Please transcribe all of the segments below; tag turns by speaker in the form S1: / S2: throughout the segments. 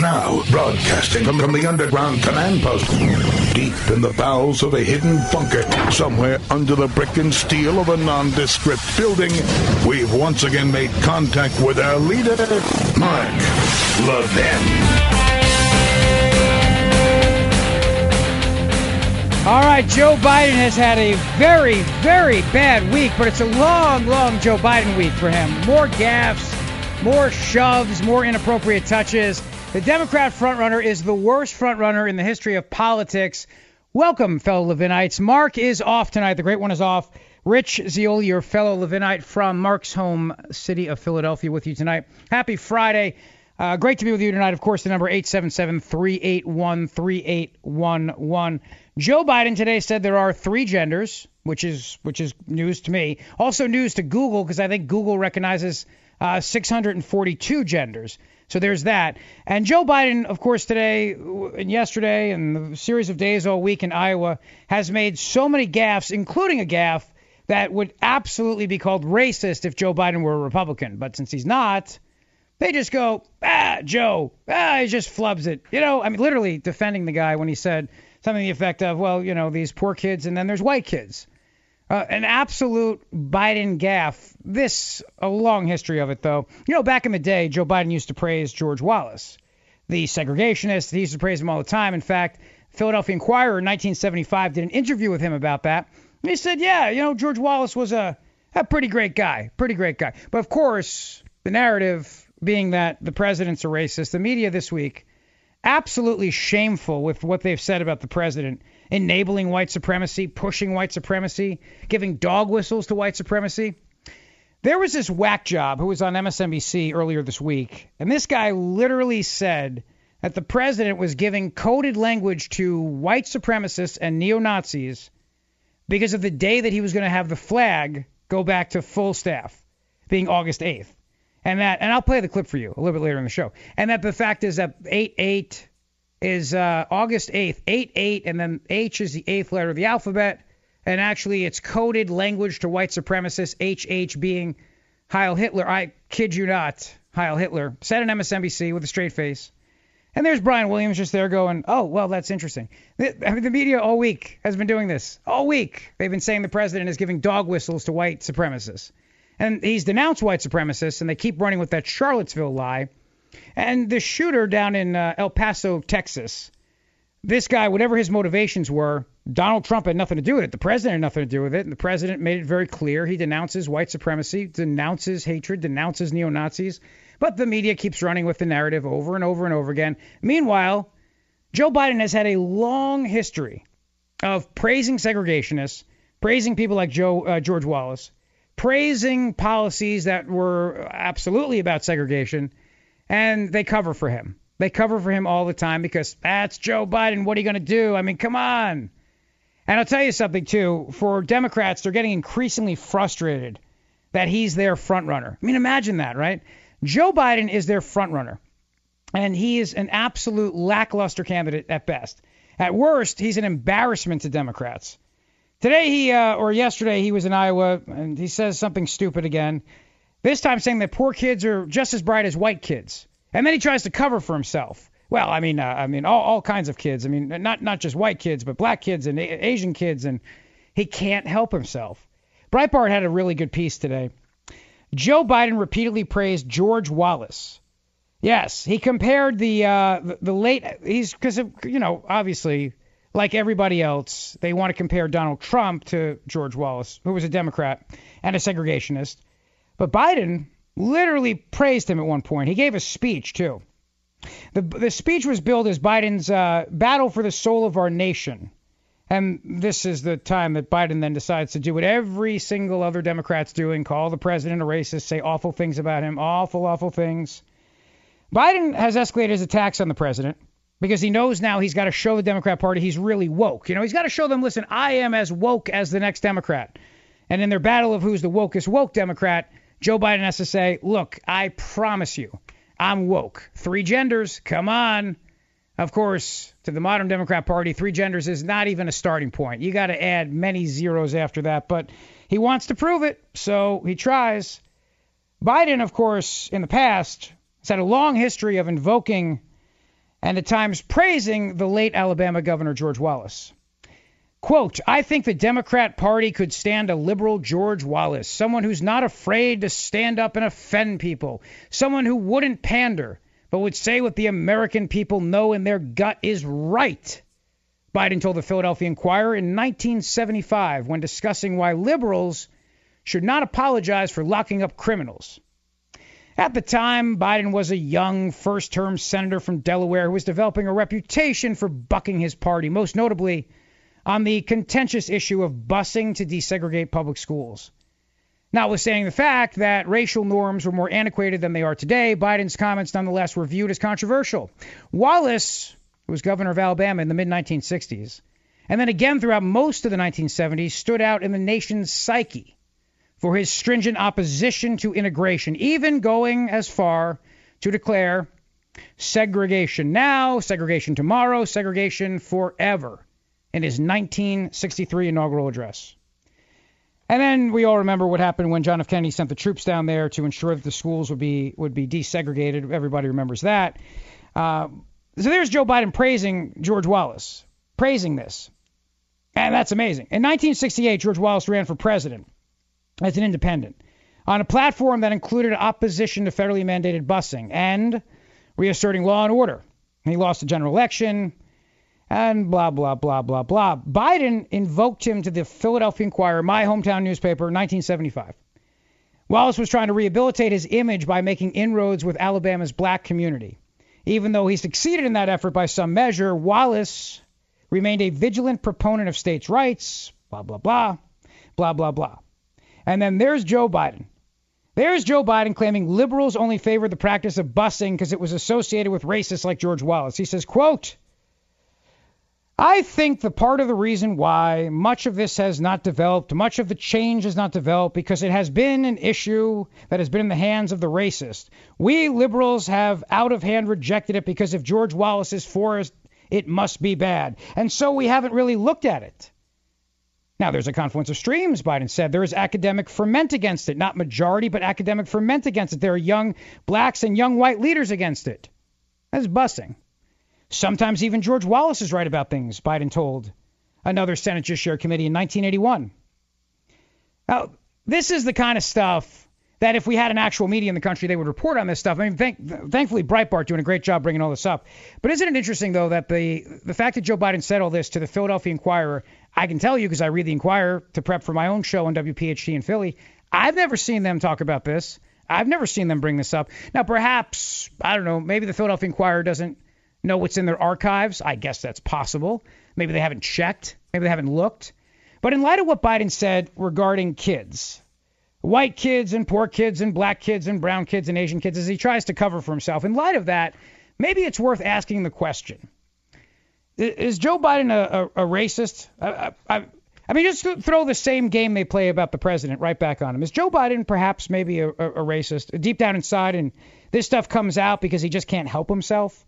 S1: Now, broadcasting from, from the underground command post, deep in the bowels of a hidden bunker, somewhere under the brick and steel of a nondescript building, we've once again made contact with our leader, Mark Levin.
S2: All right, Joe Biden has had a very, very bad week, but it's a long, long Joe Biden week for him. More gaffes, more shoves, more inappropriate touches. The Democrat frontrunner is the worst frontrunner in the history of politics. Welcome, fellow Levinites. Mark is off tonight. The great one is off. Rich Zeoli, your fellow Levinite from Mark's home city of Philadelphia, with you tonight. Happy Friday. Uh, great to be with you tonight. Of course, the number 877-381-3811. Joe Biden today said there are three genders, which is which is news to me. Also news to Google because I think Google recognizes uh, 642 genders. So there's that. And Joe Biden, of course, today and yesterday and the series of days all week in Iowa has made so many gaffes, including a gaffe that would absolutely be called racist if Joe Biden were a Republican. But since he's not, they just go, ah, Joe, ah, he just flubs it. You know, I mean, literally defending the guy when he said something to the effect of, well, you know, these poor kids and then there's white kids. Uh, an absolute Biden gaffe. This, a long history of it, though. You know, back in the day, Joe Biden used to praise George Wallace, the segregationist. He used to praise him all the time. In fact, Philadelphia Inquirer in 1975 did an interview with him about that. And he said, yeah, you know, George Wallace was a, a pretty great guy, pretty great guy. But of course, the narrative being that the president's a racist, the media this week, absolutely shameful with what they've said about the president enabling white supremacy, pushing white supremacy, giving dog whistles to white supremacy. There was this whack job who was on MSNBC earlier this week, and this guy literally said that the president was giving coded language to white supremacists and neo Nazis because of the day that he was going to have the flag go back to full staff, being August 8th. And that, and I'll play the clip for you a little bit later in the show. And that the fact is that 8 8 is uh, August 8th, 8 8, and then H is the eighth letter of the alphabet. And actually, it's coded language to white supremacists, HH being Heil Hitler. I kid you not, Heil Hitler. Said on MSNBC with a straight face. And there's Brian Williams just there going, oh, well, that's interesting. The, I mean, the media all week has been doing this. All week. They've been saying the president is giving dog whistles to white supremacists. And he's denounced white supremacists, and they keep running with that Charlottesville lie and the shooter down in uh, El Paso, Texas, this guy, whatever his motivations were, Donald Trump had nothing to do with it. The president had nothing to do with it. And the president made it very clear he denounces white supremacy, denounces hatred, denounces neo Nazis. But the media keeps running with the narrative over and over and over again. Meanwhile, Joe Biden has had a long history of praising segregationists, praising people like Joe uh, George Wallace, praising policies that were absolutely about segregation, and they cover for him. They cover for him all the time because that's Joe Biden. What are you going to do? I mean, come on. And I'll tell you something too. For Democrats, they're getting increasingly frustrated that he's their front runner. I mean, imagine that, right? Joe Biden is their front runner, and he is an absolute lackluster candidate at best. At worst, he's an embarrassment to Democrats. Today, he uh, or yesterday, he was in Iowa, and he says something stupid again. This time saying that poor kids are just as bright as white kids. And then he tries to cover for himself. Well, I mean, uh, I mean, all, all kinds of kids. I mean, not not just white kids, but black kids and a- Asian kids, and he can't help himself. Breitbart had a really good piece today. Joe Biden repeatedly praised George Wallace. Yes, he compared the uh, the, the late. He's because you know obviously like everybody else, they want to compare Donald Trump to George Wallace, who was a Democrat and a segregationist. But Biden literally praised him at one point. He gave a speech, too. The, the speech was billed as Biden's uh, battle for the soul of our nation. And this is the time that Biden then decides to do what every single other Democrat's doing call the president a racist, say awful things about him, awful, awful things. Biden has escalated his attacks on the president. because he knows now he's got to show the Democrat Party he's really woke. You know, he's got to show them, listen, I am as woke as the next Democrat. And in their battle of who's the wokest woke Democrat, Joe Biden has to say, look, I promise you, I'm woke. Three genders, come on. Of course, to the modern Democrat Party, three genders is not even a starting point. You got to add many zeros after that, but he wants to prove it, so he tries. Biden, of course, in the past, has had a long history of invoking and at times praising the late Alabama Governor George Wallace. Quote, I think the Democrat Party could stand a liberal George Wallace, someone who's not afraid to stand up and offend people, someone who wouldn't pander, but would say what the American people know in their gut is right. Biden told the Philadelphia Inquirer in 1975 when discussing why liberals should not apologize for locking up criminals. At the time, Biden was a young first term senator from Delaware who was developing a reputation for bucking his party, most notably on the contentious issue of busing to desegregate public schools. Notwithstanding the fact that racial norms were more antiquated than they are today, Biden's comments nonetheless were viewed as controversial. Wallace, who was governor of Alabama in the mid 1960s, and then again throughout most of the 1970s, stood out in the nation's psyche for his stringent opposition to integration, even going as far to declare segregation now, segregation tomorrow, segregation forever in his 1963 inaugural address. And then we all remember what happened when John F. Kennedy sent the troops down there to ensure that the schools would be would be desegregated. Everybody remembers that. Uh, so there's Joe Biden praising George Wallace, praising this, and that's amazing. In 1968, George Wallace ran for president as an independent on a platform that included opposition to federally mandated busing and reasserting law and order. He lost the general election and blah, blah, blah, blah, blah. Biden invoked him to the Philadelphia Inquirer, my hometown newspaper, in 1975. Wallace was trying to rehabilitate his image by making inroads with Alabama's black community. Even though he succeeded in that effort by some measure, Wallace remained a vigilant proponent of states' rights, blah, blah, blah, blah, blah, blah. And then there's Joe Biden. There's Joe Biden claiming liberals only favor the practice of busing because it was associated with racists like George Wallace. He says, quote, I think the part of the reason why much of this has not developed, much of the change has not developed, because it has been an issue that has been in the hands of the racist. We liberals have out of hand rejected it because if George Wallace is for us, it must be bad. And so we haven't really looked at it. Now, there's a confluence of streams, Biden said. There is academic ferment against it, not majority, but academic ferment against it. There are young blacks and young white leaders against it. That's busing. Sometimes even George Wallace is right about things, Biden told another Senate Judiciary Committee in 1981. Now, this is the kind of stuff that if we had an actual media in the country, they would report on this stuff. I mean, thank, thankfully, Breitbart doing a great job bringing all this up. But isn't it interesting, though, that the the fact that Joe Biden said all this to the Philadelphia Inquirer, I can tell you because I read the Inquirer to prep for my own show on WPHT in Philly, I've never seen them talk about this. I've never seen them bring this up. Now, perhaps, I don't know, maybe the Philadelphia Inquirer doesn't – know what's in their archives. I guess that's possible. Maybe they haven't checked. Maybe they haven't looked. But in light of what Biden said regarding kids, white kids and poor kids and black kids and brown kids and Asian kids, as he tries to cover for himself, in light of that, maybe it's worth asking the question Is Joe Biden a, a, a racist? I, I, I, mean, just throw the same game they play about the president right back on him. Is Joe Biden perhaps maybe a, a racist deep down inside and this stuff comes out because he just can't help himself?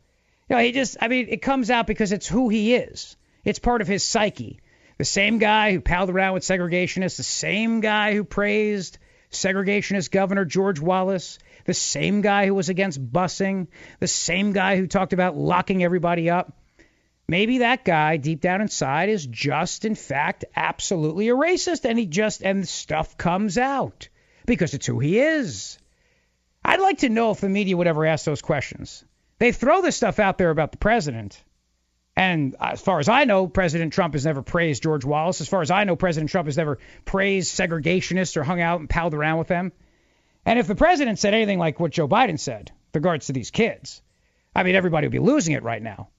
S2: You know, he just, I mean, it comes out because it's who he is. It's part of his psyche. The same guy who palled around with segregationists, the same guy who praised segregationist Governor George Wallace, the same guy who was against busing, the same guy who talked about locking everybody up. Maybe that guy deep down inside is just, in fact, absolutely a racist, and he just, and stuff comes out because it's who he is. I'd like to know if the media would ever ask those questions. They throw this stuff out there about the president. And as far as I know, President Trump has never praised George Wallace. As far as I know, President Trump has never praised segregationists or hung out and palled around with them. And if the president said anything like what Joe Biden said with regards to these kids, I mean, everybody would be losing it right now.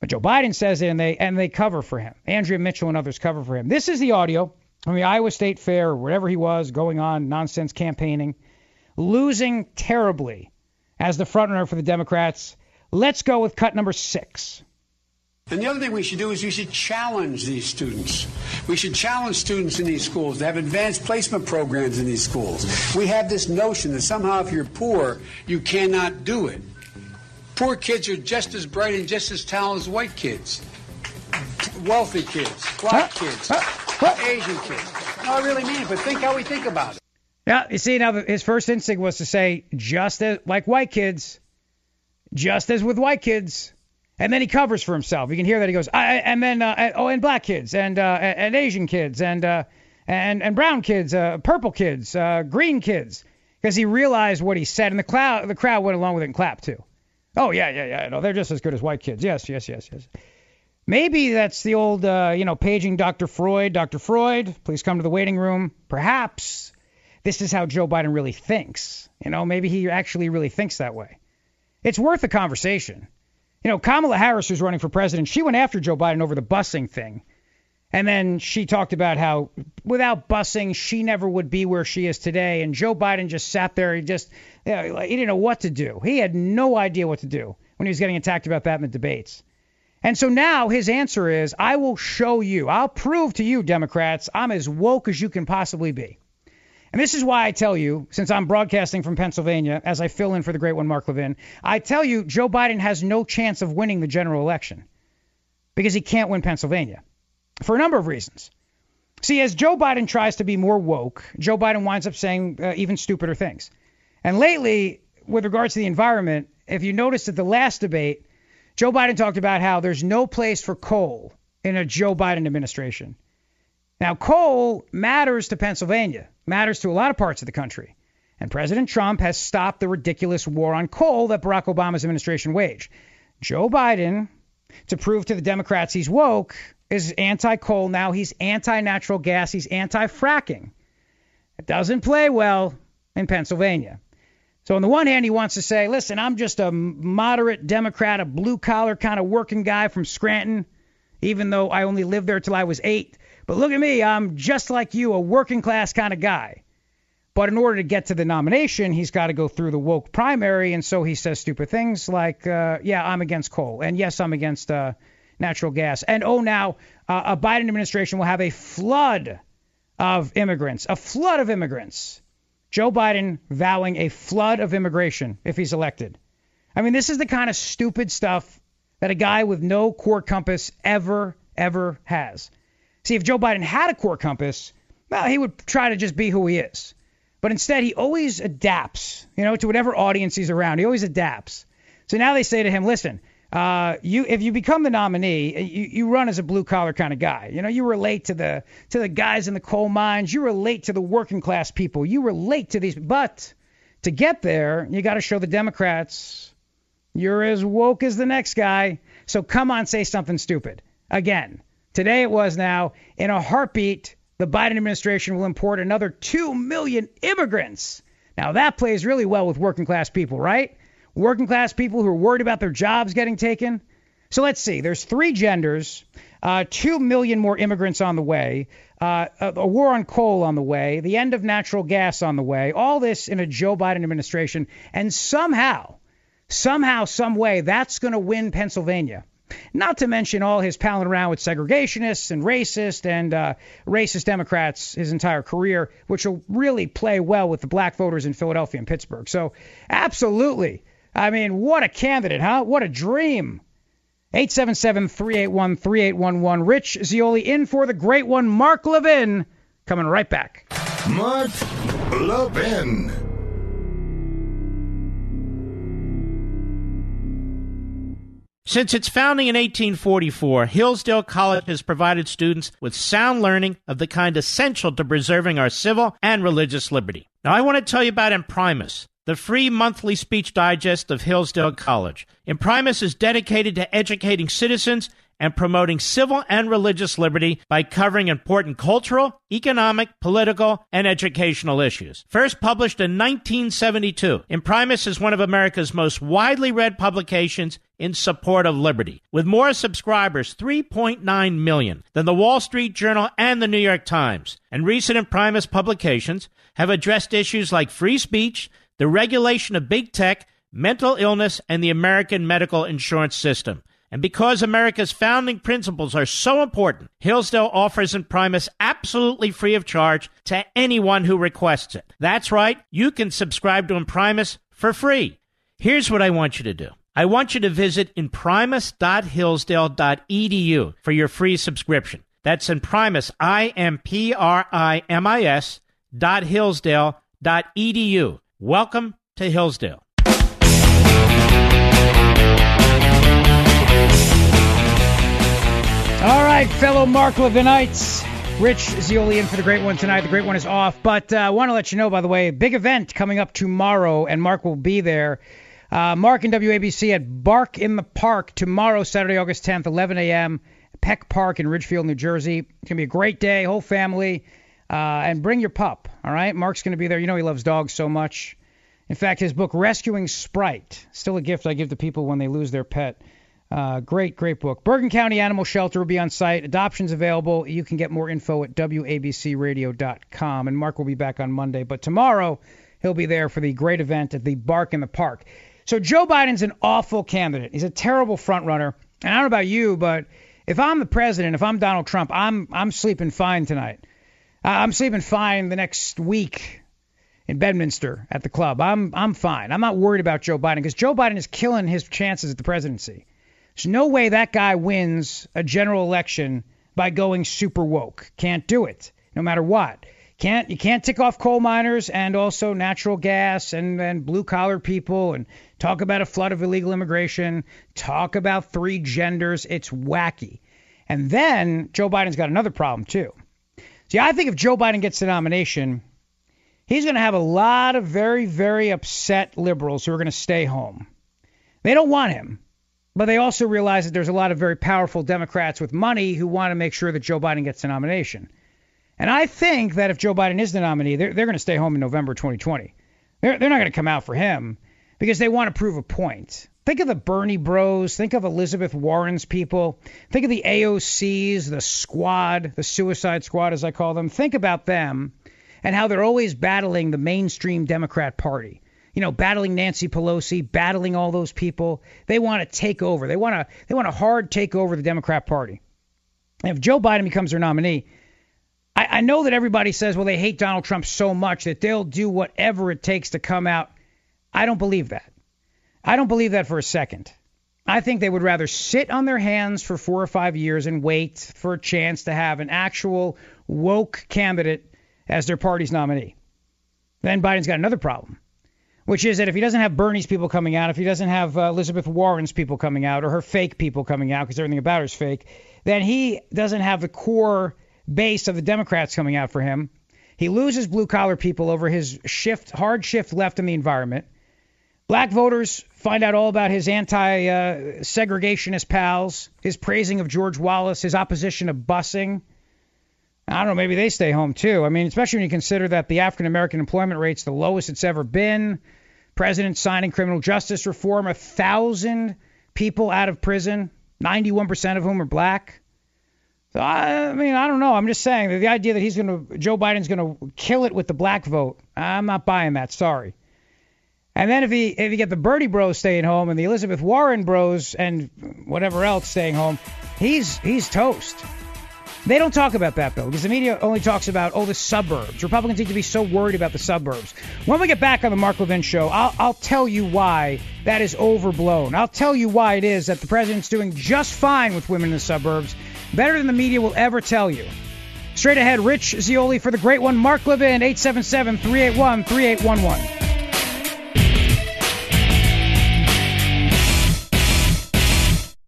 S2: But Joe Biden says it, and they and they cover for him. Andrea Mitchell and others cover for him. This is the audio from the Iowa State Fair or whatever he was going on nonsense campaigning, losing terribly as the frontrunner for the Democrats. Let's go with cut number six.
S3: And the other thing we should do is we should challenge these students. We should challenge students in these schools to have advanced placement programs in these schools. We have this notion that somehow if you're poor, you cannot do it. Poor kids are just as bright and just as talented as white kids. Wealthy kids, black kids, Asian kids. No, I really mean it, but think how we think about it.
S2: Yeah, you see, now his first instinct was to say, just as, like white kids, just as with white kids. And then he covers for himself. You can hear that he goes, and then uh, oh, and black kids and uh, and Asian kids and uh, and and brown kids, uh, purple kids, uh, green kids, because he realized what he said, and the crowd the crowd went along with it and clapped too. Oh yeah, yeah, yeah. No, they're just as good as white kids. Yes, yes, yes, yes. Maybe that's the old, uh, you know, paging Dr. Freud. Dr. Freud, please come to the waiting room. Perhaps this is how Joe Biden really thinks. You know, maybe he actually really thinks that way. It's worth a conversation. You know, Kamala Harris, who's running for president, she went after Joe Biden over the busing thing. And then she talked about how without busing, she never would be where she is today. And Joe Biden just sat there. He just, you know, he didn't know what to do. He had no idea what to do when he was getting attacked about that in the debates. And so now his answer is I will show you, I'll prove to you, Democrats, I'm as woke as you can possibly be. And this is why I tell you, since I'm broadcasting from Pennsylvania, as I fill in for the great one, Mark Levin, I tell you Joe Biden has no chance of winning the general election because he can't win Pennsylvania for a number of reasons. See, as Joe Biden tries to be more woke, Joe Biden winds up saying uh, even stupider things. And lately, with regards to the environment, if you noticed at the last debate, Joe Biden talked about how there's no place for coal in a Joe Biden administration. Now, coal matters to Pennsylvania, matters to a lot of parts of the country. And President Trump has stopped the ridiculous war on coal that Barack Obama's administration waged. Joe Biden, to prove to the Democrats he's woke, is anti coal now. He's anti natural gas. He's anti fracking. It doesn't play well in Pennsylvania. So, on the one hand, he wants to say, listen, I'm just a moderate Democrat, a blue collar kind of working guy from Scranton, even though I only lived there till I was eight. But look at me, I'm just like you, a working class kind of guy. But in order to get to the nomination, he's got to go through the woke primary. And so he says stupid things like, uh, yeah, I'm against coal. And yes, I'm against uh, natural gas. And oh, now uh, a Biden administration will have a flood of immigrants, a flood of immigrants. Joe Biden vowing a flood of immigration if he's elected. I mean, this is the kind of stupid stuff that a guy with no core compass ever, ever has. See, if Joe Biden had a core compass, well, he would try to just be who he is. But instead, he always adapts, you know, to whatever audience he's around. He always adapts. So now they say to him, listen, uh, you if you become the nominee, you, you run as a blue collar kind of guy. You know, you relate to the to the guys in the coal mines. You relate to the working class people. You relate to these. But to get there, you got to show the Democrats you're as woke as the next guy. So come on, say something stupid again. Today it was now in a heartbeat. The Biden administration will import another two million immigrants. Now that plays really well with working class people, right? working class people who are worried about their jobs getting taken. So let's see. There's three genders, uh, two million more immigrants on the way, uh, a, a war on coal on the way, the end of natural gas on the way. All this in a Joe Biden administration, and somehow, somehow, some way, that's going to win Pennsylvania. Not to mention all his palling around with segregationists and racist and uh, racist Democrats his entire career, which will really play well with the black voters in Philadelphia and Pittsburgh. So, absolutely, I mean, what a candidate, huh? What a dream. 877-381-3811. Rich Zeoli in for the great one, Mark Levin. Coming right back.
S1: Mark Levin.
S4: Since its founding in 1844, Hillsdale College has provided students with sound learning of the kind essential to preserving our civil and religious liberty. Now, I want to tell you about Imprimis the free monthly speech digest of Hillsdale College. Imprimis is dedicated to educating citizens and promoting civil and religious liberty by covering important cultural, economic, political, and educational issues. First published in 1972, Imprimis is one of America's most widely read publications in support of liberty, with more subscribers, 3.9 million, than the Wall Street Journal and the New York Times. And recent Imprimis publications have addressed issues like free speech, the regulation of big tech, mental illness, and the American medical insurance system. And because America's founding principles are so important, Hillsdale offers Imprimis absolutely free of charge to anyone who requests it. That's right, you can subscribe to Primus for free. Here's what I want you to do. I want you to visit imprimis.hillsdale.edu for your free subscription. That's Imprimis, I-M-P-R-I-M-I-S dot Hillsdale dot edu. Welcome to Hillsdale.
S2: All right, fellow Mark Levinites. Rich Zeoli in for the great one tonight. The great one is off. But uh, I want to let you know, by the way, big event coming up tomorrow, and Mark will be there. Uh, Mark and WABC at Bark in the Park tomorrow, Saturday, August 10th, 11 a.m., Peck Park in Ridgefield, New Jersey. It's going to be a great day, whole family. Uh, and bring your pup, all right? Mark's going to be there. You know he loves dogs so much. In fact, his book, Rescuing Sprite, still a gift I give to people when they lose their pet. Uh, great, great book. Bergen County Animal Shelter will be on site. Adoptions available. You can get more info at WABCRadio.com. And Mark will be back on Monday. But tomorrow, he'll be there for the great event at the Bark in the Park. So Joe Biden's an awful candidate. He's a terrible front runner. And I don't know about you, but if I'm the president, if I'm Donald Trump, I'm I'm sleeping fine tonight. I'm sleeping fine the next week in Bedminster at the club. I'm I'm fine. I'm not worried about Joe Biden because Joe Biden is killing his chances at the presidency. There's no way that guy wins a general election by going super woke. Can't do it, no matter what. Can't you can't tick off coal miners and also natural gas and, and blue collar people and talk about a flood of illegal immigration, talk about three genders. It's wacky. And then Joe Biden's got another problem too. See, I think if Joe Biden gets the nomination, he's going to have a lot of very, very upset liberals who are going to stay home. They don't want him. But they also realize that there's a lot of very powerful Democrats with money who want to make sure that Joe Biden gets the nomination. And I think that if Joe Biden is the nominee, they're, they're going to stay home in November 2020. They're, they're not going to come out for him because they want to prove a point. Think of the Bernie bros. Think of Elizabeth Warren's people. Think of the AOCs, the squad, the suicide squad, as I call them. Think about them and how they're always battling the mainstream Democrat Party you know, battling Nancy Pelosi, battling all those people. They want to take over. They want to they want a hard take over the Democrat Party. And if Joe Biden becomes their nominee, I, I know that everybody says, well, they hate Donald Trump so much that they'll do whatever it takes to come out. I don't believe that. I don't believe that for a second. I think they would rather sit on their hands for four or five years and wait for a chance to have an actual woke candidate as their party's nominee. Then Biden's got another problem which is that if he doesn't have Bernie's people coming out, if he doesn't have uh, Elizabeth Warren's people coming out, or her fake people coming out, because everything about her is fake, then he doesn't have the core base of the Democrats coming out for him. He loses blue collar people over his shift, hard shift left in the environment. Black voters find out all about his anti uh, segregationist pals, his praising of George Wallace, his opposition of busing. I don't know, maybe they stay home too. I mean, especially when you consider that the African American employment rate's the lowest it's ever been. President signing criminal justice reform, a thousand people out of prison, 91% of whom are black. I mean, I don't know. I'm just saying that the idea that he's going to, Joe Biden's going to kill it with the black vote, I'm not buying that. Sorry. And then if he if you get the Bernie Bros staying home and the Elizabeth Warren Bros and whatever else staying home, he's he's toast. They don't talk about that, though, because the media only talks about, oh, the suburbs. Republicans need to be so worried about the suburbs. When we get back on the Mark Levin show, I'll, I'll tell you why that is overblown. I'll tell you why it is that the president's doing just fine with women in the suburbs, better than the media will ever tell you. Straight ahead, Rich Zeoli for the great one, Mark Levin, 877 381 3811.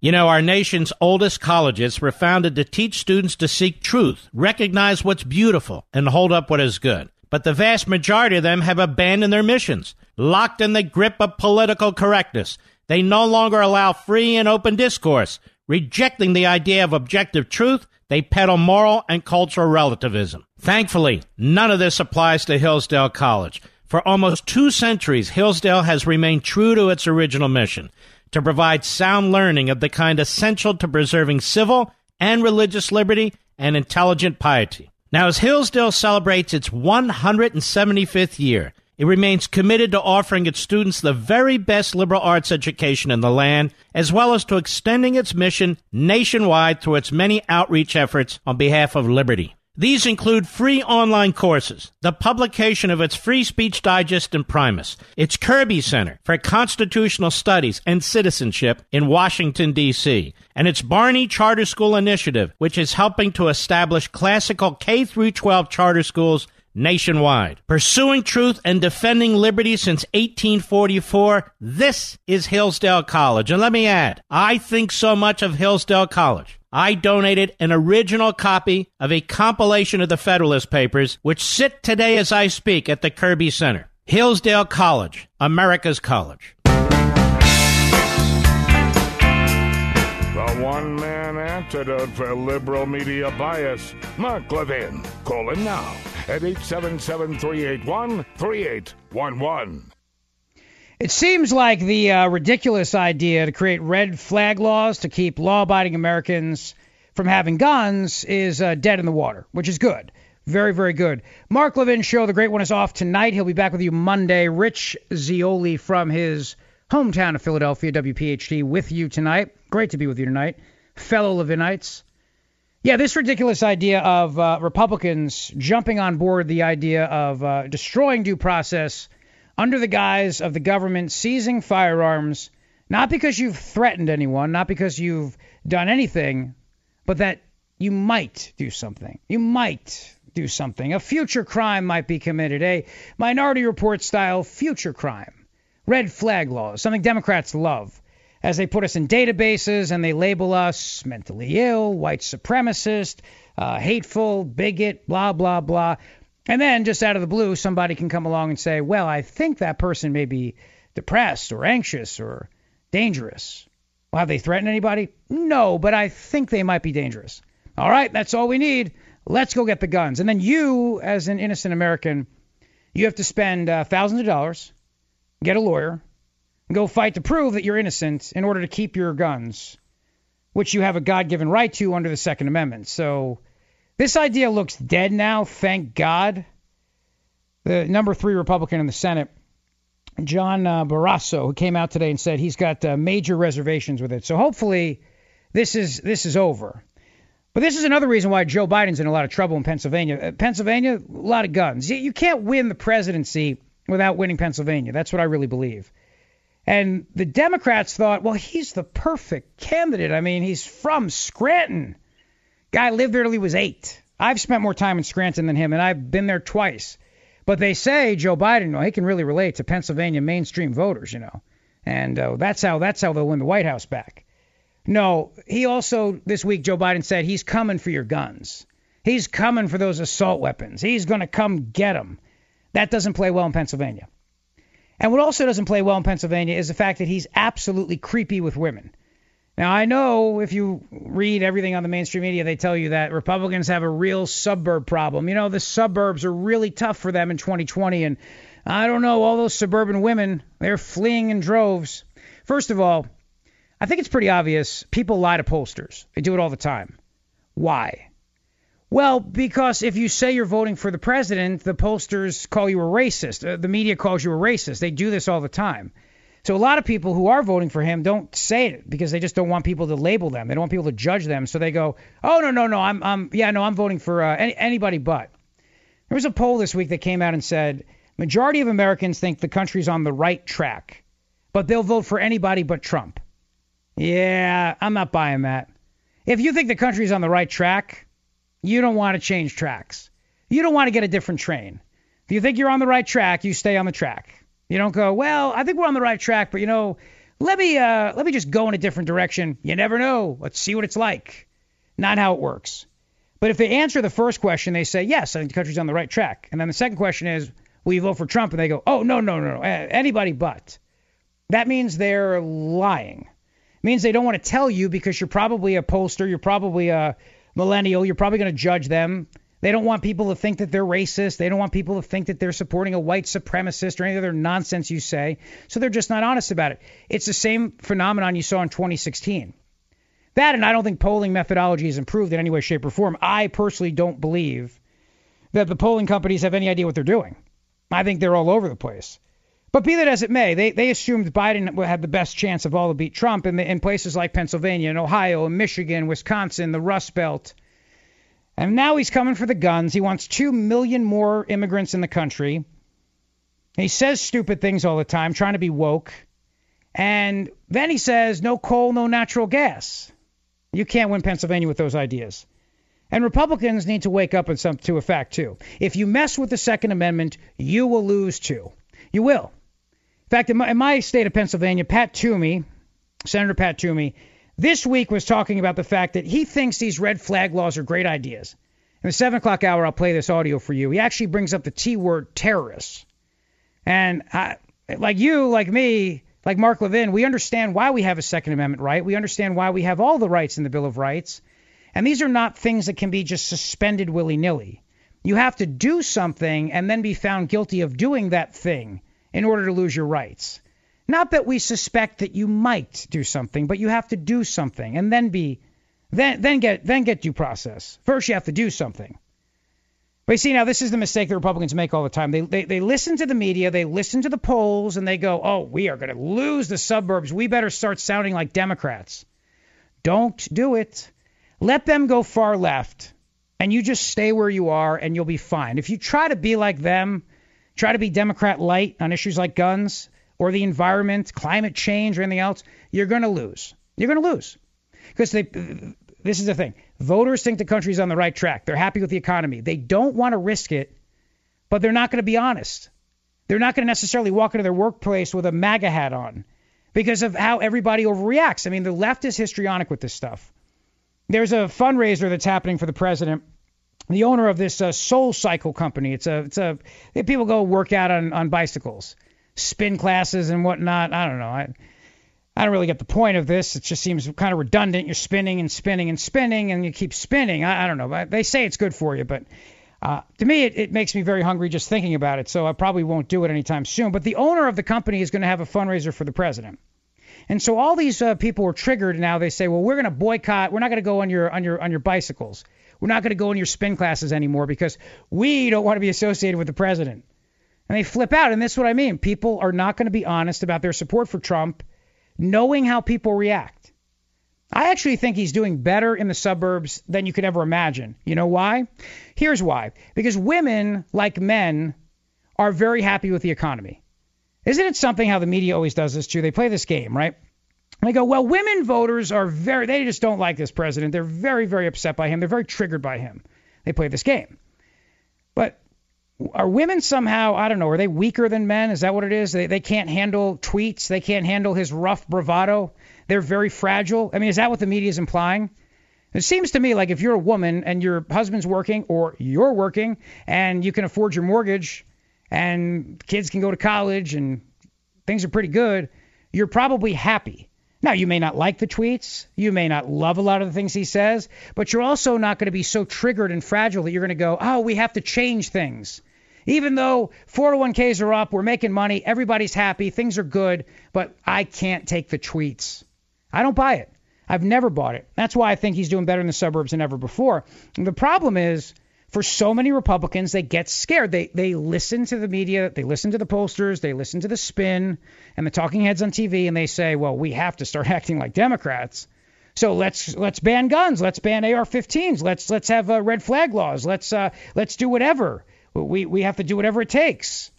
S4: You know, our nation's oldest colleges were founded to teach students to seek truth, recognize what's beautiful, and hold up what is good. But the vast majority of them have abandoned their missions, locked in the grip of political correctness. They no longer allow free and open discourse. Rejecting the idea of objective truth, they peddle moral and cultural relativism. Thankfully, none of this applies to Hillsdale College. For almost two centuries, Hillsdale has remained true to its original mission to provide sound learning of the kind essential to preserving civil and religious liberty and intelligent piety. Now, as Hillsdale celebrates its 175th year, It remains committed to offering its students the very best liberal arts education in the land, as well as to extending its mission nationwide through its many outreach efforts on behalf of liberty. These include free online courses, the publication of its Free Speech Digest Imprimis, its Kirby Center for Constitutional Studies and Citizenship in Washington, D.C., and its Barney Charter School Initiative, which is helping to establish classical K 12 charter schools nationwide. Pursuing truth and defending liberty since 1844, this is Hillsdale College. And let me add, I think so much of Hillsdale College I donated an original copy of a compilation of the Federalist Papers, which sit today as I speak at the Kirby Center. Hillsdale College, America's college.
S1: The one man antidote for liberal media bias, Mark Levin. Call him now at 877 381 3811.
S2: It seems like the uh, ridiculous idea to create red flag laws to keep law abiding Americans from having guns is uh, dead in the water, which is good. Very, very good. Mark Levin show, the great one is off tonight. He'll be back with you Monday. Rich Zeoli from his hometown of Philadelphia, WPHT, with you tonight. Great to be with you tonight, fellow Levinites. Yeah, this ridiculous idea of uh, Republicans jumping on board the idea of uh, destroying due process under the guise of the government seizing firearms, not because you've threatened anyone, not because you've done anything, but that you might do something. You might do something. A future crime might be committed, a minority report style future crime. Red flag laws, something Democrats love, as they put us in databases and they label us mentally ill, white supremacist, uh, hateful, bigot, blah, blah, blah. And then just out of the blue, somebody can come along and say, well, I think that person may be depressed or anxious or dangerous. Well, have they threatened anybody? No, but I think they might be dangerous. All right, that's all we need. Let's go get the guns. And then you, as an innocent American, you have to spend uh, thousands of dollars, get a lawyer, and go fight to prove that you're innocent in order to keep your guns, which you have a God given right to under the Second Amendment. So this idea looks dead now, thank God. The number three Republican in the Senate, John uh, Barrasso, who came out today and said he's got uh, major reservations with it. So hopefully, this is this is over. But this is another reason why Joe Biden's in a lot of trouble in Pennsylvania. Uh, Pennsylvania, a lot of guns. You, you can't win the presidency without winning Pennsylvania. That's what I really believe. And the Democrats thought, well, he's the perfect candidate. I mean, he's from Scranton. Guy lived there till he was eight. I've spent more time in Scranton than him, and I've been there twice. But they say Joe Biden, well, he can really relate to Pennsylvania mainstream voters, you know, and uh, that's how that's how they'll win the White House back. No, he also this week Joe Biden said he's coming for your guns. He's coming for those assault weapons. He's going to come get them. That doesn't play well in Pennsylvania. And what also doesn't play well in Pennsylvania is the fact that he's absolutely creepy with women. Now, I know if you read everything on the mainstream media, they tell you that Republicans have a real suburb problem. You know, the suburbs are really tough for them in 2020. And I don't know, all those suburban women, they're fleeing in droves. First of all, I think it's pretty obvious people lie to pollsters. They do it all the time. Why? Well, because if you say you're voting for the president, the pollsters call you a racist. Uh, the media calls you a racist. They do this all the time. So a lot of people who are voting for him don't say it because they just don't want people to label them. They don't want people to judge them. So they go, "Oh no, no, no, I'm, I'm, yeah, no, I'm voting for uh, any, anybody but." There was a poll this week that came out and said majority of Americans think the country's on the right track, but they'll vote for anybody but Trump. Yeah, I'm not buying that. If you think the country's on the right track, you don't want to change tracks. You don't want to get a different train. If you think you're on the right track, you stay on the track. You don't go, well, I think we're on the right track, but you know, let me uh, let me just go in a different direction. You never know. Let's see what it's like. Not how it works. But if they answer the first question, they say, yes, I think the country's on the right track. And then the second question is, will you vote for Trump? And they go, oh, no, no, no, no, anybody but. That means they're lying. It means they don't want to tell you because you're probably a pollster, you're probably a millennial, you're probably going to judge them. They don't want people to think that they're racist. They don't want people to think that they're supporting a white supremacist or any other nonsense you say. So they're just not honest about it. It's the same phenomenon you saw in 2016. That, and I don't think polling methodology has improved in any way, shape, or form. I personally don't believe that the polling companies have any idea what they're doing. I think they're all over the place. But be that as it may, they, they assumed Biden had the best chance of all to beat Trump in, the, in places like Pennsylvania and Ohio and Michigan, Wisconsin, the Rust Belt. And now he's coming for the guns. He wants 2 million more immigrants in the country. He says stupid things all the time, trying to be woke. And then he says, no coal, no natural gas. You can't win Pennsylvania with those ideas. And Republicans need to wake up some, to a fact, too. If you mess with the Second Amendment, you will lose, too. You will. In fact, in my, in my state of Pennsylvania, Pat Toomey, Senator Pat Toomey, this week was talking about the fact that he thinks these red flag laws are great ideas. In the 7 o'clock hour, I'll play this audio for you. He actually brings up the T word terrorists. And I, like you, like me, like Mark Levin, we understand why we have a Second Amendment right. We understand why we have all the rights in the Bill of Rights. And these are not things that can be just suspended willy nilly. You have to do something and then be found guilty of doing that thing in order to lose your rights. Not that we suspect that you might do something, but you have to do something and then be then then get then get due process. First you have to do something. But you see now this is the mistake the Republicans make all the time. They they, they listen to the media, they listen to the polls, and they go, Oh, we are gonna lose the suburbs. We better start sounding like Democrats. Don't do it. Let them go far left and you just stay where you are and you'll be fine. If you try to be like them, try to be Democrat light on issues like guns or the environment, climate change, or anything else, you're going to lose. You're going to lose. Because this is the thing voters think the country's on the right track. They're happy with the economy. They don't want to risk it, but they're not going to be honest. They're not going to necessarily walk into their workplace with a MAGA hat on because of how everybody overreacts. I mean, the left is histrionic with this stuff. There's a fundraiser that's happening for the president the owner of this uh, SoulCycle company. It's a it's a people go work out on on bicycles, spin classes and whatnot. I don't know. I I don't really get the point of this. It just seems kind of redundant. You're spinning and spinning and spinning, and you keep spinning. I, I don't know. They say it's good for you, but uh, to me, it, it makes me very hungry just thinking about it. So I probably won't do it anytime soon. But the owner of the company is going to have a fundraiser for the president. And so all these uh, people are triggered now. They say, well, we're going to boycott. We're not going to go on your on your on your bicycles. We're not going to go in your spin classes anymore because we don't want to be associated with the president. And they flip out. And that's what I mean. People are not going to be honest about their support for Trump, knowing how people react. I actually think he's doing better in the suburbs than you could ever imagine. You know why? Here's why. Because women, like men, are very happy with the economy. Isn't it something how the media always does this too? They play this game, right? They go, well, women voters are very, they just don't like this president. They're very, very upset by him. They're very triggered by him. They play this game. But are women somehow, I don't know, are they weaker than men? Is that what it is? They, they can't handle tweets. They can't handle his rough bravado. They're very fragile. I mean, is that what the media is implying? It seems to me like if you're a woman and your husband's working or you're working and you can afford your mortgage and kids can go to college and things are pretty good, you're probably happy. Now, you may not like the tweets, you may not love a lot of the things he says, but you're also not going to be so triggered and fragile that you're going to go, oh, we have to change things. Even though 401ks are up, we're making money, everybody's happy, things are good, but I can't take the tweets. I don't buy it. I've never bought it. That's why I think he's doing better in the suburbs than ever before. And the problem is, for so many Republicans, they get scared. They they listen to the media, they listen to the pollsters, they listen to the spin and the talking heads on TV, and they say, well, we have to start acting like Democrats. So let's let's ban guns, let's ban AR-15s, let's let's have uh, red flag laws, let's uh, let's do whatever. We we have to do whatever it takes.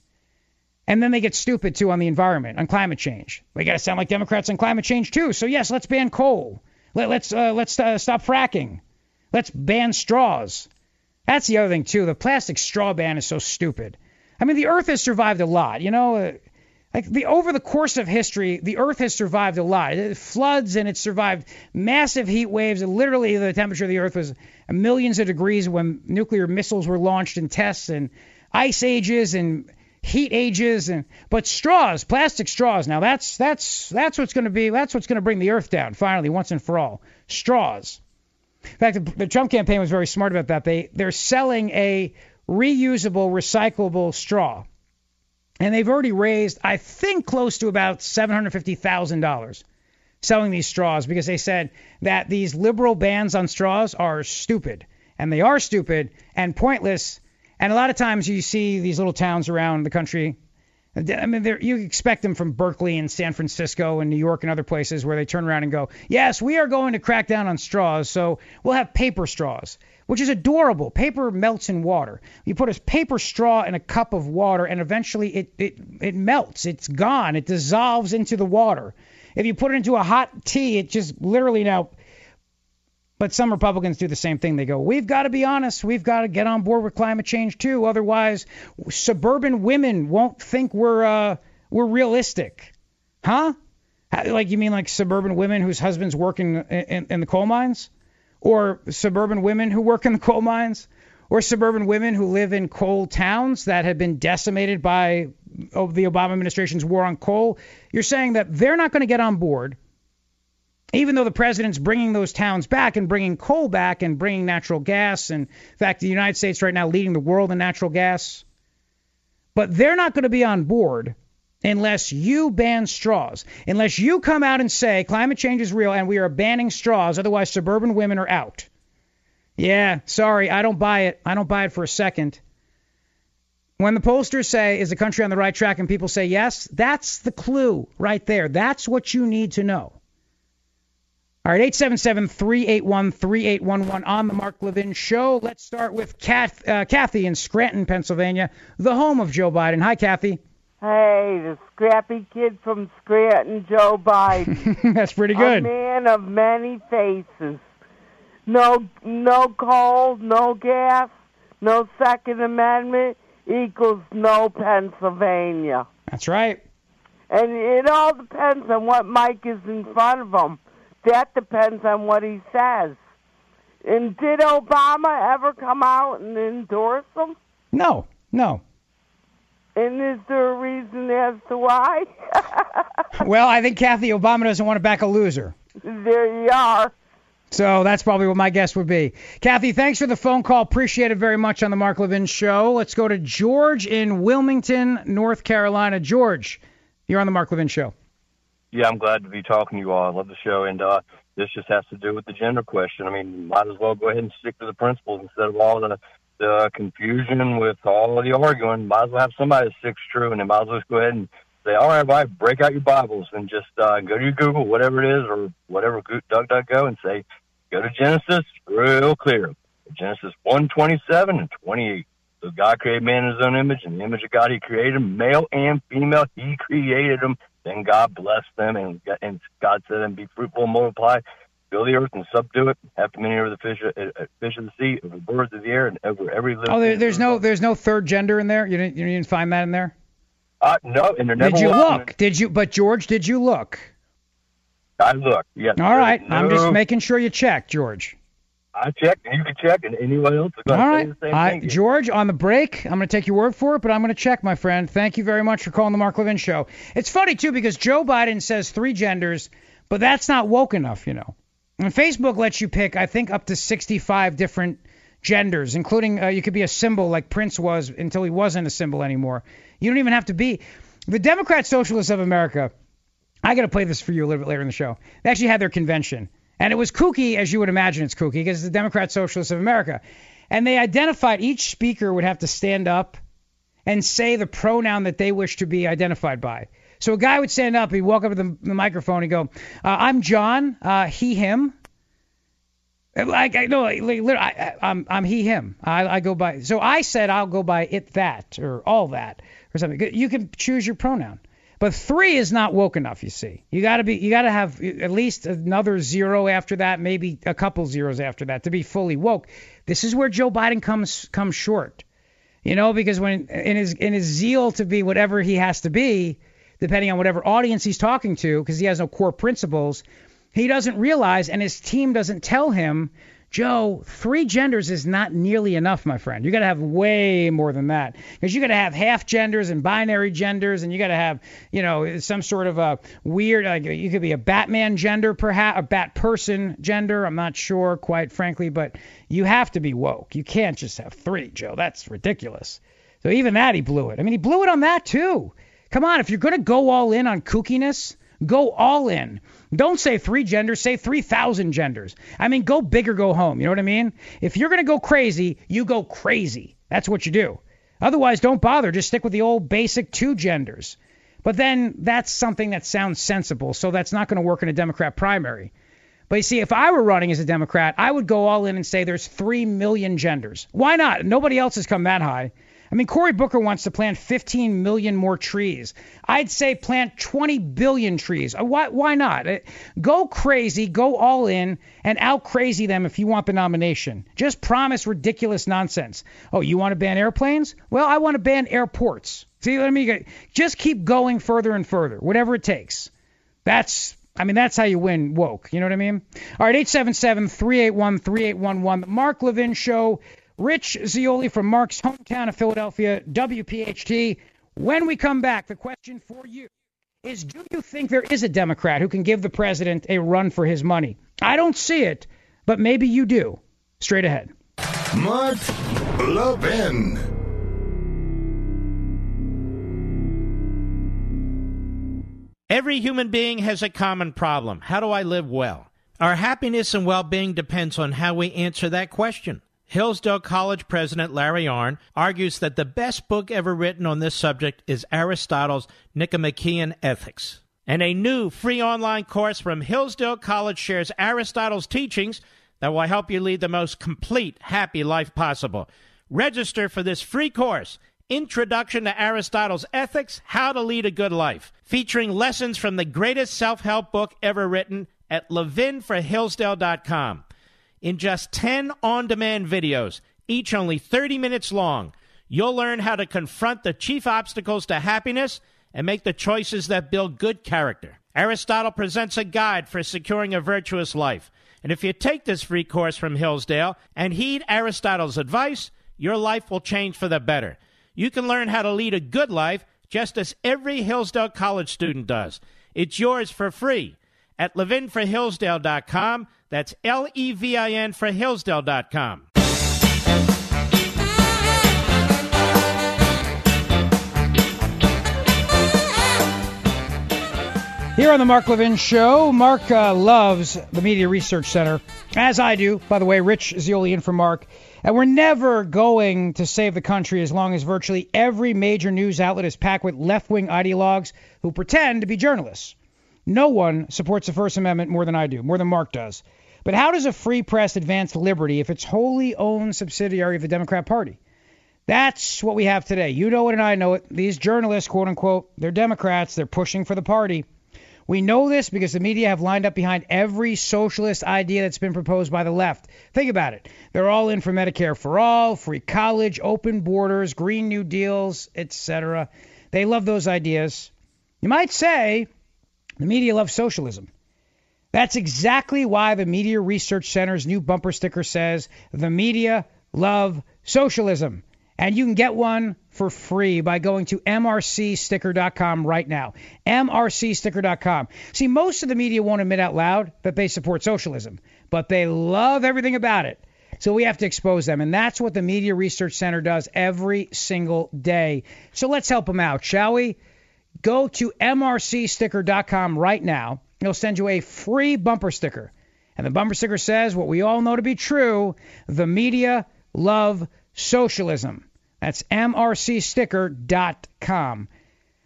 S2: And then they get stupid too on the environment, on climate change. We got to sound like Democrats on climate change too. So yes, let's ban coal. Let, let's uh, let's uh, stop fracking. Let's ban straws. That's the other thing too. The plastic straw ban is so stupid. I mean, the Earth has survived a lot. You know, uh, like the over the course of history, the Earth has survived a lot. It, floods and it survived massive heat waves. And literally, the temperature of the Earth was millions of degrees when nuclear missiles were launched in tests, and ice ages and heat ages. And but straws, plastic straws. Now that's that's that's what's going to be. That's what's going to bring the Earth down finally, once and for all. Straws. In fact, the, Trump campaign was very smart about that. They they're selling a reusable, recyclable straw, and they've already raised, I think, close to about seven hundred fifty thousand dollars selling these straws because they said that these liberal bans on straws are stupid, and they are stupid and pointless. And a lot of times you see these little towns around the country. I mean, you expect them from Berkeley and San Francisco and New York and other places where they turn around and go, yes, we are going to crack down on straws, so we'll have paper straws, which is adorable. Paper melts in water. You put a paper straw in a cup of water, and eventually it, it, it melts. It's gone. It dissolves into the water. If you put it into a hot tea, it just literally now but some Republicans do the same thing. They go, we've got to be honest. We've got to get on board with climate change too. Otherwise, suburban women won't think we're uh, we're realistic, huh? Like you mean like suburban women whose husbands work in, in, in the coal mines, or suburban women who work in the coal mines, or suburban women who live in coal towns that have been decimated by oh, the Obama administration's war on coal. You're saying that they're not going to get on board even though the president's bringing those towns back and bringing coal back and bringing natural gas, and in fact, the United States right now leading the world in natural gas, but they're not going to be on board unless you ban straws, unless you come out and say climate change is real and we are banning straws, otherwise suburban women are out. Yeah, sorry, I don't buy it. I don't buy it for a second. When the pollsters say, is the country on the right track, and people say yes, that's the clue right there. That's what you need to know. All right, 877-381-3811 on the Mark Levin Show. Let's start with Kath, uh, Kathy in Scranton, Pennsylvania, the home of Joe Biden. Hi, Kathy.
S5: Hey, the scrappy kid from Scranton, Joe Biden.
S2: That's pretty good.
S5: A man of many faces. No, no coal, no gas, no Second Amendment equals no Pennsylvania.
S2: That's right.
S5: And it all depends on what mic is in front of him that depends on what he says. And did Obama ever come out and endorse them?
S2: No, no.
S5: And is there a reason as to why?
S2: well, I think Kathy Obama doesn't want to back a loser.
S5: There you are.
S2: So that's probably what my guess would be. Kathy, thanks for the phone call. Appreciate it very much on the Mark Levin Show. Let's go to George in Wilmington, North Carolina. George, you're on the Mark Levin Show
S6: yeah, I'm glad to be talking to you all. I love the show, and uh, this just has to do with the gender question. I mean, might as well go ahead and stick to the principles instead of all the the confusion with all of the arguing. Might as well have somebody that sticks true, and then might as well just go ahead and say, all right, right, break out your Bibles and just uh, go to your Google, whatever it is, or whatever DuckDuckGo, and say, go to Genesis, real clear. Genesis 1, 27 and 28. So God created man in his own image, and the image of God he created him, male and female, he created them then God blessed them, and, and God said, "And be fruitful and multiply, fill the earth and subdue it, have dominion over the fish, uh, uh, fish of the sea, over the birds of the air, and over every living."
S2: Oh, there, there's no there's no third gender in there. You didn't you didn't find that in there.
S6: Uh, no, and there never
S2: Did you
S6: was.
S2: look? Did you? But George, did you look?
S6: I looked. Yes.
S2: All right.
S6: No,
S2: I'm just making sure you check, George.
S6: I checked, and you can check, and anyone else is going
S2: All
S6: to say the same
S2: I,
S6: thing.
S2: George, on the break, I'm going to take your word for it, but I'm going to check, my friend. Thank you very much for calling the Mark Levin Show. It's funny, too, because Joe Biden says three genders, but that's not woke enough, you know. And Facebook lets you pick, I think, up to 65 different genders, including uh, you could be a symbol like Prince was until he wasn't a symbol anymore. You don't even have to be. The Democrat Socialists of America, I got to play this for you a little bit later in the show. They actually had their convention. And it was kooky, as you would imagine it's kooky, because it's the Democrat Socialists of America. And they identified each speaker would have to stand up and say the pronoun that they wish to be identified by. So a guy would stand up, he'd walk up to the, the microphone and go, uh, I'm John, uh, he, him. Like, I, no, like, literally, I, I'm, I'm he, him. I, I go by. So I said I'll go by it, that, or all that, or something. You can choose your pronoun. But three is not woke enough, you see. You got to be, you got to have at least another zero after that, maybe a couple zeros after that to be fully woke. This is where Joe Biden comes comes short, you know, because when in his in his zeal to be whatever he has to be, depending on whatever audience he's talking to, because he has no core principles, he doesn't realize, and his team doesn't tell him Joe, three genders is not nearly enough, my friend. You got to have way more than that because you got to have half genders and binary genders, and you got to have, you know, some sort of a weird, like you could be a Batman gender, perhaps a Bat person gender. I'm not sure, quite frankly, but you have to be woke. You can't just have three, Joe. That's ridiculous. So even that, he blew it. I mean, he blew it on that too. Come on, if you're gonna go all in on kookiness, go all in. Don't say three genders, say 3,000 genders. I mean, go big or go home. You know what I mean? If you're going to go crazy, you go crazy. That's what you do. Otherwise, don't bother. Just stick with the old basic two genders. But then that's something that sounds sensible, so that's not going to work in a Democrat primary. But you see, if I were running as a Democrat, I would go all in and say there's 3 million genders. Why not? Nobody else has come that high. I mean, Cory Booker wants to plant 15 million more trees. I'd say plant 20 billion trees. Uh, why, why not? Uh, go crazy, go all in, and out crazy them if you want the nomination. Just promise ridiculous nonsense. Oh, you want to ban airplanes? Well, I want to ban airports. See, let me just keep going further and further, whatever it takes. That's I mean, that's how you win woke. You know what I mean? All right, 877 381 3811. The Mark Levin Show. Rich Zeoli from Mark's hometown of Philadelphia, WPHT. When we come back, the question for you is do you think there is a Democrat who can give the president a run for his money? I don't see it, but maybe you do. Straight ahead.
S1: Mark Levin.
S4: Every human being has a common problem. How do I live well? Our happiness and well being depends on how we answer that question. Hillsdale College president Larry Arnn argues that the best book ever written on this subject is Aristotle's Nicomachean Ethics. And a new free online course from Hillsdale College shares Aristotle's teachings that will help you lead the most complete, happy life possible. Register for this free course, Introduction to Aristotle's Ethics How to Lead a Good Life, featuring lessons from the greatest self help book ever written at levinforhillsdale.com in just 10 on demand videos, each only 30 minutes long. You'll learn how to confront the chief obstacles to happiness and make the choices that build good character. Aristotle presents a guide for securing a virtuous life. And if you take this free course from Hillsdale and heed Aristotle's advice, your life will change for the better. You can learn how to lead a good life just as every Hillsdale College student does. It's yours for free at levinforhillsdale.com. That's L E V I N for Hillsdale.com.
S2: Here on the Mark Levin Show, Mark uh, loves the Media Research Center, as I do. By the way, Rich Zeoli in for Mark. And we're never going to save the country as long as virtually every major news outlet is packed with left wing ideologues who pretend to be journalists. No one supports the First Amendment more than I do, more than Mark does. But how does a free press advance liberty if it's wholly owned subsidiary of the Democrat Party? That's what we have today. You know it and I know it. These journalists, quote unquote, they're Democrats. They're pushing for the party. We know this because the media have lined up behind every socialist idea that's been proposed by the left. Think about it. They're all in for Medicare for all, free college, open borders, Green New Deals, etc. They love those ideas. You might say the media loves socialism. That's exactly why the Media Research Center's new bumper sticker says the media love socialism. And you can get one for free by going to mrcsticker.com right now. mrcsticker.com. See, most of the media won't admit out loud that they support socialism, but they love everything about it. So we have to expose them. And that's what the Media Research Center does every single day. So let's help them out, shall we? Go to mrcsticker.com right now. It'll send you a free bumper sticker. And the bumper sticker says what we all know to be true the media love socialism. That's mrcsticker.com.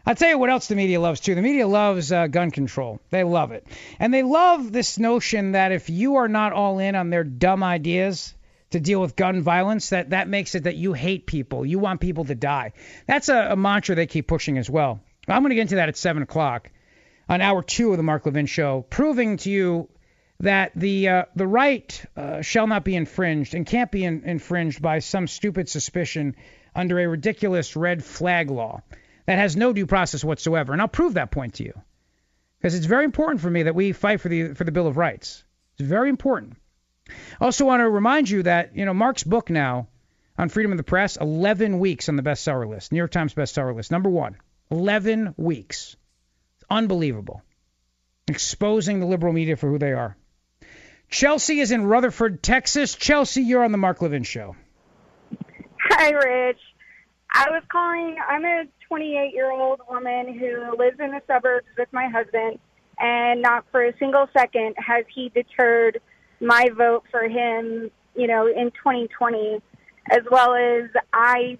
S2: I'll tell you what else the media loves too. The media loves uh, gun control. They love it. And they love this notion that if you are not all in on their dumb ideas to deal with gun violence, that, that makes it that you hate people. You want people to die. That's a, a mantra they keep pushing as well. I'm going to get into that at 7 o'clock on hour two of the Mark Levin Show, proving to you that the uh, the right uh, shall not be infringed and can't be in, infringed by some stupid suspicion under a ridiculous red flag law that has no due process whatsoever. And I'll prove that point to you because it's very important for me that we fight for the for the Bill of Rights. It's very important. Also want to remind you that you know Mark's book now Unfreedom of the Press, 11 weeks on the bestseller list, New York Times bestseller list, number one, 11 weeks. Unbelievable. Exposing the liberal media for who they are. Chelsea is in Rutherford, Texas. Chelsea, you're on the Mark Levin Show.
S7: Hi, Rich. I was calling. I'm a 28 year old woman who lives in the suburbs with my husband, and not for a single second has he deterred my vote for him, you know, in 2020. as well as I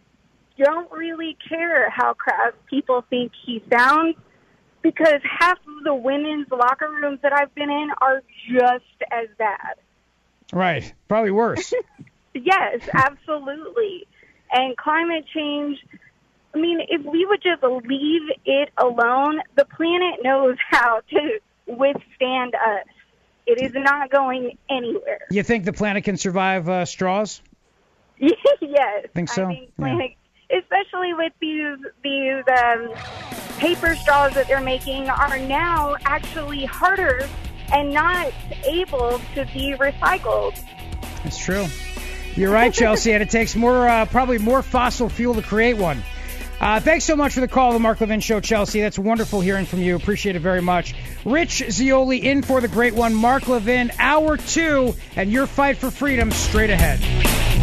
S7: don't really care how crowd people think he sounds because half of the women's locker rooms that I've been in are just as bad.
S2: Right. Probably worse.
S7: yes, absolutely. And climate change, I mean, if we would just leave it alone, the planet knows how to withstand us. It is not going anywhere.
S2: You think the planet can survive uh, straws?
S7: yes.
S2: Think so?
S7: I think planet. Especially with these these um, paper straws that they're making are now actually harder and not able to be recycled.
S2: That's true. You're right, Chelsea, and it takes more, uh, probably more fossil fuel to create one. Uh, thanks so much for the call, the Mark Levin Show, Chelsea. That's wonderful hearing from you. Appreciate it very much. Rich Zeoli in for the great one, Mark Levin, hour two, and your fight for freedom straight ahead.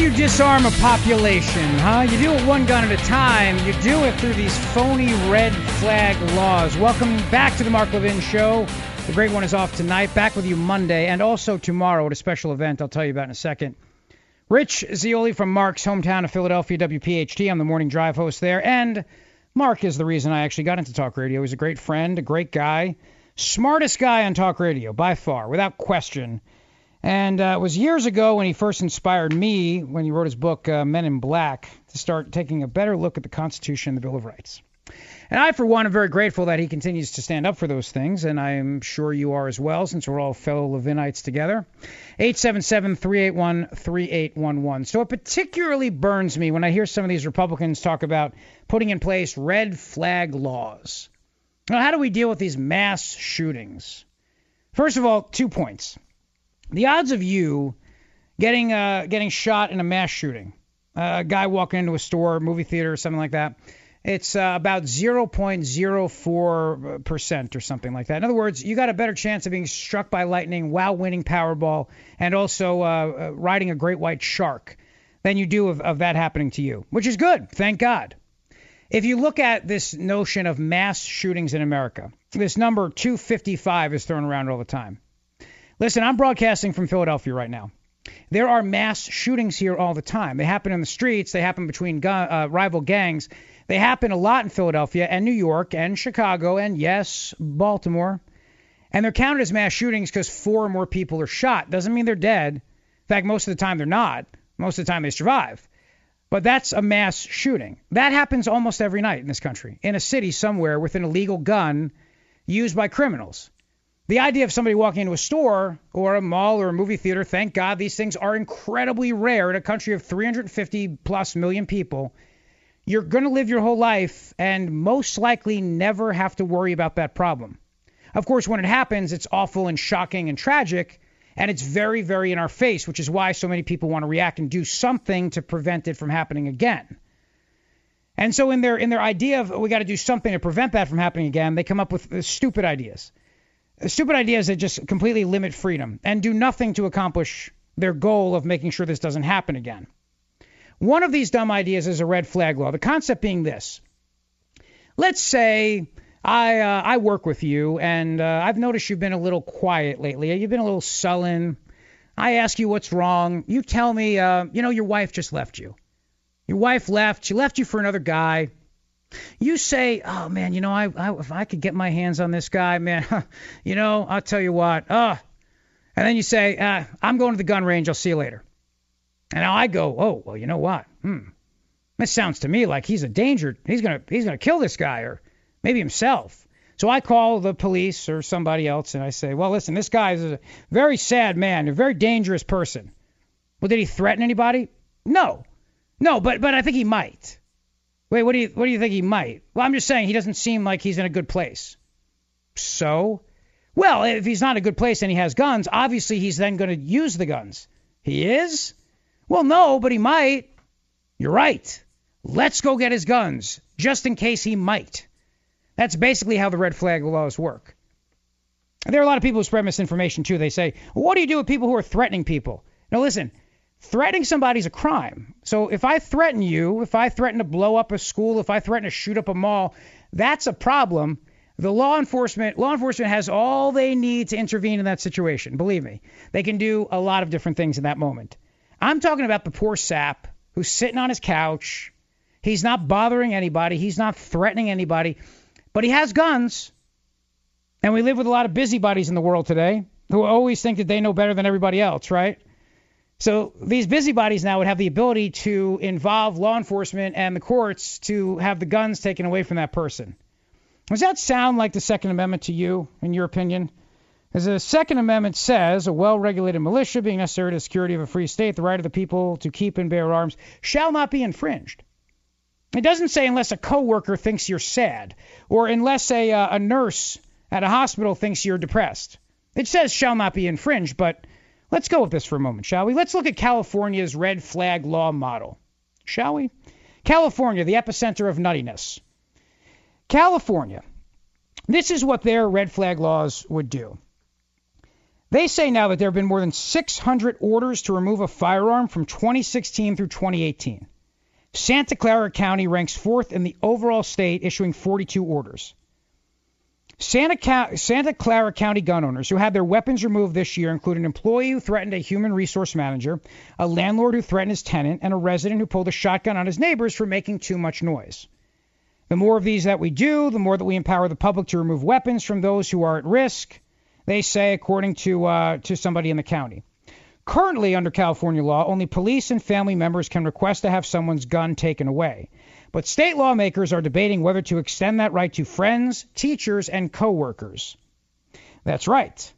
S2: Do you disarm a population, huh? You do it one gun at a time. You do it through these phony red flag laws. Welcome back to the Mark Levin Show. The great one is off tonight. Back with you Monday and also tomorrow at a special event I'll tell you about in a second. Rich Zeoli from Mark's hometown of Philadelphia, WPHT. I'm the morning drive host there. And Mark is the reason I actually got into talk radio. He's a great friend, a great guy, smartest guy on talk radio by far, without question. And uh, it was years ago when he first inspired me, when he wrote his book, uh, Men in Black, to start taking a better look at the Constitution and the Bill of Rights. And I, for one, am very grateful that he continues to stand up for those things, and I'm sure you are as well, since we're all fellow Levinites together. 877-381-3811. So it particularly burns me when I hear some of these Republicans talk about putting in place red flag laws. Now, how do we deal with these mass shootings? First of all, two points. The odds of you getting uh, getting shot in a mass shooting, uh, a guy walking into a store, movie theater, or something like that, it's uh, about 0.04% or something like that. In other words, you got a better chance of being struck by lightning while winning Powerball and also uh, riding a great white shark than you do of, of that happening to you, which is good. Thank God. If you look at this notion of mass shootings in America, this number 255 is thrown around all the time. Listen, I'm broadcasting from Philadelphia right now. There are mass shootings here all the time. They happen in the streets. They happen between gun, uh, rival gangs. They happen a lot in Philadelphia and New York and Chicago and, yes, Baltimore. And they're counted as mass shootings because four or more people are shot. Doesn't mean they're dead. In fact, most of the time they're not. Most of the time they survive. But that's a mass shooting. That happens almost every night in this country, in a city somewhere with an illegal gun used by criminals. The idea of somebody walking into a store or a mall or a movie theater, thank God these things are incredibly rare in a country of 350 plus million people you're going to live your whole life and most likely never have to worry about that problem. Of course, when it happens, it's awful and shocking and tragic, and it's very, very in our face, which is why so many people want to react and do something to prevent it from happening again. And so, in their in their idea of oh, we got to do something to prevent that from happening again, they come up with stupid ideas, stupid ideas that just completely limit freedom and do nothing to accomplish their goal of making sure this doesn't happen again. One of these dumb ideas is a red flag law. The concept being this: let's say I uh, I work with you, and uh, I've noticed you've been a little quiet lately. You've been a little sullen. I ask you what's wrong. You tell me, uh, you know, your wife just left you. Your wife left. She left you for another guy. You say, oh man, you know, I, I if I could get my hands on this guy, man, you know, I'll tell you what. Uh, and then you say, uh, I'm going to the gun range. I'll see you later. And now I go, oh, well, you know what? Hmm. This sounds to me like he's a danger. He's gonna he's gonna kill this guy or maybe himself. So I call the police or somebody else and I say, well, listen, this guy is a very sad man, a very dangerous person. Well, did he threaten anybody? No, no, but but I think he might. Wait, what do you what do you think he might? Well, I'm just saying he doesn't seem like he's in a good place. So, well, if he's not in a good place and he has guns, obviously he's then going to use the guns. He is. Well, no, but he might. You're right. let's go get his guns, just in case he might. That's basically how the red flag laws work. There are a lot of people who spread misinformation too. They say, well, what do you do with people who are threatening people? Now, listen, threatening somebody is a crime. So if I threaten you, if I threaten to blow up a school, if I threaten to shoot up a mall, that's a problem. The law enforcement law enforcement has all they need to intervene in that situation. Believe me, they can do a lot of different things in that moment. I'm talking about the poor sap who's sitting on his couch. He's not bothering anybody. He's not threatening anybody, but he has guns. And we live with a lot of busybodies in the world today who always think that they know better than everybody else, right? So these busybodies now would have the ability to involve law enforcement and the courts to have the guns taken away from that person. Does that sound like the Second Amendment to you, in your opinion? As the Second Amendment says, a well regulated militia being necessary to the security of a free state, the right of the people to keep and bear arms shall not be infringed. It doesn't say unless a coworker thinks you're sad, or unless a, uh, a nurse at a hospital thinks you're depressed. It says shall not be infringed, but let's go with this for a moment, shall we? Let's look at California's red flag law model, shall we? California, the epicenter of nuttiness. California, this is what their red flag laws would do. They say now that there have been more than 600 orders to remove a firearm from 2016 through 2018. Santa Clara County ranks fourth in the overall state, issuing 42 orders. Santa, Santa, Clara County gun owners who had their weapons removed this year include an employee who threatened a human resource manager, a landlord who threatened his tenant, and a resident who pulled a shotgun on his neighbors for making too much noise. The more of these that we do, the more that we empower the public to remove weapons from those who are at risk, they say, according to, uh, to somebody in the county. Currently, under California law, only police and family members can request to have someone's gun taken away. But state lawmakers are debating whether to extend that right to friends, teachers, and coworkers. That's right.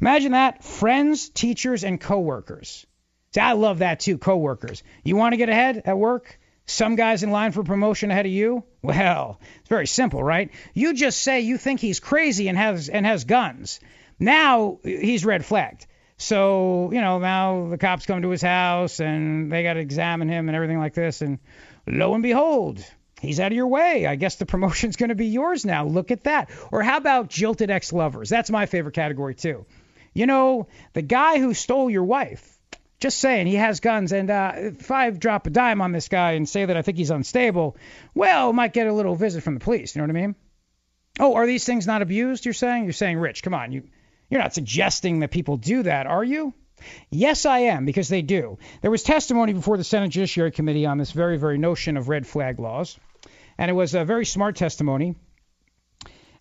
S2: Imagine that friends, teachers, and coworkers. See, I love that too, coworkers. You want to get ahead at work? Some guy's in line for promotion ahead of you? Well, it's very simple, right? You just say you think he's crazy and has and has guns. Now he's red flagged. So, you know, now the cops come to his house and they got to examine him and everything like this. And lo and behold, he's out of your way. I guess the promotion's going to be yours now. Look at that. Or how about jilted ex lovers? That's my favorite category, too. You know, the guy who stole your wife. Just saying, he has guns, and uh, if I drop a dime on this guy and say that I think he's unstable, well, might get a little visit from the police. You know what I mean? Oh, are these things not abused? You're saying? You're saying, Rich? Come on, you you're not suggesting that people do that, are you? Yes, I am, because they do. There was testimony before the Senate Judiciary Committee on this very, very notion of red flag laws, and it was a very smart testimony.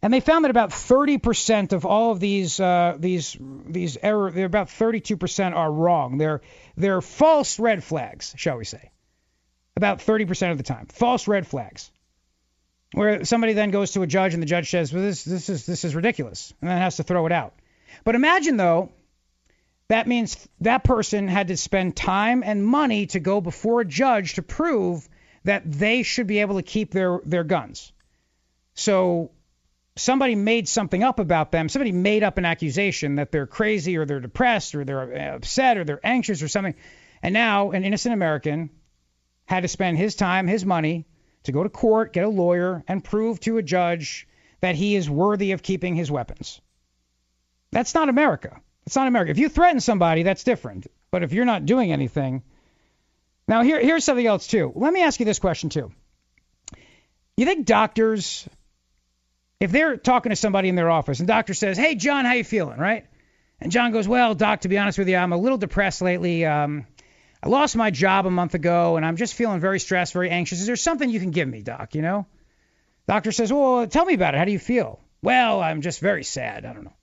S2: And they found that about 30% of all of these uh, these these error, they're about 32% are wrong. They're they're false red flags, shall we say? About 30% of the time, false red flags where somebody then goes to a judge and the judge says, "Well, this this is this is ridiculous," and then has to throw it out. But imagine, though, that means that person had to spend time and money to go before a judge to prove that they should be able to keep their, their guns. So somebody made something up about them. Somebody made up an accusation that they're crazy or they're depressed or they're upset or they're anxious or something. And now an innocent American had to spend his time, his money to go to court, get a lawyer, and prove to a judge that he is worthy of keeping his weapons. That's not America. It's not America. If you threaten somebody, that's different. But if you're not doing anything. Now, here, here's something else, too. Let me ask you this question, too. You think doctors, if they're talking to somebody in their office and doctor says, hey, John, how you feeling, right? And John goes, well, doc, to be honest with you, I'm a little depressed lately. Um, I lost my job a month ago, and I'm just feeling very stressed, very anxious. Is there something you can give me, doc, you know? Doctor says, well, tell me about it. How do you feel? Well, I'm just very sad. I don't know.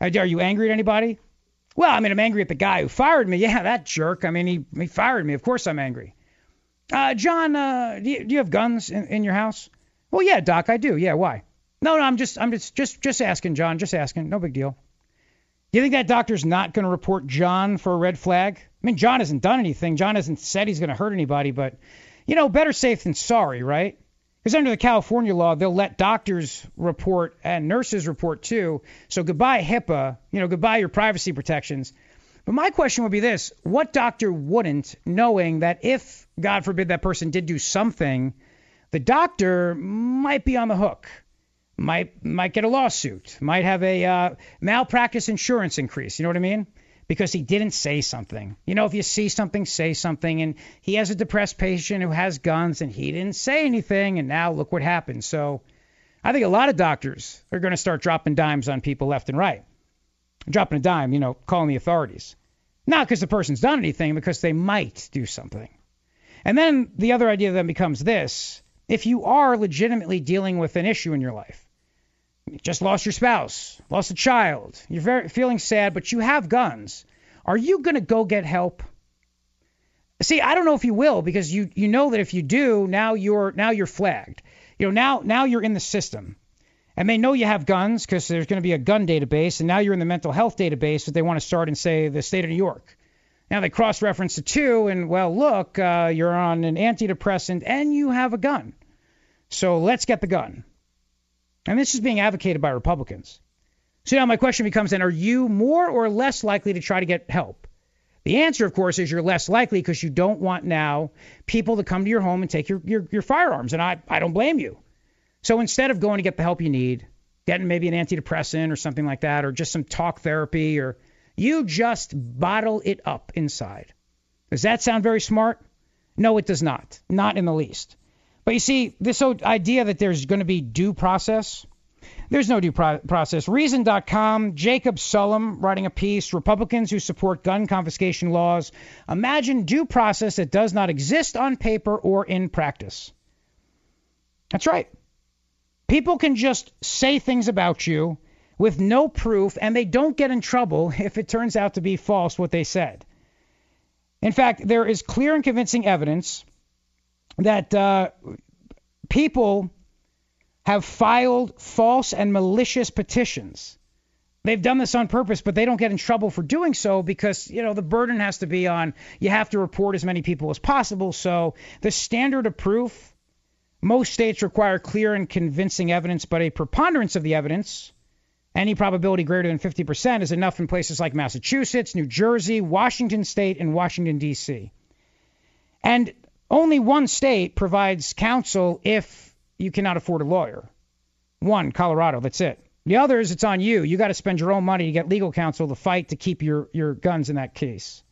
S2: Are you angry at anybody? Well, I mean, I'm angry at the guy who fired me. Yeah, that jerk. I mean, he, he fired me. Of course I'm angry. Uh, John, uh, do, you, do you have guns in, in your house? Well, yeah, Doc, I do. Yeah, why? No, no, I'm just, I'm just, just, just asking, John. Just asking. No big deal. Do you think that doctor's not going to report John for a red flag? I mean, John hasn't done anything. John hasn't said he's going to hurt anybody, but, you know, better safe than sorry, right? Because under the California law, they'll let doctors report and nurses report too. So goodbye HIPAA, you know, goodbye your privacy protections. But my question would be this what doctor wouldn't, knowing that if, God forbid, that person did do something, the doctor might be on the hook, might might get a lawsuit, might have a uh, malpractice insurance increase. You know what I mean? Because he didn't say something. You know, if you see something, say something. And he has a depressed patient who has guns, and he didn't say anything, and now look what happened. So I think a lot of doctors are going to start dropping dimes on people left and right. Dropping a dime, you know, calling the authorities. Not because the person's done anything, because they might do something. And then the other idea then becomes this if you are legitimately dealing with an issue in your life, just lost your spouse, lost a child, you're very, feeling sad, but you have guns, are you going to go get help? See, I don't know if you will because you you know that if you do, now you're now you're flagged. You know, now now you're in the system. And they know you have guns because there's going to be a gun database, and now you're in the mental health database that they want to start in, say, the state of New York. Now they cross reference the two, and well, look, uh, you're on an antidepressant and you have a gun. So let's get the gun. And this is being advocated by Republicans. So now my question becomes then, are you more or less likely to try to get help? The answer, of course, is you're less likely because you don't want now people to come to your home and take your, your, your firearms. And I, I don't blame you. So instead of going to get the help you need, getting maybe an antidepressant or something like that, or just some talk therapy, or you just bottle it up inside. Does that sound very smart? No, it does not. Not in the least. But you see, this idea that there's going to be due process, there's no due pro- process. Reason.com, Jacob Sullum writing a piece, Republicans who support gun confiscation laws imagine due process that does not exist on paper or in practice. That's right. People can just say things about you with no proof, and they don't get in trouble if it turns out to be false what they said. In fact, there is clear and convincing evidence that uh, people have filed false and malicious petitions. They've done this on purpose, but they don't get in trouble for doing so because, you know, the burden has to be on you have to report as many people as possible. So the standard of proof most states require clear and convincing evidence, but a preponderance of the evidence, any probability greater than 50%, is enough in places like Massachusetts, New Jersey, Washington State, and Washington, D.C. And only one state provides counsel if you cannot afford a lawyer. One, Colorado, that's it. The others, it's on you. You got to spend your own money to get legal counsel to fight to keep your, your guns in that case.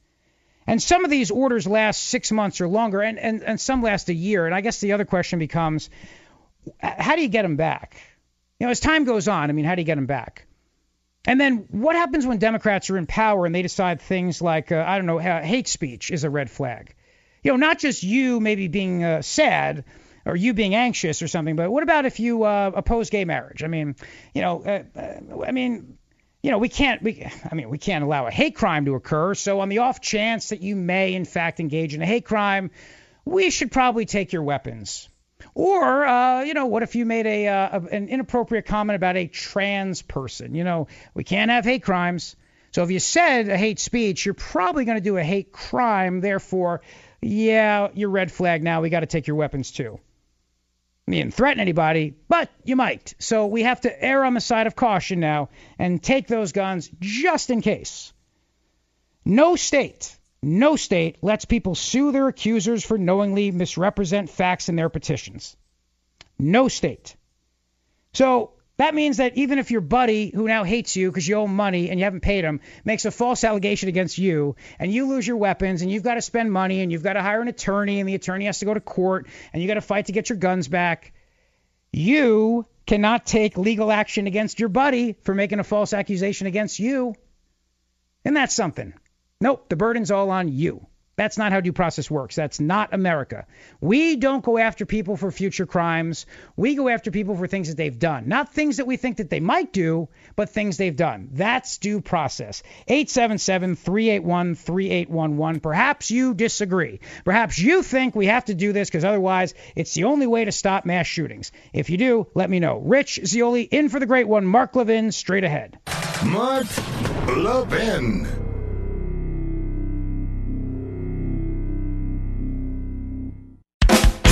S2: And some of these orders last six months or longer, and, and, and some last a year. And I guess the other question becomes how do you get them back? You know, as time goes on, I mean, how do you get them back? And then what happens when Democrats are in power and they decide things like, uh, I don't know, hate speech is a red flag? You know, not just you maybe being uh, sad or you being anxious or something, but what about if you uh, oppose gay marriage? I mean, you know, uh, uh, I mean, you know, we can't, we, I mean, we can't allow a hate crime to occur. So, on the off chance that you may, in fact, engage in a hate crime, we should probably take your weapons. Or, uh, you know, what if you made a, uh, an inappropriate comment about a trans person? You know, we can't have hate crimes. So if you said a hate speech, you're probably going to do a hate crime. Therefore, yeah, you're red flag now. We got to take your weapons too. You didn't threaten anybody, but you might. So we have to err on the side of caution now and take those guns just in case. No state, no state lets people sue their accusers for knowingly misrepresent facts in their petitions. No state. So that means that even if your buddy, who now hates you because you owe him money and you haven't paid him, makes a false allegation against you, and you lose your weapons, and you've got to spend money, and you've got to hire an attorney, and the attorney has to go to court, and you've got to fight to get your guns back, you cannot take legal action against your buddy for making a false accusation against you. And that's something? Nope, the burden's all on you. That's not how due process works. That's not America. We don't go after people for future crimes. We go after people for things that they've done, not things that we think that they might do, but things they've done. That's due process. 877-381-3811. Perhaps you disagree. Perhaps you think we have to do this because otherwise it's the only way to stop mass shootings. If you do, let me know. Rich Zeoli in for the great one. Mark Levin straight ahead.
S1: Mark Levin.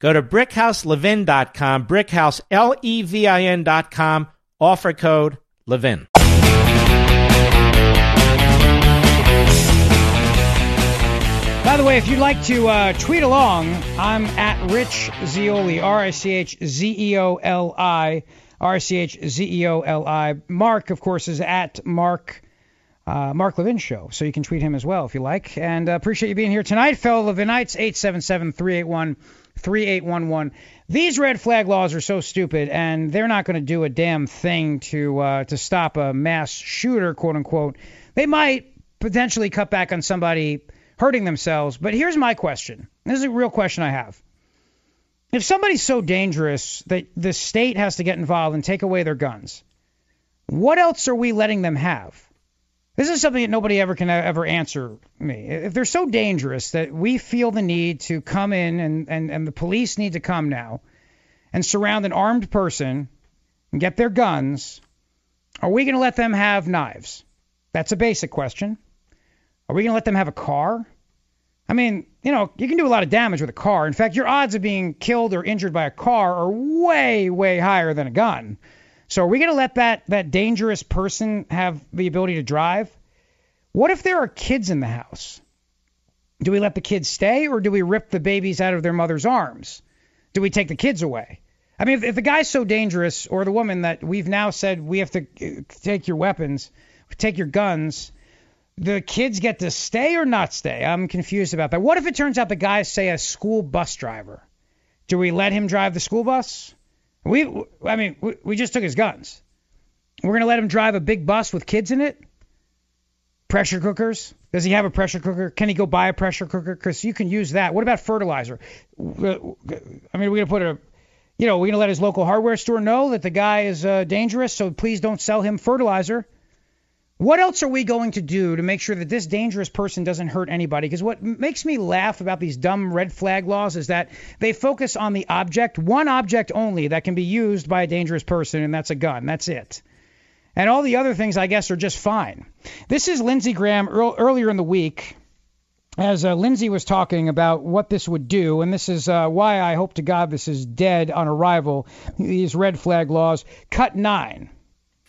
S4: Go to brickhouselevin.com, brickhouse, L-E-V-I-N.com, offer code LEVIN.
S2: By the way, if you'd like to uh, tweet along, I'm at Rich Zeoli, R I C H Z E O L I, R C H Z E O L I. Mark, of course, is at Mark. Uh, Mark Levin Show. So you can tweet him as well if you like. And uh, appreciate you being here tonight, fellow Levinites. 877 381 3811. These red flag laws are so stupid, and they're not going to do a damn thing to uh, to stop a mass shooter, quote unquote. They might potentially cut back on somebody hurting themselves. But here's my question. This is a real question I have. If somebody's so dangerous that the state has to get involved and take away their guns, what else are we letting them have? This is something that nobody ever can ever answer me. If they're so dangerous that we feel the need to come in and, and, and the police need to come now and surround an armed person and get their guns, are we going to let them have knives? That's a basic question. Are we going to let them have a car? I mean, you know, you can do a lot of damage with a car. In fact, your odds of being killed or injured by a car are way, way higher than a gun. So are we going to let that that dangerous person have the ability to drive? What if there are kids in the house? Do we let the kids stay or do we rip the babies out of their mother's arms? Do we take the kids away? I mean, if, if the guy's so dangerous or the woman that we've now said we have to uh, take your weapons, take your guns, the kids get to stay or not stay? I'm confused about that. What if it turns out the guy's, say, a school bus driver? Do we let him drive the school bus? We, I mean, we, we just took his guns. We're going to let him drive a big bus with kids in it? Pressure cookers? Does he have a pressure cooker? Can he go buy a pressure cooker? Because you can use that. What about fertilizer? I mean, we're going to put a, you know, we're going to let his local hardware store know that the guy is uh, dangerous, so please don't sell him fertilizer. What else are we going to do to make sure that this dangerous person doesn't hurt anybody? Because what makes me laugh about these dumb red flag laws is that they focus on the object, one object only that can be used by a dangerous person, and that's a gun. That's it. And all the other things, I guess, are just fine. This is Lindsey Graham earlier in the week, as uh, Lindsey was talking about what this would do, and this is uh, why I hope to God this is dead on arrival. These red flag laws. Cut nine.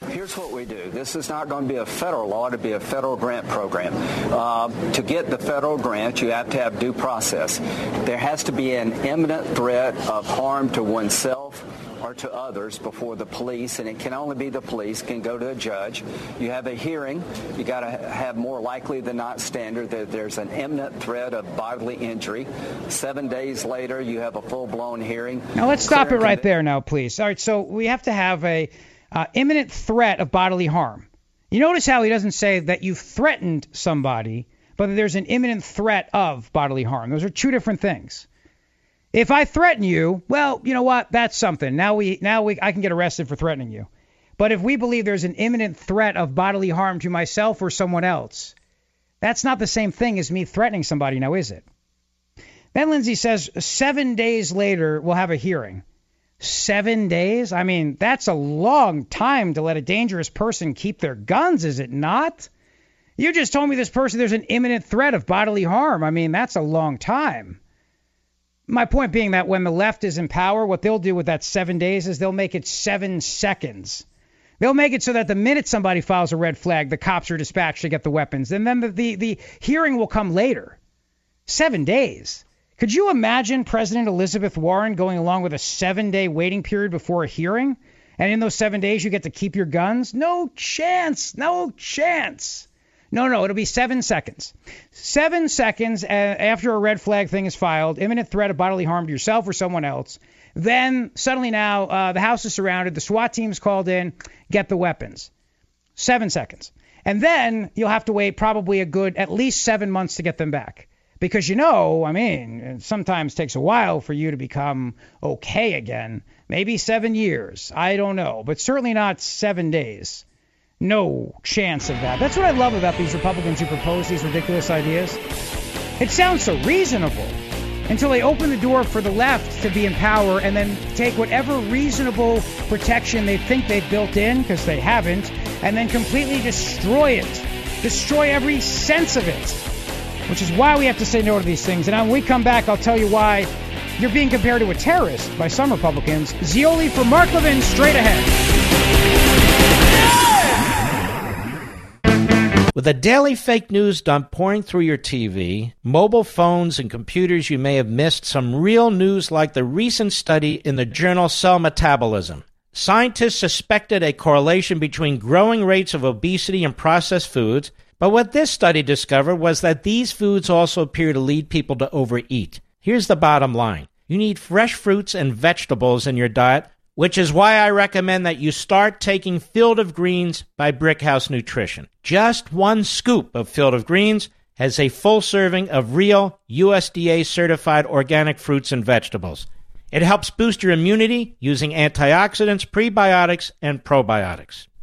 S8: Here's what we do. This is not going to be a federal law. It'll be a federal grant program. Uh, to get the federal grant, you have to have due process. There has to be an imminent threat of harm to oneself or to others before the police, and it can only be the police, can go to a judge. You have a hearing. You got to have more likely than not standard that there's an imminent threat of bodily injury. Seven days later, you have a full-blown hearing.
S2: Now let's stop it right there now, please. All right, so we have to have a uh, imminent threat of bodily harm. You notice how he doesn't say that you threatened somebody, but that there's an imminent threat of bodily harm. Those are two different things. If I threaten you, well, you know what? That's something. Now we now we I can get arrested for threatening you. But if we believe there's an imminent threat of bodily harm to myself or someone else, that's not the same thing as me threatening somebody now, is it? Then Lindsey says 7 days later we'll have a hearing. Seven days? I mean, that's a long time to let a dangerous person keep their guns, is it not? You just told me this person there's an imminent threat of bodily harm. I mean, that's a long time. My point being that when the left is in power, what they'll do with that seven days is they'll make it seven seconds. They'll make it so that the minute somebody files a red flag, the cops are dispatched to get the weapons, and then the, the, the hearing will come later. Seven days. Could you imagine President Elizabeth Warren going along with a seven day waiting period before a hearing? And in those seven days, you get to keep your guns? No chance. No chance. No, no, it'll be seven seconds. Seven seconds after a red flag thing is filed, imminent threat of bodily harm to yourself or someone else. Then suddenly now uh, the house is surrounded, the SWAT team's called in, get the weapons. Seven seconds. And then you'll have to wait probably a good at least seven months to get them back. Because you know, I mean, it sometimes takes a while for you to become okay again. Maybe seven years. I don't know. But certainly not seven days no chance of that. That's what I love about these Republicans who propose these ridiculous ideas. It sounds so reasonable until they open the door for the left to be in power and then take whatever reasonable protection they think they've built in, because they haven't, and then completely destroy it. Destroy every sense of it. Which is why we have to say no to these things. And when we come back, I'll tell you why you're being compared to a terrorist by some Republicans. Zeoli for Mark Levin, straight ahead.
S4: With a daily fake news dump pouring through your TV, mobile phones, and computers, you may have missed some real news like the recent study in the journal Cell Metabolism. Scientists suspected a correlation between growing rates of obesity and processed foods, but what this study discovered was that these foods also appear to lead people to overeat. Here's the bottom line you need fresh fruits and vegetables in your diet which is why I recommend that you start taking Field of Greens by Brickhouse Nutrition. Just one scoop of Field of Greens has a full serving of real USDA certified organic fruits and vegetables. It helps boost your immunity using antioxidants, prebiotics, and probiotics.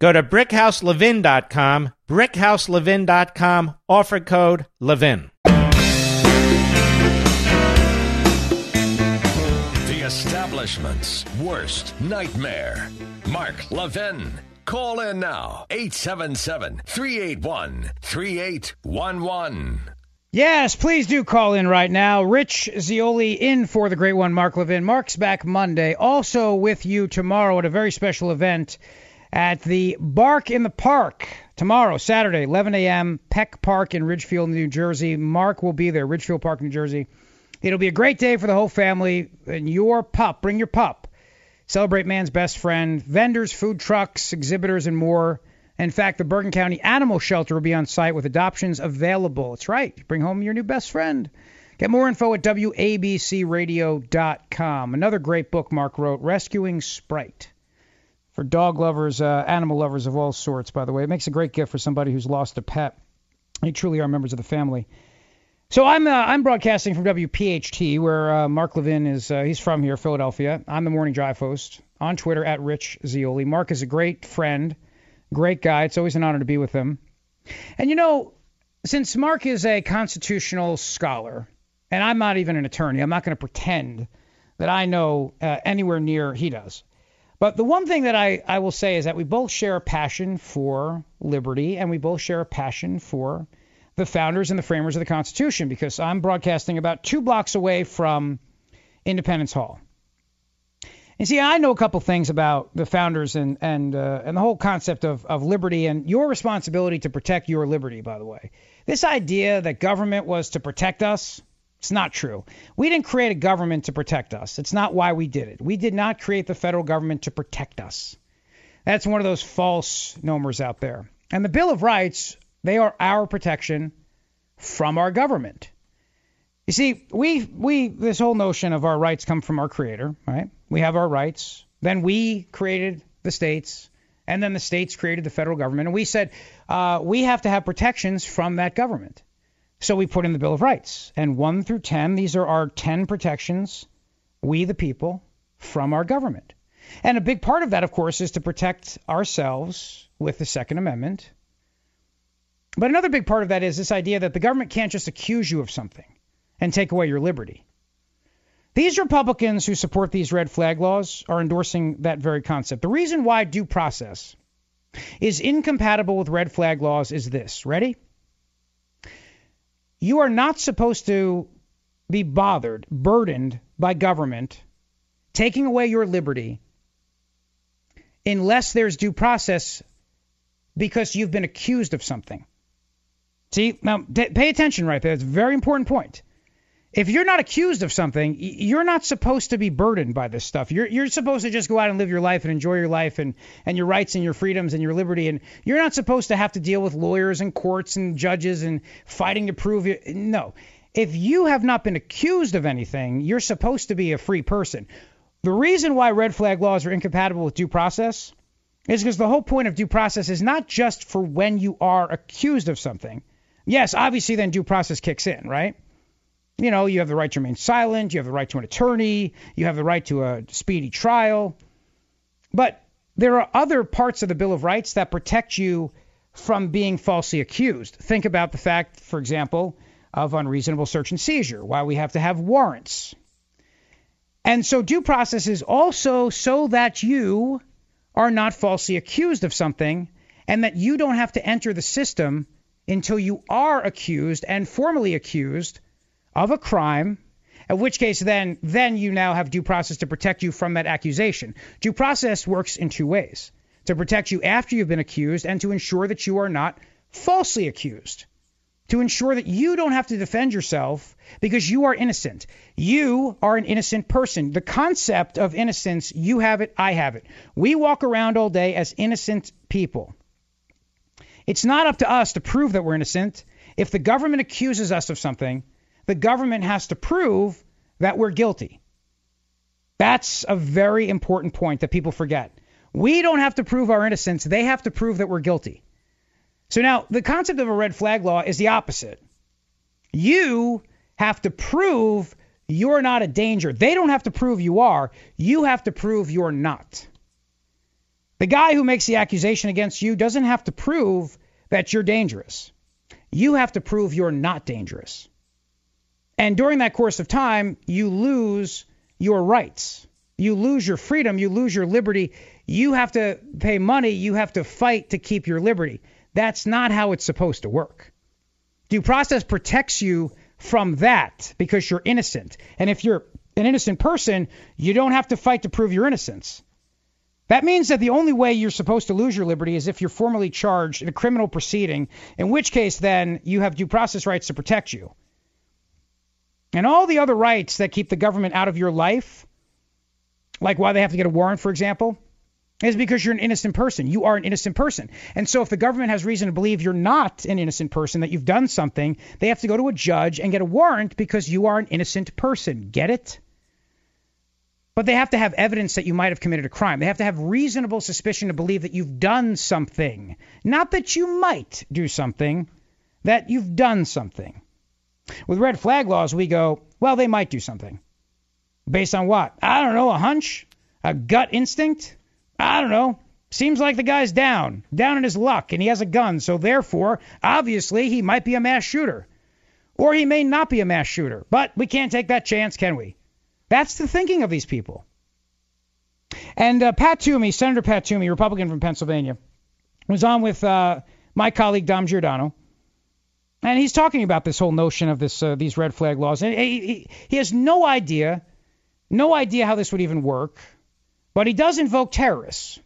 S4: Go to brickhouselevin.com, brickhouselevin.com, offer code LEVIN.
S9: The establishment's worst nightmare. Mark Levin. Call in now 877 381 3811.
S2: Yes, please do call in right now. Rich Zeoli in for the great one, Mark Levin. Mark's back Monday. Also with you tomorrow at a very special event at the Bark in the Park. Tomorrow, Saturday, 11 a.m., Peck Park in Ridgefield, New Jersey. Mark will be there, Ridgefield Park, New Jersey. It'll be a great day for the whole family. And your pup, bring your pup Celebrate Man's Best Friend, vendors, food trucks, exhibitors, and more. In fact, the Bergen County Animal Shelter will be on site with adoptions available. That's right. Bring home your new best friend. Get more info at WABCRadio.com. Another great book Mark wrote, Rescuing Sprite. For dog lovers, uh, animal lovers of all sorts, by the way. It makes a great gift for somebody who's lost a pet. They truly are members of the family. So I'm uh, I'm broadcasting from WPHT, where uh, Mark Levin is. Uh, he's from here, Philadelphia. I'm the morning drive host on Twitter at Rich Zeoli. Mark is a great friend, great guy. It's always an honor to be with him. And you know, since Mark is a constitutional scholar, and I'm not even an attorney, I'm not going to pretend that I know uh, anywhere near he does. But the one thing that I, I will say is that we both share a passion for liberty, and we both share a passion for the founders and the framers of the Constitution because I'm broadcasting about two blocks away from Independence Hall. And see, I know a couple things about the founders and and uh, and the whole concept of, of liberty and your responsibility to protect your liberty. By the way, this idea that government was to protect us, it's not true. We didn't create a government to protect us. It's not why we did it. We did not create the federal government to protect us. That's one of those false nomers out there. And the Bill of Rights they are our protection from our government. You see, we we this whole notion of our rights come from our creator, right? We have our rights. Then we created the states, and then the states created the federal government, and we said uh, we have to have protections from that government. So we put in the Bill of Rights, and one through ten, these are our ten protections, we the people, from our government. And a big part of that, of course, is to protect ourselves with the Second Amendment but another big part of that is this idea that the government can't just accuse you of something and take away your liberty. These Republicans who support these red flag laws are endorsing that very concept. The reason why due process is incompatible with red flag laws is this. Ready? You are not supposed to be bothered, burdened by government taking away your liberty unless there's due process because you've been accused of something. See, now pay attention right there. It's a very important point. If you're not accused of something, you're not supposed to be burdened by this stuff. You're you're supposed to just go out and live your life and enjoy your life and and your rights and your freedoms and your liberty. And you're not supposed to have to deal with lawyers and courts and judges and fighting to prove you. No, if you have not been accused of anything, you're supposed to be a free person. The reason why red flag laws are incompatible with due process is because the whole point of due process is not just for when you are accused of something. Yes, obviously, then due process kicks in, right? You know, you have the right to remain silent, you have the right to an attorney, you have the right to a speedy trial. But there are other parts of the Bill of Rights that protect you from being falsely accused. Think about the fact, for example, of unreasonable search and seizure, why we have to have warrants. And so due process is also so that you are not falsely accused of something and that you don't have to enter the system until you are accused and formally accused of a crime in which case then then you now have due process to protect you from that accusation due process works in two ways to protect you after you've been accused and to ensure that you are not falsely accused to ensure that you don't have to defend yourself because you are innocent. You are an innocent person. The concept of innocence, you have it, I have it. We walk around all day as innocent people. It's not up to us to prove that we're innocent. If the government accuses us of something, the government has to prove that we're guilty. That's a very important point that people forget. We don't have to prove our innocence, they have to prove that we're guilty. So now the concept of a red flag law is the opposite. You have to prove you're not a danger. They don't have to prove you are. You have to prove you're not. The guy who makes the accusation against you doesn't have to prove that you're dangerous. You have to prove you're not dangerous. And during that course of time, you lose your rights. You lose your freedom. You lose your liberty. You have to pay money. You have to fight to keep your liberty. That's not how it's supposed to work. Due process protects you from that because you're innocent. And if you're an innocent person, you don't have to fight to prove your innocence. That means that the only way you're supposed to lose your liberty is if you're formally charged in a criminal proceeding, in which case then you have due process rights to protect you. And all the other rights that keep the government out of your life, like why they have to get a warrant, for example, is because you're an innocent person. You are an innocent person. And so if the government has reason to believe you're not an innocent person, that you've done something, they have to go to a judge and get a warrant because you are an innocent person. Get it? But they have to have evidence that you might have committed a crime. They have to have reasonable suspicion to believe that you've done something. Not that you might do something, that you've done something. With red flag laws, we go, well, they might do something. Based on what? I don't know, a hunch? A gut instinct? I don't know. Seems like the guy's down, down in his luck, and he has a gun, so therefore, obviously, he might be a mass shooter. Or he may not be a mass shooter, but we can't take that chance, can we? That's the thinking of these people. And uh, Pat Toomey, Senator Pat Toomey, Republican from Pennsylvania, was on with uh, my colleague Dom Giordano, and he's talking about this whole notion of this uh, these red flag laws, and he, he, he has no idea, no idea how this would even work. But he does invoke terrorists.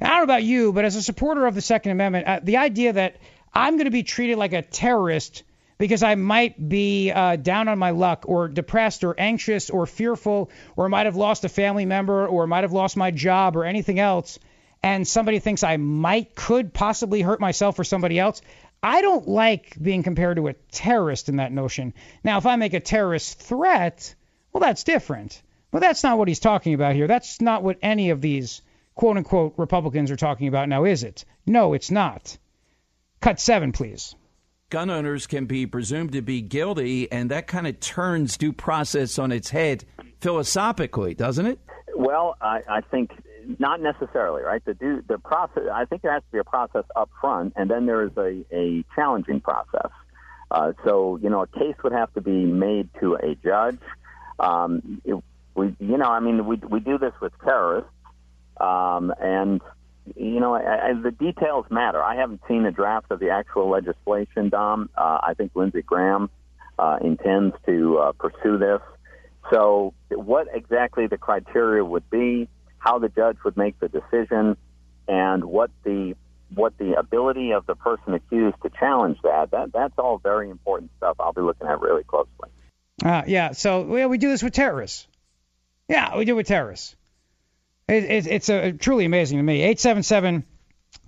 S2: I don't know about you, but as a supporter of the Second Amendment, uh, the idea that I'm going to be treated like a terrorist because I might be uh, down on my luck or depressed or anxious or fearful or might have lost a family member or might have lost my job or anything else, and somebody thinks I might, could possibly hurt myself or somebody else. I don't like being compared to a terrorist in that notion. Now, if I make a terrorist threat, well, that's different. But that's not what he's talking about here. That's not what any of these quote unquote Republicans are talking about now, is it? No, it's not. Cut seven, please.
S10: Gun owners can be presumed to be guilty, and that kind of turns due process on its head philosophically, doesn't it?
S11: Well, I, I think not necessarily, right? The do the process. I think there has to be a process up front, and then there is a, a challenging process. Uh, so, you know, a case would have to be made to a judge. Um, it, we, you know, I mean, we we do this with terrorists, um, and you know, I, I, the details matter. I haven't seen the draft of the actual legislation, Dom. Uh, I think Lindsey Graham uh, intends to uh, pursue this. So, what exactly the criteria would be, how the judge would make the decision, and what the what the ability of the person accused to challenge that, that that's all very important stuff I'll be looking at really closely.
S2: Uh, yeah, so well, we do this with terrorists. Yeah, we do it with terrorists. It, it, it's a, truly amazing to me. 877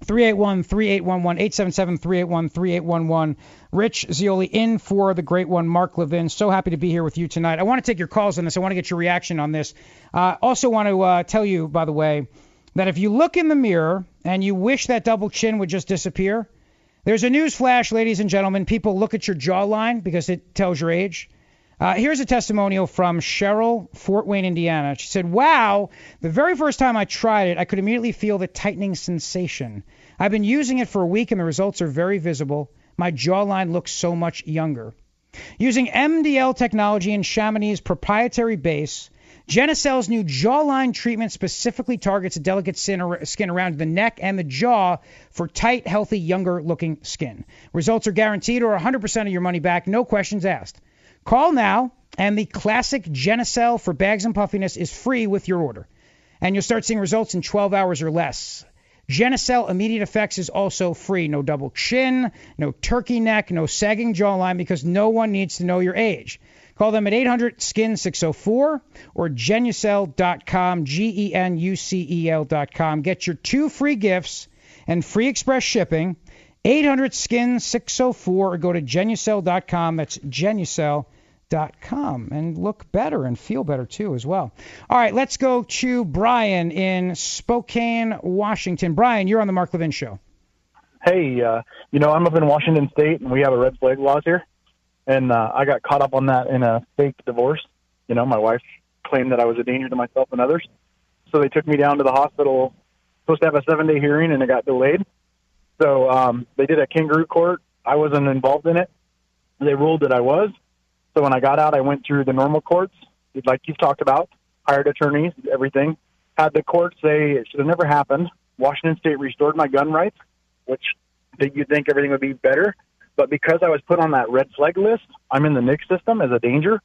S2: 381 3811. 877 381 3811. Rich Zeoli in for the great one, Mark Levin. So happy to be here with you tonight. I want to take your calls on this. I want to get your reaction on this. Uh, also, want to uh, tell you, by the way, that if you look in the mirror and you wish that double chin would just disappear, there's a news flash, ladies and gentlemen. People look at your jawline because it tells your age. Uh, here's a testimonial from Cheryl, Fort Wayne, Indiana. She said, Wow, the very first time I tried it, I could immediately feel the tightening sensation. I've been using it for a week and the results are very visible. My jawline looks so much younger. Using MDL technology and Chamonix's proprietary base, Genucel's new jawline treatment specifically targets the delicate skin around the neck and the jaw for tight, healthy, younger looking skin. Results are guaranteed or 100% of your money back, no questions asked. Call now, and the classic Genucel for bags and puffiness is free with your order. And you'll start seeing results in 12 hours or less. Genucel Immediate Effects is also free. No double chin, no turkey neck, no sagging jawline because no one needs to know your age. Call them at 800 Skin 604 or genucel.com, G E N U C E L.com. Get your two free gifts and free express shipping. 800 Skin 604 or go to genucel.com. That's genucel.com com and look better and feel better too as well. All right, let's go to Brian in Spokane, Washington. Brian, you're on the Mark Levin show.
S12: Hey, uh, you know, I'm up in Washington State and we have a red flag laws here. And uh, I got caught up on that in a fake divorce. You know, my wife claimed that I was a danger to myself and others. So they took me down to the hospital, supposed to have a seven day hearing, and it got delayed. So um, they did a kangaroo court. I wasn't involved in it. They ruled that I was. So when I got out, I went through the normal courts, like you've talked about, hired attorneys, everything. Had the court say it should have never happened. Washington State restored my gun rights, which you'd think everything would be better. But because I was put on that red flag list, I'm in the NICS system as a danger,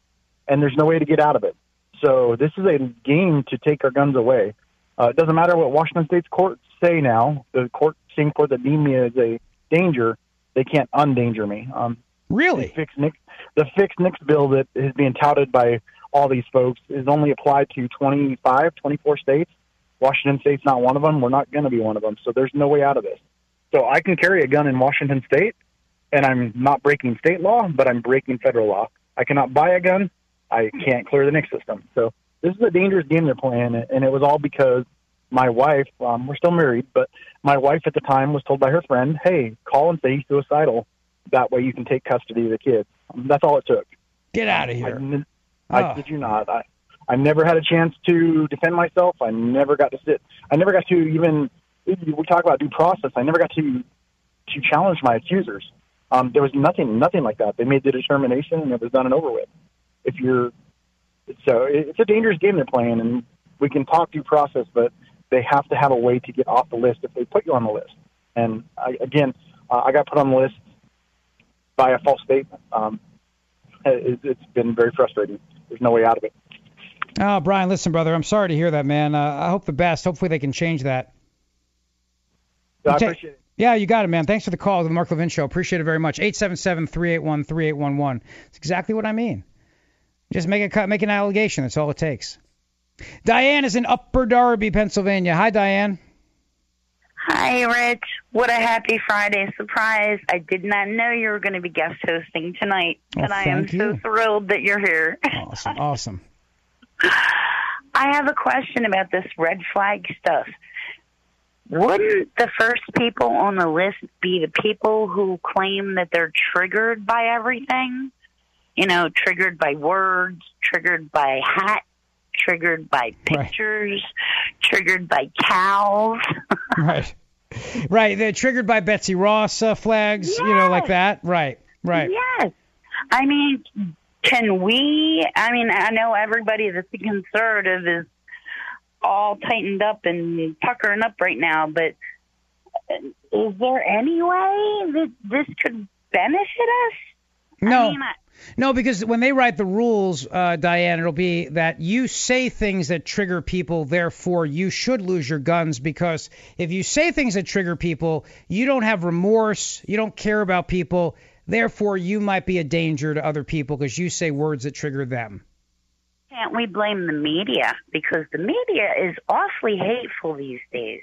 S12: and there's no way to get out of it. So this is a game to take our guns away. Uh, it doesn't matter what Washington State's courts say now. The court, same court that deemed me as a danger, they can't undanger me. Um,
S2: really?
S12: The fixed NICS, the fixed bill that is being touted by all these folks is only applied to 25, 24 states. Washington State's not one of them. We're not going to be one of them. So there's no way out of this. So I can carry a gun in Washington State, and I'm not breaking state law, but I'm breaking federal law. I cannot buy a gun. I can't clear the NICS system. So this is a dangerous game they're playing, and it was all because my wife, um, we're still married, but my wife at the time was told by her friend, hey, call and say he's suicidal. That way you can take custody of the kids. That's all it took.
S2: Get out of here.
S12: I, I, oh. did you not. I, I never had a chance to defend myself. I never got to sit. I never got to even, we talk about due process. I never got to, to challenge my accusers. Um, there was nothing, nothing like that. They made the determination and it was done and over with. If you're, so it's a dangerous game they're playing and we can talk due process, but they have to have a way to get off the list if they put you on the list. And I, again, uh, I got put on the list by a false statement. Um, it, it's been very frustrating. There's no way out of it.
S2: Oh, Brian, listen, brother, I'm sorry to hear that, man. Uh, I hope the best. Hopefully they can change that.
S12: I appreciate it.
S2: Yeah, you got it, man. Thanks for the call to the Mark Levin Show. Appreciate it very much. 877-381-3811. It's exactly what I mean. Just make a cut, make an allegation. That's all it takes. Diane is in Upper Darby, Pennsylvania. Hi, Diane.
S13: Hi, Rich. What a happy Friday surprise. I did not know you were going to be guest hosting tonight,
S2: oh,
S13: and I am
S2: you.
S13: so thrilled that you're here.
S2: Awesome. Awesome.
S13: I have a question about this red flag stuff. Wouldn't the first people on the list be the people who claim that they're triggered by everything? You know, triggered by words, triggered by hat triggered by pictures, right. triggered by cows.
S2: right. Right. They're triggered by Betsy Ross uh, flags, yes. you know, like that. Right. Right.
S13: Yes. I mean, can we? I mean, I know everybody that's conservative is all tightened up and puckering up right now, but is there any way that this could benefit us?
S2: No.
S13: I mean, I,
S2: No, because when they write the rules, uh, Diane, it'll be that you say things that trigger people, therefore you should lose your guns. Because if you say things that trigger people, you don't have remorse, you don't care about people, therefore you might be a danger to other people because you say words that trigger them.
S13: Can't we blame the media? Because the media is awfully hateful these days.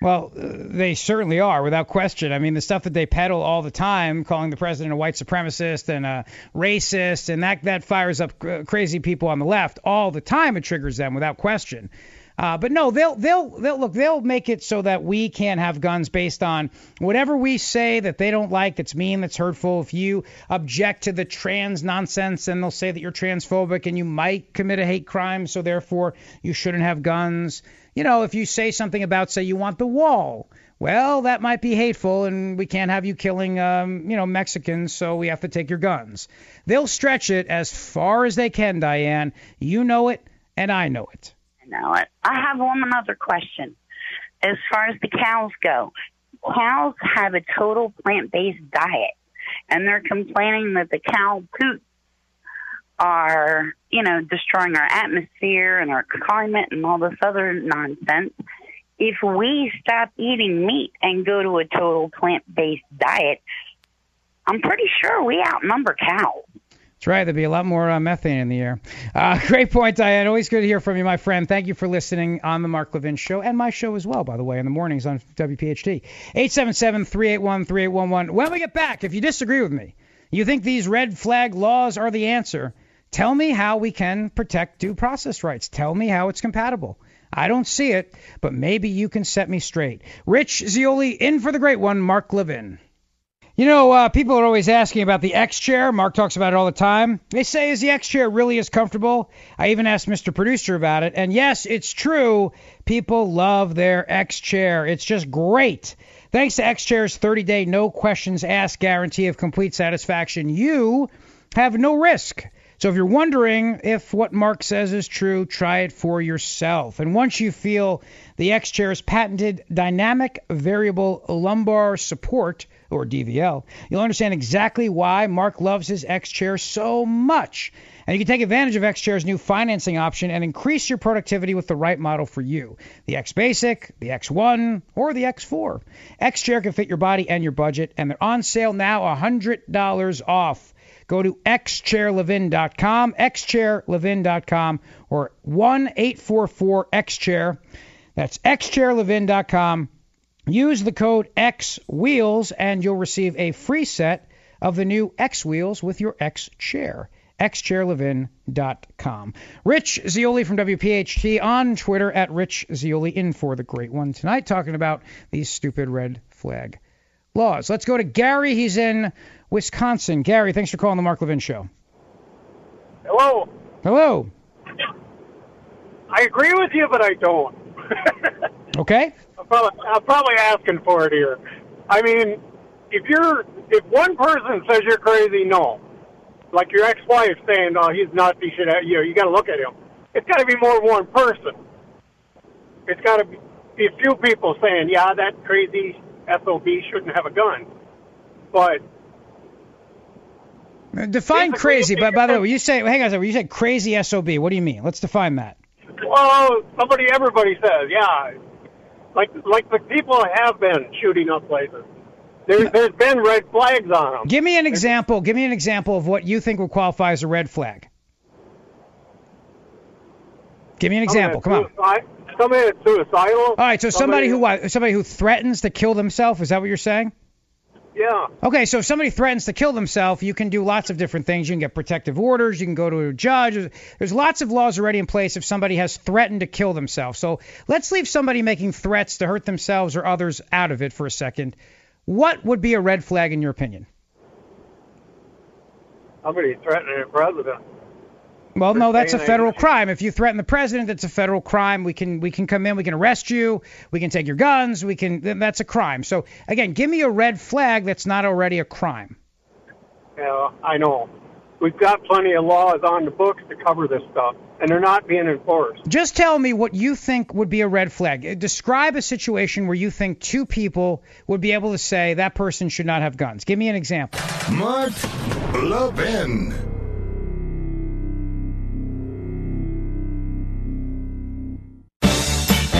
S2: Well, uh, they certainly are, without question. I mean, the stuff that they peddle all the time, calling the president a white supremacist and a racist, and that that fires up crazy people on the left all the time. It triggers them, without question. Uh, but no, they'll they'll they'll look. They'll make it so that we can't have guns based on whatever we say that they don't like, that's mean, that's hurtful. If you object to the trans nonsense, then they'll say that you're transphobic and you might commit a hate crime, so therefore you shouldn't have guns. You know, if you say something about, say, you want the wall, well, that might be hateful, and we can't have you killing, um, you know, Mexicans, so we have to take your guns. They'll stretch it as far as they can, Diane. You know it, and I know it.
S13: I know it. I have one other question. As far as the cows go, cows have a total plant-based diet, and they're complaining that the cow poop are, you know, destroying our atmosphere and our climate and all this other nonsense. If we stop eating meat and go to a total plant-based diet, I'm pretty sure we outnumber cows.
S2: That's right. There'd be a lot more uh, methane in the air. Uh, great point, Diane. Always good to hear from you, my friend. Thank you for listening on the Mark Levin Show and my show as well, by the way, in the mornings on WPHT. 877-381-3811. When we get back, if you disagree with me, you think these red flag laws are the answer, tell me how we can protect due process rights. Tell me how it's compatible. I don't see it, but maybe you can set me straight. Rich Zeoli in for the great one, Mark Levin. You know, uh, people are always asking about the X chair. Mark talks about it all the time. They say, is the X chair really as comfortable? I even asked Mr. Producer about it. And yes, it's true. People love their X chair. It's just great. Thanks to X Chair's 30 day no questions asked guarantee of complete satisfaction, you have no risk. So if you're wondering if what Mark says is true, try it for yourself. And once you feel the X Chair's patented dynamic variable lumbar support, or DVL, you'll understand exactly why Mark loves his X Chair so much. And you can take advantage of X Chair's new financing option and increase your productivity with the right model for you. The X Basic, the X1, or the X4. X Chair can fit your body and your budget, and they're on sale now $100 off. Go to xchairlevin.com, xchairlevin.com, or 1 844 xchair. That's xchairlevin.com. Use the code XWheels and you'll receive a free set of the new X Wheels with your X Chair. xchairlevin.com. Rich Zeoli from WPHT on Twitter at Rich Zeoli in for the great one tonight, talking about these stupid red flag laws. Let's go to Gary. He's in Wisconsin. Gary, thanks for calling the Mark Levin Show.
S14: Hello.
S2: Hello.
S14: I agree with you, but I don't.
S2: Okay.
S14: I'm probably, I'm probably asking for it here. I mean, if you're if one person says you're crazy, no. Like your ex-wife saying, "Oh, he's nuts. He should," have, you know, you got to look at him. It's got to be more than one person. It's got to be a few people saying, "Yeah, that crazy sob shouldn't have a gun." But uh,
S2: Define crazy, but by the way, you say, hang on a second, you said crazy SOB. What do you mean? Let's define that.
S14: well, somebody, everybody says, "Yeah." Like like the people have been shooting up places. There, there's been red flags on them.
S2: Give me an example. Give me an example of what you think would qualify as a red flag. Give me an example. Come on.
S14: Somebody that's suicidal.
S2: All right. So somebody who what? Somebody who threatens to kill themselves. Is that what you're saying?
S14: Yeah.
S2: Okay, so if somebody threatens to kill themselves, you can do lots of different things. You can get protective orders. You can go to a judge. There's lots of laws already in place if somebody has threatened to kill themselves. So let's leave somebody making threats to hurt themselves or others out of it for a second. What would be a red flag in your opinion?
S14: Somebody threatening a president.
S2: Well, no, that's a
S14: saying
S2: federal crime. If you threaten the president, that's a federal crime. We can we can come in, we can arrest you, we can take your guns, we can then that's a crime. So again, give me a red flag that's not already a crime.
S14: Yeah, I know. We've got plenty of laws on the books to cover this stuff, and they're not being enforced.
S2: Just tell me what you think would be a red flag. Uh, Describe a situation where you think two people would be able to say that person should not have guns. Give me an example.
S1: Mark Levin.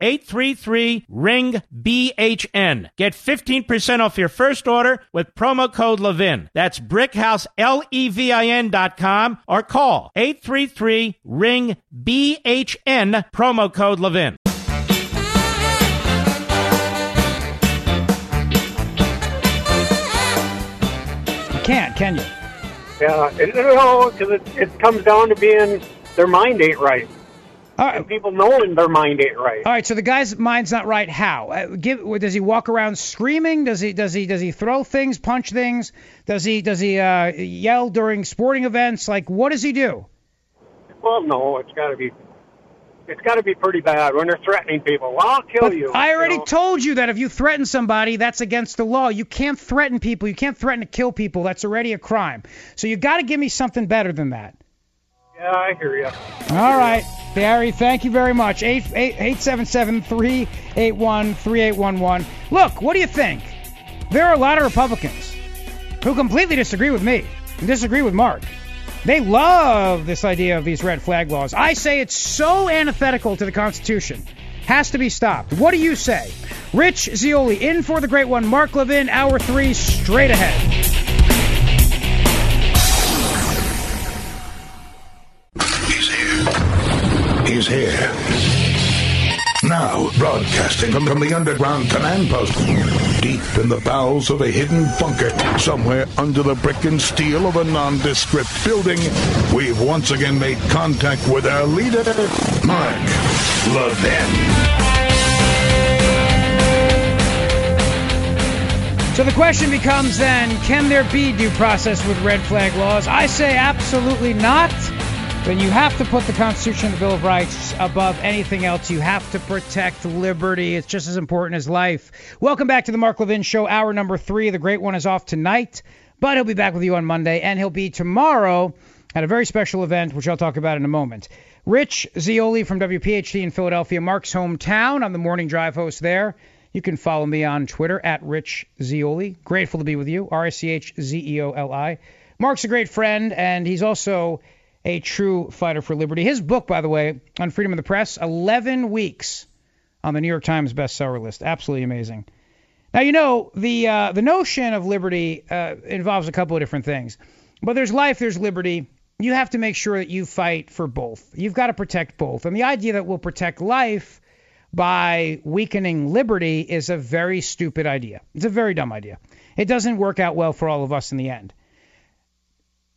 S4: 833 ring BHN. Get 15% off your first order with promo code Levin. That's brickhouse L E V I N.com or call 833 ring BHN promo code Levin.
S2: You can't, can you?
S14: Yeah, and, no, because it, it comes down to being their mind ain't right. And people knowing their mind ain't right.
S2: All right, so the guy's mind's not right. How? Uh, give, does he walk around screaming? Does he does he does he throw things, punch things? Does he does he uh, yell during sporting events? Like, what does he do?
S14: Well, no, it's got to be, it's got to be pretty bad when they're threatening people. Well, I'll kill you.
S2: I already
S14: you know?
S2: told you that if you threaten somebody, that's against the law. You can't threaten people. You can't threaten to kill people. That's already a crime. So you got to give me something better than that.
S14: Yeah, I hear you.
S2: All right, Barry, thank you very much. 877 381 3811. Look, what do you think? There are a lot of Republicans who completely disagree with me and disagree with Mark. They love this idea of these red flag laws. I say it's so antithetical to the Constitution. Has to be stopped. What do you say? Rich Zeoli in for the great one. Mark Levin, hour three, straight ahead.
S1: He's here. Now, broadcasting from, from the underground command post, deep in the bowels of a hidden bunker, somewhere under the brick and steel of a nondescript building, we've once again made contact with our leader, Mark Levin.
S2: So the question becomes then can there be due process with red flag laws? I say absolutely not. Then you have to put the Constitution and the Bill of Rights above anything else. You have to protect liberty. It's just as important as life. Welcome back to the Mark Levin Show, hour number three. The great one is off tonight, but he'll be back with you on Monday, and he'll be tomorrow at a very special event, which I'll talk about in a moment. Rich Zeoli from WPHT in Philadelphia, Mark's hometown. I'm the morning drive host there. You can follow me on Twitter at Rich Zeoli. Grateful to be with you. R I C H Z E O L I. Mark's a great friend, and he's also a true fighter for liberty. His book, by the way, on freedom of the press, 11 weeks on the New York Times bestseller list. Absolutely amazing. Now, you know, the uh, the notion of liberty uh, involves a couple of different things. But there's life, there's liberty. You have to make sure that you fight for both. You've got to protect both. And the idea that we'll protect life by weakening liberty is a very stupid idea. It's a very dumb idea. It doesn't work out well for all of us in the end.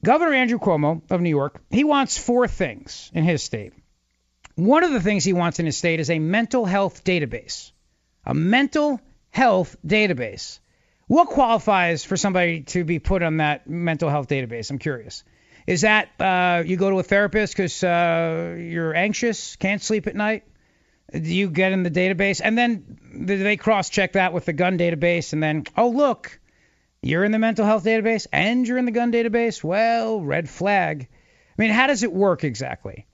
S2: Governor Andrew Cuomo of New York, he wants four things in his state. One of the things he wants in his state is a mental health database. A mental health database. What qualifies for somebody to be put on that mental health database? I'm curious. Is that uh, you go to a therapist because uh, you're anxious, can't sleep at night? Do you get in the database? And then they cross check that with the gun database? And then, oh, look, you're in the mental health database and you're in the gun database? Well, red flag. I mean, how does it work exactly?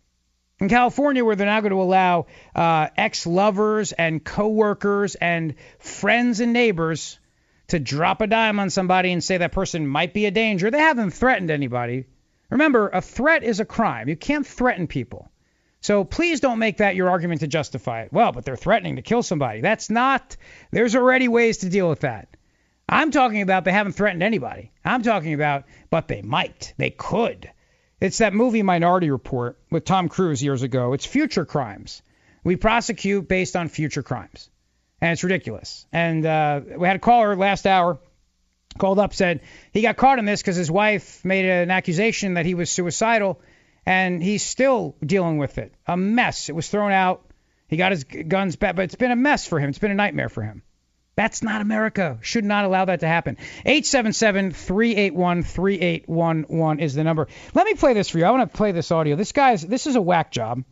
S2: In California, where they're now going to allow uh, ex lovers and coworkers and friends and neighbors to drop a dime on somebody and say that person might be a danger, they haven't threatened anybody. Remember, a threat is a crime. You can't threaten people. So please don't make that your argument to justify it. Well, but they're threatening to kill somebody. That's not, there's already ways to deal with that. I'm talking about they haven't threatened anybody. I'm talking about, but they might. They could. It's that movie Minority Report with Tom Cruise years ago. It's future crimes. We prosecute based on future crimes. And it's ridiculous. And uh, we had a caller last hour called up, said he got caught in this because his wife made an accusation that he was suicidal, and he's still dealing with it. A mess. It was thrown out He got his guns back, but it's been a mess for him. It's been a nightmare for him. That's not America. Should not allow that to happen. 877-381-3811 is the number. Let me play this for you. I want to play this audio. This guy's this is a whack job.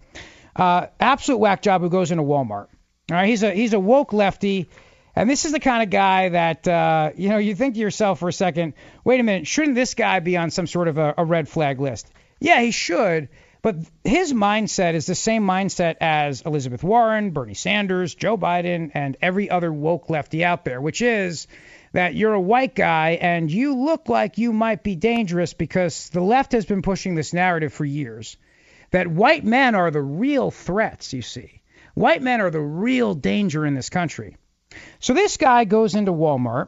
S2: Uh, absolute whack job who goes into Walmart. All right, he's a he's a woke lefty. And this is the kind of guy that, uh, you know, you think to yourself for a second, wait a minute, shouldn't this guy be on some sort of a, a red flag list? Yeah, he should. But his mindset is the same mindset as Elizabeth Warren, Bernie Sanders, Joe Biden, and every other woke lefty out there, which is that you're a white guy and you look like you might be dangerous because the left has been pushing this narrative for years that white men are the real threats, you see. White men are the real danger in this country. So this guy goes into Walmart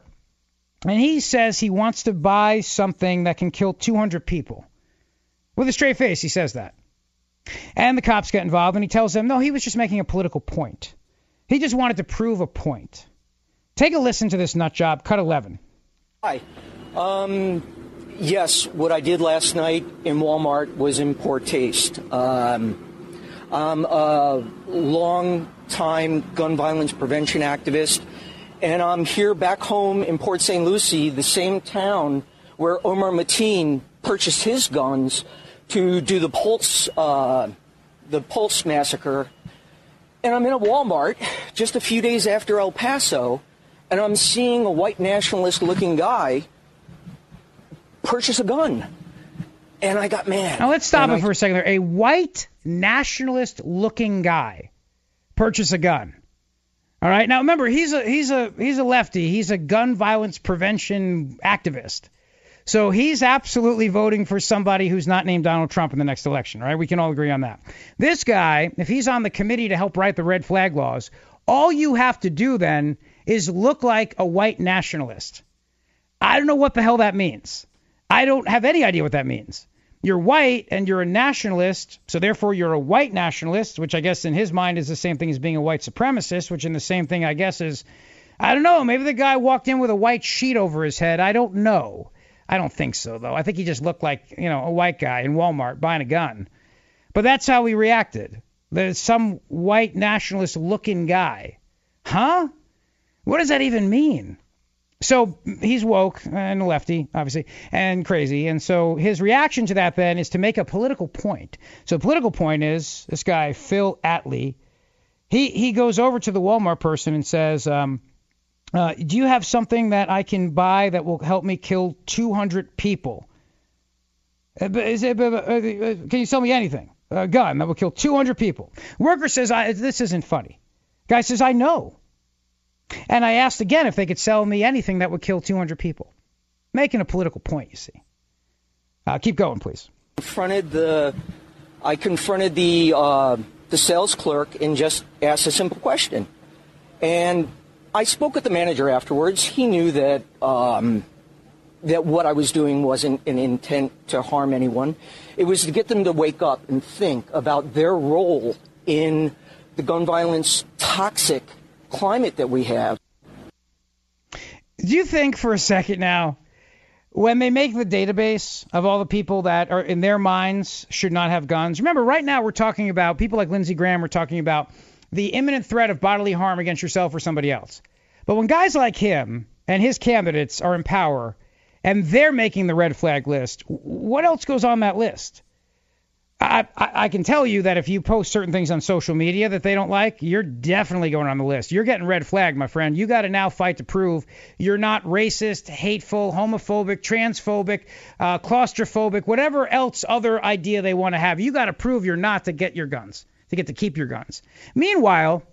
S2: and he says he wants to buy something that can kill 200 people. With a straight face, he says that. And the cops get involved and he tells them, no, he was just making a political point. He just wanted to prove a point. Take a listen to this nut job, cut 11.
S15: Hi. Um, yes, what I did last night in Walmart was in poor taste. Um, I'm a long time gun violence prevention activist, and I'm here back home in Port St. Lucie, the same town where Omar Mateen purchased his guns to do the Pulse, uh, the Pulse massacre. And I'm in a Walmart just a few days after El Paso, and I'm seeing a white nationalist looking guy purchase a gun. And I got mad.
S2: Now let's stop
S15: And
S2: it
S15: I-
S2: for a second there. A white nationalist looking guy purchase a gun. All right. Now remember, he's a he's a he's a lefty. He's a gun violence prevention activist. So he's absolutely voting for somebody who's not named Donald Trump in the next election, right? We can all agree on that. This guy, if he's on the committee to help write the red flag laws, all you have to do then is look like a white nationalist. I don't know what the hell that means. I don't have any idea what that means. You're white and you're a nationalist, so therefore you're a white nationalist, which I guess in his mind is the same thing as being a white supremacist, which in the same thing I guess is I don't know, maybe the guy walked in with a white sheet over his head. I don't know. I don't think so though. I think he just looked like, you know, a white guy in Walmart buying a gun. But that's how he reacted. There's some white nationalist looking guy. Huh? What does that even mean? So he's woke and lefty, obviously, and crazy. And so his reaction to that then is to make a political point. So the political point is this guy, Phil Atlee, he, he goes over to the Walmart person and says, um, uh, do you have something that I can buy that will help me kill 200 people? Uh, is it, uh, uh, can you sell me anything? A gun that will kill 200 people. Worker says, I, this isn't funny. Guy says, I know. And I asked again if they could sell me anything that would kill 200 people. Making a political point, you see. Uh, keep going, please.
S15: confronted the I confronted the uh, the sales clerk and just asked a simple question. And I spoke with the manager afterwards. He knew that um, that what I was doing wasn't an intent to harm anyone. It was to get them to wake up and think about their role in the gun violence toxic climate that we have.
S2: Do you think for a second now, when they make the database of all the people that are in their minds should not have guns, remember right now we're talking about people like Lindsey Graham, we're talking about the imminent threat of bodily harm against yourself or somebody else. But when guys like him and his candidates are in power and they're making the red flag list, what else goes on that list? I, I, I can tell you that if you post certain things on social media that they don't like, you're definitely going on the list. You're getting red flag, my friend. You got to now fight to prove you're not racist, hateful, homophobic, transphobic, uh, claustrophobic, whatever else other idea they want to have. You got to prove you're not to get your guns, get to keep your guns. Meanwhile,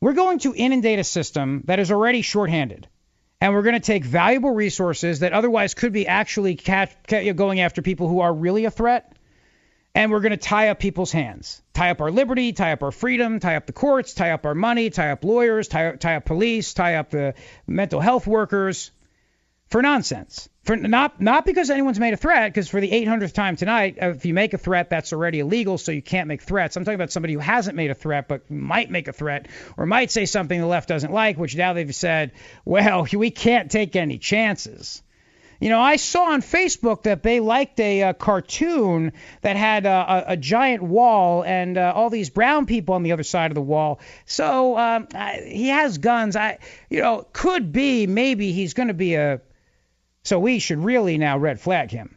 S2: we're going to inundate a system that is already shorthanded. And we're going to take valuable resources that otherwise could be actually catch, going after people who are really a threat and we're going to tie up people's hands, tie up our liberty, tie up our freedom, tie up the courts, tie up our money, tie up lawyers, tie, tie up police, tie up the mental health workers for nonsense. For not not because anyone's made a threat, because for the 800th time tonight, uh, if you make a threat, that's already illegal, so you can't make threats. I'm talking about somebody who hasn't made a threat but might make a threat or might say something the left doesn't like, which now they've said, well, we can't take any chances. You know, I saw on Facebook that they liked a, uh cartoon that had a, a giant wall and uh, all these brown people on the other side of the wall. So um, I, he has guns. I, you know, could be maybe he's going to be a. So we should really now red flag him.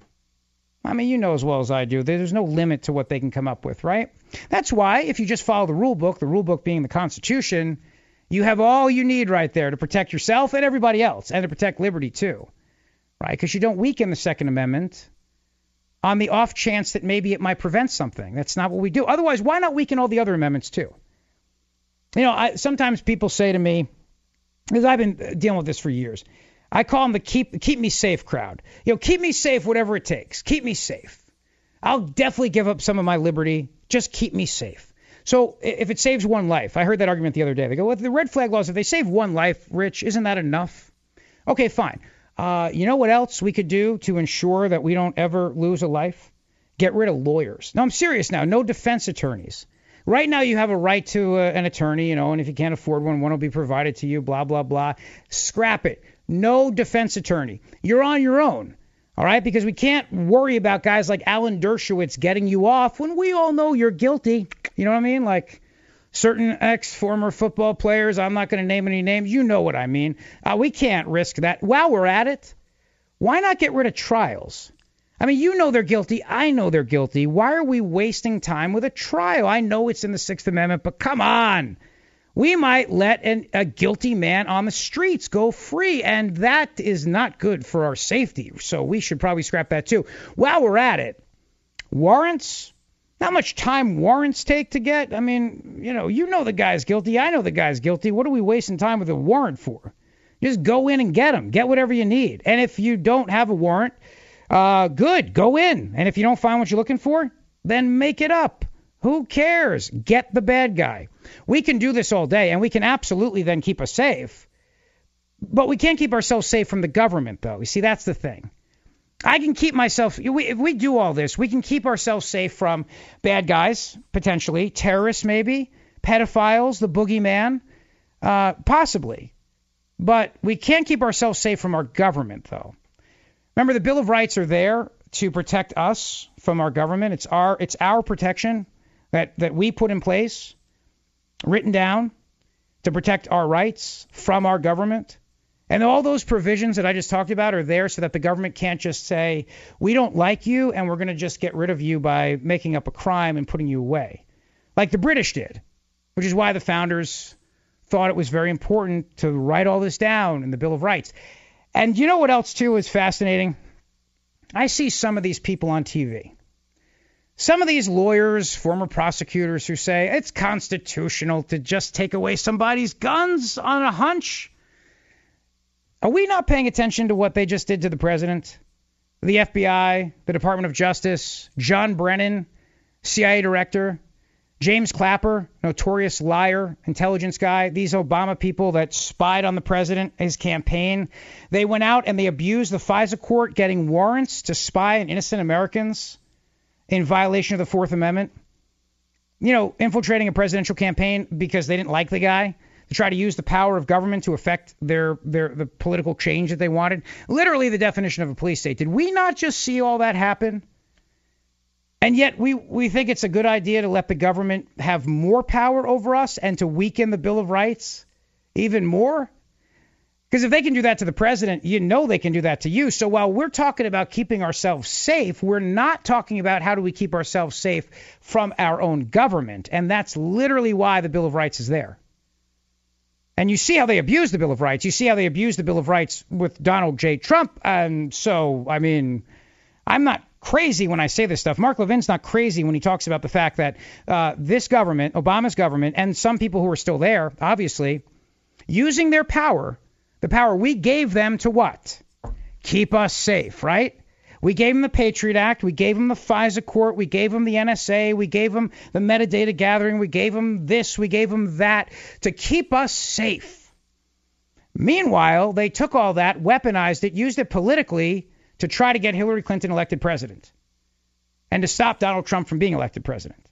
S2: I mean, you know as well as I do, there's no limit to what they can come up with, right? That's why if you just follow the rule book, the rule book being the Constitution, you have all you need right there to protect yourself and everybody else, and to protect liberty too right? Because you don't weaken the Second Amendment on the off chance that maybe it might prevent something. That's not what we do. Otherwise, why not weaken all the other amendments too? You know, I, sometimes people say to me, because I've been uh, dealing with this for years, I call them the keep keep me safe crowd. You know, keep me safe, whatever it takes. Keep me safe. I'll definitely give up some of my liberty. Just keep me safe. So if it saves one life, I heard that argument the other day. They go, well, the red flag laws, if they save one life, Rich, isn't that enough? Okay, fine. Uh, you know what else we could do to ensure that we don't ever lose a life? Get rid of lawyers. No, I'm serious now. No defense attorneys. Right now, you have a right to uh, an attorney, you know, and if you can't afford one, one will be provided to you, blah, blah, blah. Scrap it. No defense attorney. You're on your own, all right? Because we can't worry about guys like Alan Dershowitz getting you off when we all know you're guilty. You know what I mean? Like, certain ex former football players. I'm not going to name any names. You know what I mean. Uh, we can't risk that. While we're at it, why not get rid of trials? I mean, you know they're guilty. I know they're guilty. Why are we wasting time with a trial? I know it's in the Sixth Amendment, but come on. We might let an, a guilty man on the streets go free, and that is not good for our safety. So we should probably scrap that too. While we're at it, warrants, how much time warrants take to get? I mean, you know, you know the guy's guilty. I know the guy's guilty. What are we wasting time with a warrant for? Just go in and get him. Get whatever you need. And if you don't have a warrant, uh, good, go in. And if you don't find what you're looking for, then make it up. Who cares? Get the bad guy. We can do this all day, and we can absolutely then keep us safe. But we can't keep ourselves safe from the government, though. You see, that's the thing. I can keep myself. If we do all this, we can keep ourselves safe from bad guys, potentially terrorists, maybe pedophiles, the boogeyman, uh, possibly. But we can't keep ourselves safe from our government, though. Remember, the Bill of Rights are there to protect us from our government. It's our it's our protection that that we put in place, written down, to protect our rights from our government. And all those provisions that I just talked about are there so that the government can't just say, we don't like you and we're going to just get rid of you by making up a crime and putting you away, like the British did, which is why the founders thought it was very important to write all this down in the Bill of Rights. And you know what else, too, is fascinating? I see some of these people on TV. Some of these lawyers, former prosecutors, who say it's constitutional to just take away somebody's guns on a hunch. Are we not paying attention to what they just did to the president? The FBI, the Department of Justice, John Brennan, CIA director, James Clapper, notorious liar, intelligence guy, these Obama people that spied on the president, his campaign, they went out and they abused the FISA court getting warrants to spy on innocent Americans in violation of the Fourth Amendment. You know, infiltrating a presidential campaign because they didn't like the guy to try to use the power of government to affect their their the political change that they wanted. Literally the definition of a police state. Did we not just see all that happen? And yet we, we think it's a good idea to let the government have more power over us and to weaken the Bill of Rights even more? Because if they can do that to the president, you know they can do that to you. So while we're talking about keeping ourselves safe, we're not talking about how do we keep ourselves safe from our own government. And that's literally why the Bill of Rights is there. And you see how they abuse the Bill of Rights. You see how they abuse the Bill of Rights with Donald J. Trump. And so, I mean, I'm not crazy when I say this stuff. Mark Levin's not crazy when he talks about the fact that uh, this government, Obama's government, and some people who are still there, obviously, using their power, the power we gave them to what? Keep us safe, right? We gave them the Patriot Act. We gave them the FISA court. We gave them the NSA. We gave them the metadata gathering. We gave them this. We gave them that to keep us safe. Meanwhile, they took all that, weaponized it, used it politically to try to get Hillary Clinton elected president and to stop Donald Trump from being elected president.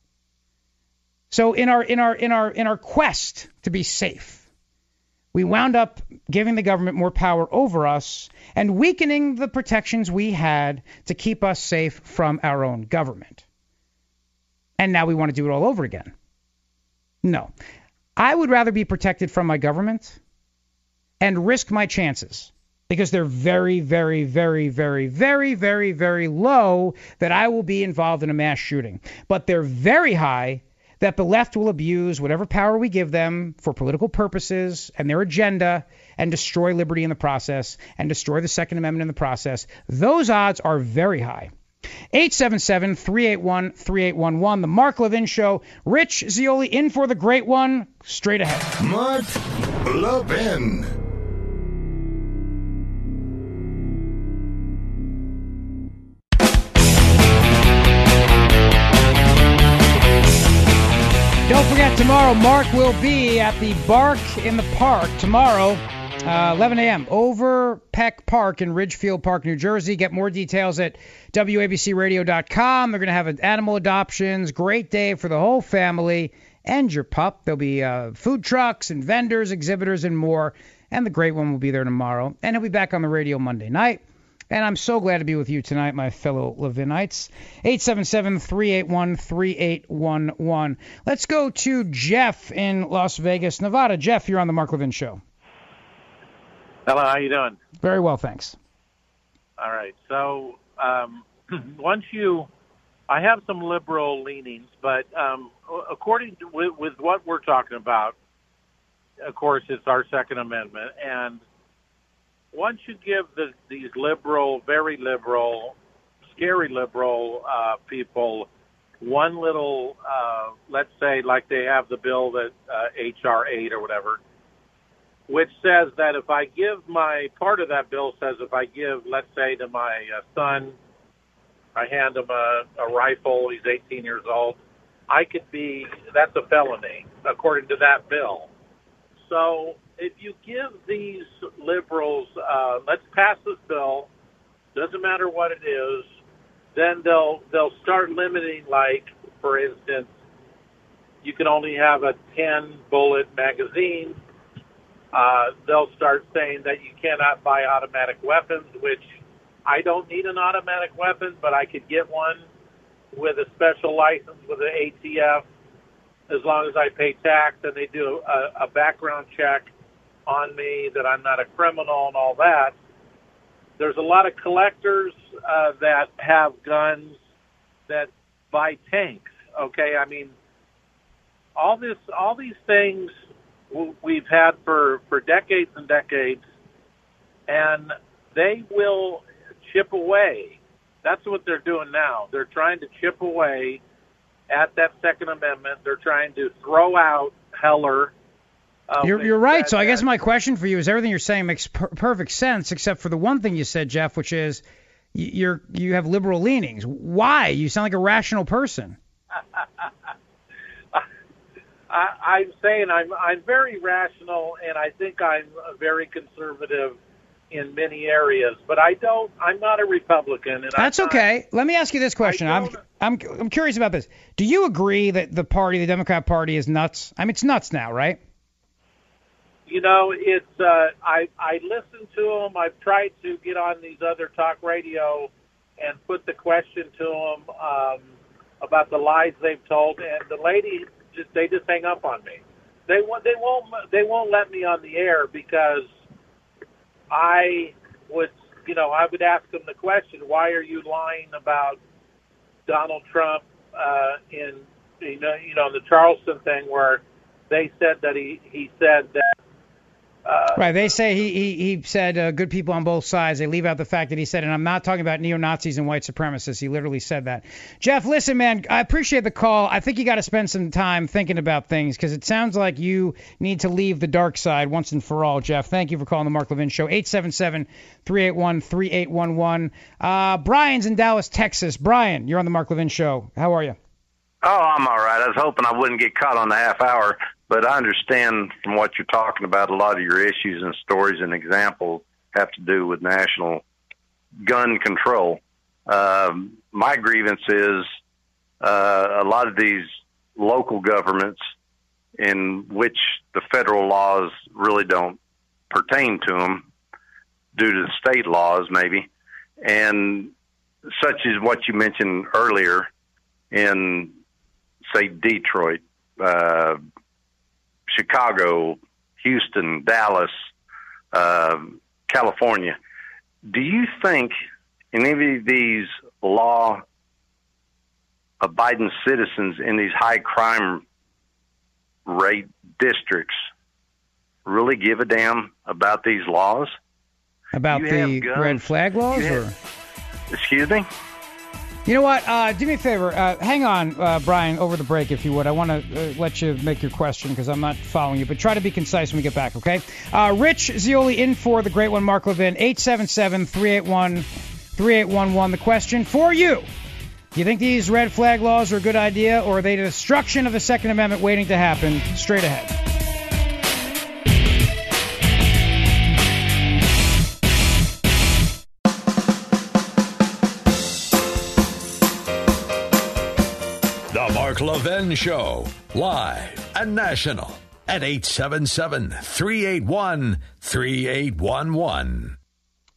S2: So in our in our in our in our quest to be safe, we wound up giving the government more power over us and weakening the protections we had to keep us safe from our own government. And now we want to do it all over again. No. I would rather be protected from my government and risk my chances because they're very, very, very, very, very, very, very low that I will be involved in a mass shooting. But they're very high that the left will abuse whatever power we give them for political purposes and their agenda and destroy liberty in the process and destroy the Second Amendment in the process. Those odds are very high. 877 381 3811. The Mark Levin Show. Rich Zeoli in for the great one. Straight ahead.
S1: Mark Levin.
S2: Don't forget, tomorrow Mark will be at the Bark in the Park tomorrow, uh, 11 a.m. over Peck Park in Ridgefield Park, New Jersey. Get more details at WABCRadio.com. They're going to have animal adoptions. Great day for the whole family and your pup. There'll be uh, food trucks and vendors, exhibitors, and more. And the great one will be there tomorrow. And he'll be back on the radio Monday night. And I'm so glad to be with you tonight, my fellow Levinites. 877-381-3811. Let's go to Jeff in Las Vegas, Nevada. Jeff, you're on the Mark Levin Show.
S16: Hello, how you doing?
S2: Very well, thanks.
S16: All right. So um, once you, I have some liberal leanings, but um, according to with, with what we're talking about, of course, it's our Second Amendment, and once you give the, these liberal, very liberal, scary liberal uh, people one little, uh, let's say, like they have the bill that uh, HR eight or whatever, which says that if I give my part of that bill says if I give, let's say, to my uh, son, I hand him a, a rifle. He's 18 years old. I could be that's a felony according to that bill. So if you give these liberals, uh, let's pass this bill, doesn't matter what it is, then they'll they'll start limiting. Like for instance, you can only have a 10 bullet magazine. Uh, they'll start saying that you cannot buy automatic weapons, which I don't need an automatic weapon, but I could get one with a special license with an ATF as long as I pay tax and they do a, a background check on me that I'm not a criminal and all that. There's a lot of collectors uh, that have guns that buy tanks. Okay, I mean, all this, all these things we've had for for decades and decades, and they will chip away. That's what they're doing now. They're trying to chip away at that Second Amendment. They're trying to throw out Heller uh,
S2: you're, you're right.
S16: said
S2: So I guess my question for you is everything you're saying makes per- perfect sense, except for the one thing you said, Jeff, which is you're you have liberal leanings. Why? You sound like a rational person.
S16: I, I'm saying I'm I'm very rational, and I think I'm very conservative in many areas. But I don't. I'm not a Republican, and
S2: That's
S16: not,
S2: okay. Let me ask you this question. I'm I'm I'm curious about this. Do you agree that the party, the Democrat Party, is nuts? I mean, it's nuts now, right?
S16: You know, it's uh, I I listen to them. I've tried to get on these other talk radio and put the question to them um, about the lies they've told, and the lady just they just hang up on me. They won't they won't they won't let me on the air because I would you know I would ask them the question, why are you lying about Donald Trump uh, in you know you know the Charleston thing where they said that he he said that uh,
S2: Right. They say he he, he said uh, good people on both sides. They leave out the fact that he said, and I'm not talking about neo Nazis and white supremacists. He literally said that. Jeff, listen, man, I appreciate the call. I think you got to spend some time thinking about things because it sounds like you need to leave the dark side once and for all. Jeff, thank you for calling the Mark Levin Show. 877-381-3811. Uh, Brian's in Dallas, Texas. Brian, you're on the Mark Levin Show. How are you?
S17: Oh, I'm all right. I was hoping I wouldn't get caught on the half hour, but I understand from what you're talking about, a lot of your issues and stories and examples have to do with national gun control. Um, my grievance is uh, a lot of these local governments in which the federal laws really don't pertain to them due to the state laws, maybe, and such as what you mentioned earlier in, say, Detroit, uh, Chicago, Houston, Dallas, uh, California. Do you think any of these law abiding citizens in these high crime rate districts really give a damn about these laws?
S2: About the
S17: guns.
S2: red flag laws, or
S17: Excuse me?
S2: You know what? Uh, do me a favor. Uh, hang on, uh, Brian, over the break, if you would. I want to uh, let you make your question because I'm not following you, but try to be concise when we get back, okay? Uh, Rich Zeoli in for the great one, Mark Levin, 877 381 3811. The question for you. Do you think these red flag laws are a good idea, or are they the destruction of the Second Amendment waiting to happen? Straight ahead.
S9: Levin Show, live and national at 877 381 3811.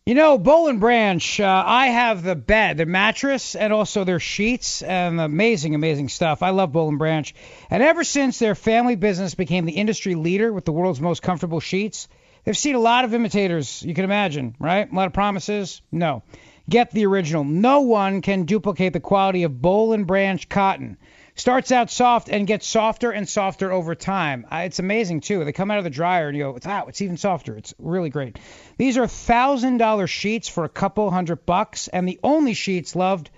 S2: You know, Boll and Branch, uh, I have the bed, the mattress, and also their sheets, and amazing, amazing stuff. I love Boll and Branch. And ever since their family business became the industry leader with the world's most comfortable sheets, they've seen a lot of imitators, you can imagine, right? A lot of promises? No. Get the original. No one can duplicate the quality of Boll and Branch cotton. Starts out soft and gets softer and softer over time. It's amazing too. They come out of the dryer and you go, wow, it's even softer. It's really great. These are thousand dollar sheets for a couple hundred bucks, and the only sheets loved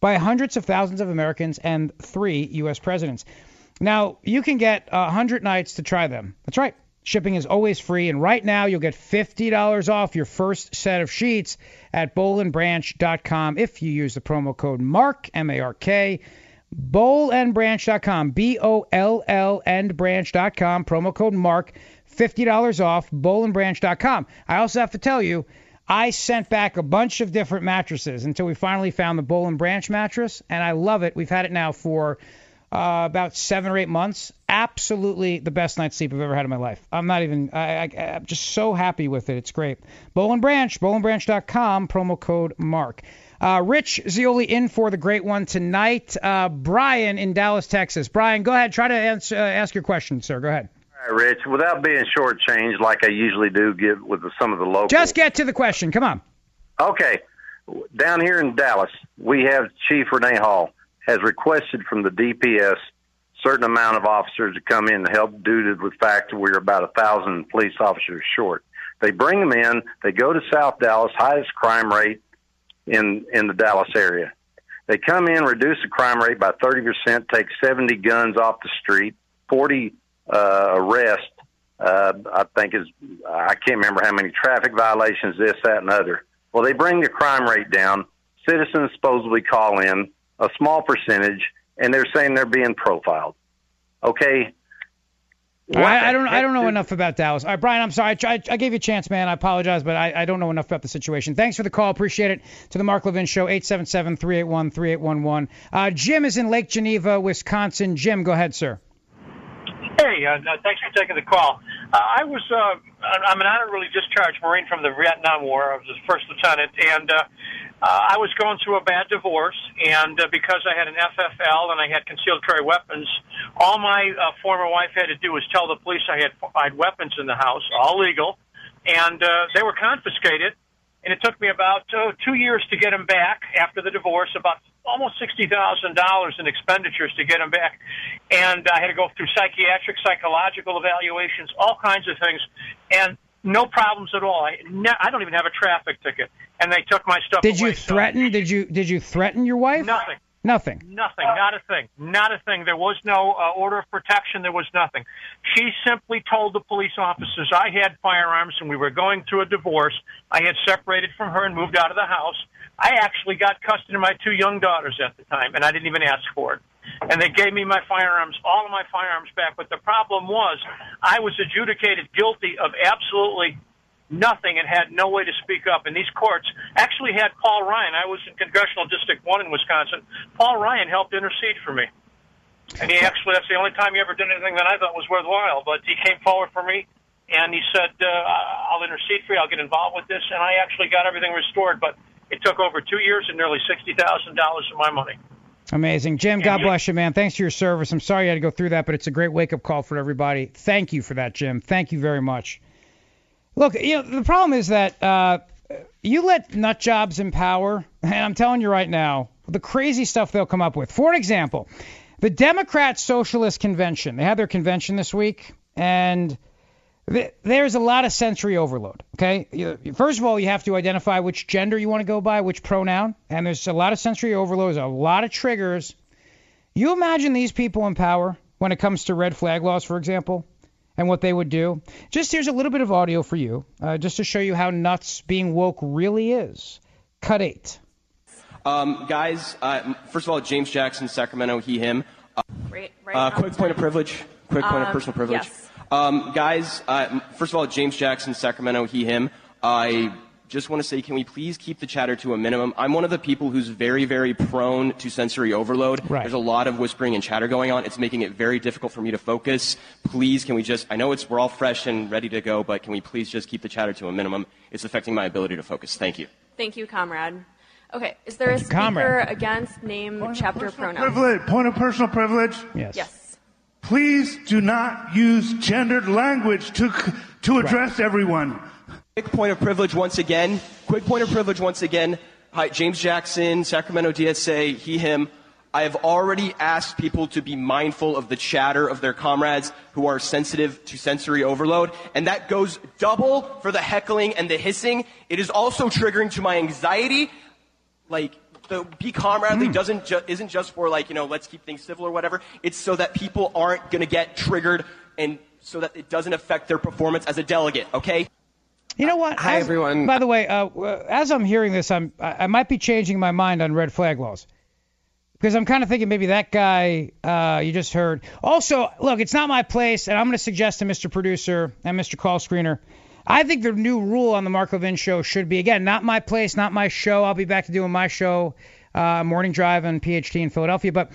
S2: by hundreds of thousands of Americans and three U.S. presidents. Now you can get a hundred nights to try them. That's right. Shipping is always free, and right now you'll get $50 off your first set of sheets at bollandbranch.com if you use the promo code MARK, M-A-R-K, bollandbranch.com, B-O-L-L and branch.com, promo code MARK, $50 off, bollandbranch.com. I also have to tell you, I sent back a bunch of different mattresses until we finally found the Boll and Branch mattress, and I love it. We've had it now for uh, about seven or eight months. Absolutely the best night's sleep I've ever had in my life. I'm not even, I, I'm just so happy with it. It's great. Boll and Branch, bollandbranch.com, promo code MARK. Uh, Rich Zeoli in for the great one tonight. Uh, Brian in Dallas, Texas. Brian, go ahead. Try to answer, uh, ask your question, sir. Go ahead.
S17: All right, Rich, without being shortchanged like I usually do get with some of the local.
S2: Just get to the question. Come on.
S17: Okay. Down here in Dallas, we have Chief Renee Hall has requested from the DPS certain amount of officers to come in to help due to the fact that we're about a thousand police officers short. They bring them in. They go to South Dallas, highest crime rate in in the Dallas area. They come in, reduce the crime rate by thirty percent, take seventy guns off the street, forty uh, arrests. Uh, I think is I can't remember how many traffic violations, this, that, and other. Well, they bring the crime rate down. Citizens supposedly call in a small percentage, and they're saying they're being profiled. Okay. What
S2: I, I don't. I don't know enough about Dallas. All right, Brian. I'm sorry. I, tried, I gave you a chance, man. I apologize, but I, I don't know enough about the situation. Thanks for the call. Appreciate it. To the Mark Levin Show, 877-381-3811. Uh, Jim is in Lake Geneva, Wisconsin. Jim, go ahead, sir.
S18: Hey, uh, thanks for taking the call. Uh, I was, uh, I'm an honorably discharged Marine from the Vietnam War. I was a first lieutenant, and uh, I was going through a bad divorce, and uh, because I had an FFL and I had concealed carry weapons, all my uh, former wife had to do was tell the police I had, I had weapons in the house, all legal, and uh, they were confiscated. And it took me about uh, two years to get them back after the divorce, about almost sixty thousand dollars in expenditures to get them back, and I had to go through psychiatric, psychological evaluations, all kinds of things, and no problems at all. I, ne- I don't even have a traffic ticket, and they took my stuff.
S2: Did
S18: away,
S2: you threaten? Did you Did you threaten your wife?
S18: Nothing.
S2: Nothing.
S18: Nothing, not a thing, not a thing. There was no uh, order of protection. There was nothing. She simply told the police officers I had firearms and we were going through a divorce. I had separated from her and moved out of the house. I actually got custody of my two young daughters at the time, and I didn't even ask for it. And they gave me my firearms, all of my firearms back. But the problem was, I was adjudicated guilty of absolutely nothing and had no way to speak up. And these courts actually had Paul Ryan. I was in Congressional District 1 in Wisconsin. Paul Ryan helped intercede for me. And he actually, that's the only time he ever did anything that I thought was worthwhile. But he came forward for me, and he said, uh, "I'll intercede for you. I'll get involved with this." And I actually got everything restored, but it took over two years and nearly sixty thousand dollars of my money.
S2: Amazing. Jim, God bless you, man. Thanks for your service. I'm sorry you had to go through that, but it's a great wake up call for everybody. Thank you for that, Jim. Thank you very much. Look, you know, the problem is that uh, you let nut jobs in power, and I'm telling you right now, the crazy stuff they'll come up with. For example, the Democrat Socialist Convention, they had their convention this week, and there's a lot of sensory overload. Okay, first of all, you have to identify which gender you want to go by, which pronoun, and there's a lot of sensory overload, there's a lot of triggers. You imagine these people in power when it comes to red flag laws, for example, and what they would do. Just here's a little bit of audio for you, uh, just to show you how nuts being woke really is. Cut eight.
S19: Um, guys, uh, first of all, James Jackson, Sacramento, he, him. Uh,
S20: Right, right
S19: uh, quick point of privilege. Quick point of
S20: Um,
S19: personal privilege.
S20: yes.
S19: Um, guys, uh, first of all, James Jackson, Sacramento, he, him. I just want to say, can we please keep the chatter to a minimum? I'm one of the people who's very, very prone to sensory overload.
S2: Right.
S19: There's a lot of whispering and chatter going on. It's making it very difficult for me to focus. Please, can we just, I know it's, we're all fresh and ready to go, but can we please just keep the chatter to a minimum? It's affecting my ability to focus. Thank you.
S20: Thank you, comrade. Okay, is there a
S19: Thank you,
S20: speaker
S19: comrade.
S20: against name, chapter, pronoun?
S21: Privilege, point of personal privilege.
S2: Yes.
S20: Yes.
S21: Please do not use gendered language to to address everyone.
S19: Quick point of privilege once again. Quick point of privilege once again. Hi, James Jackson, Sacramento DSA, he, him. I have already asked people to be mindful of the chatter of their comrades who are sensitive to sensory overload, and that goes double for the heckling and the hissing. It is also triggering to my anxiety. Like, the be comradely doesn't ju- isn't just for like you know let's keep things civil or whatever. It's so that people aren't going to get triggered and so that it doesn't affect their performance as a delegate. Okay.
S2: You know what?
S19: Hi,
S2: As-
S19: everyone.
S2: By the way, uh, uh, as I'm hearing this, I'm I I might be changing my mind on red flag laws because I'm kind of thinking maybe that guy uh, you just heard. Also, look, it's not my place, and I'm going to suggest to Mr. Producer and Mr. Call Screener. I think the new rule on the Mark Levin show should be again not my place, not my show. I'll be back to doing my show, uh, Morning Drive and PhD in Philadelphia, but.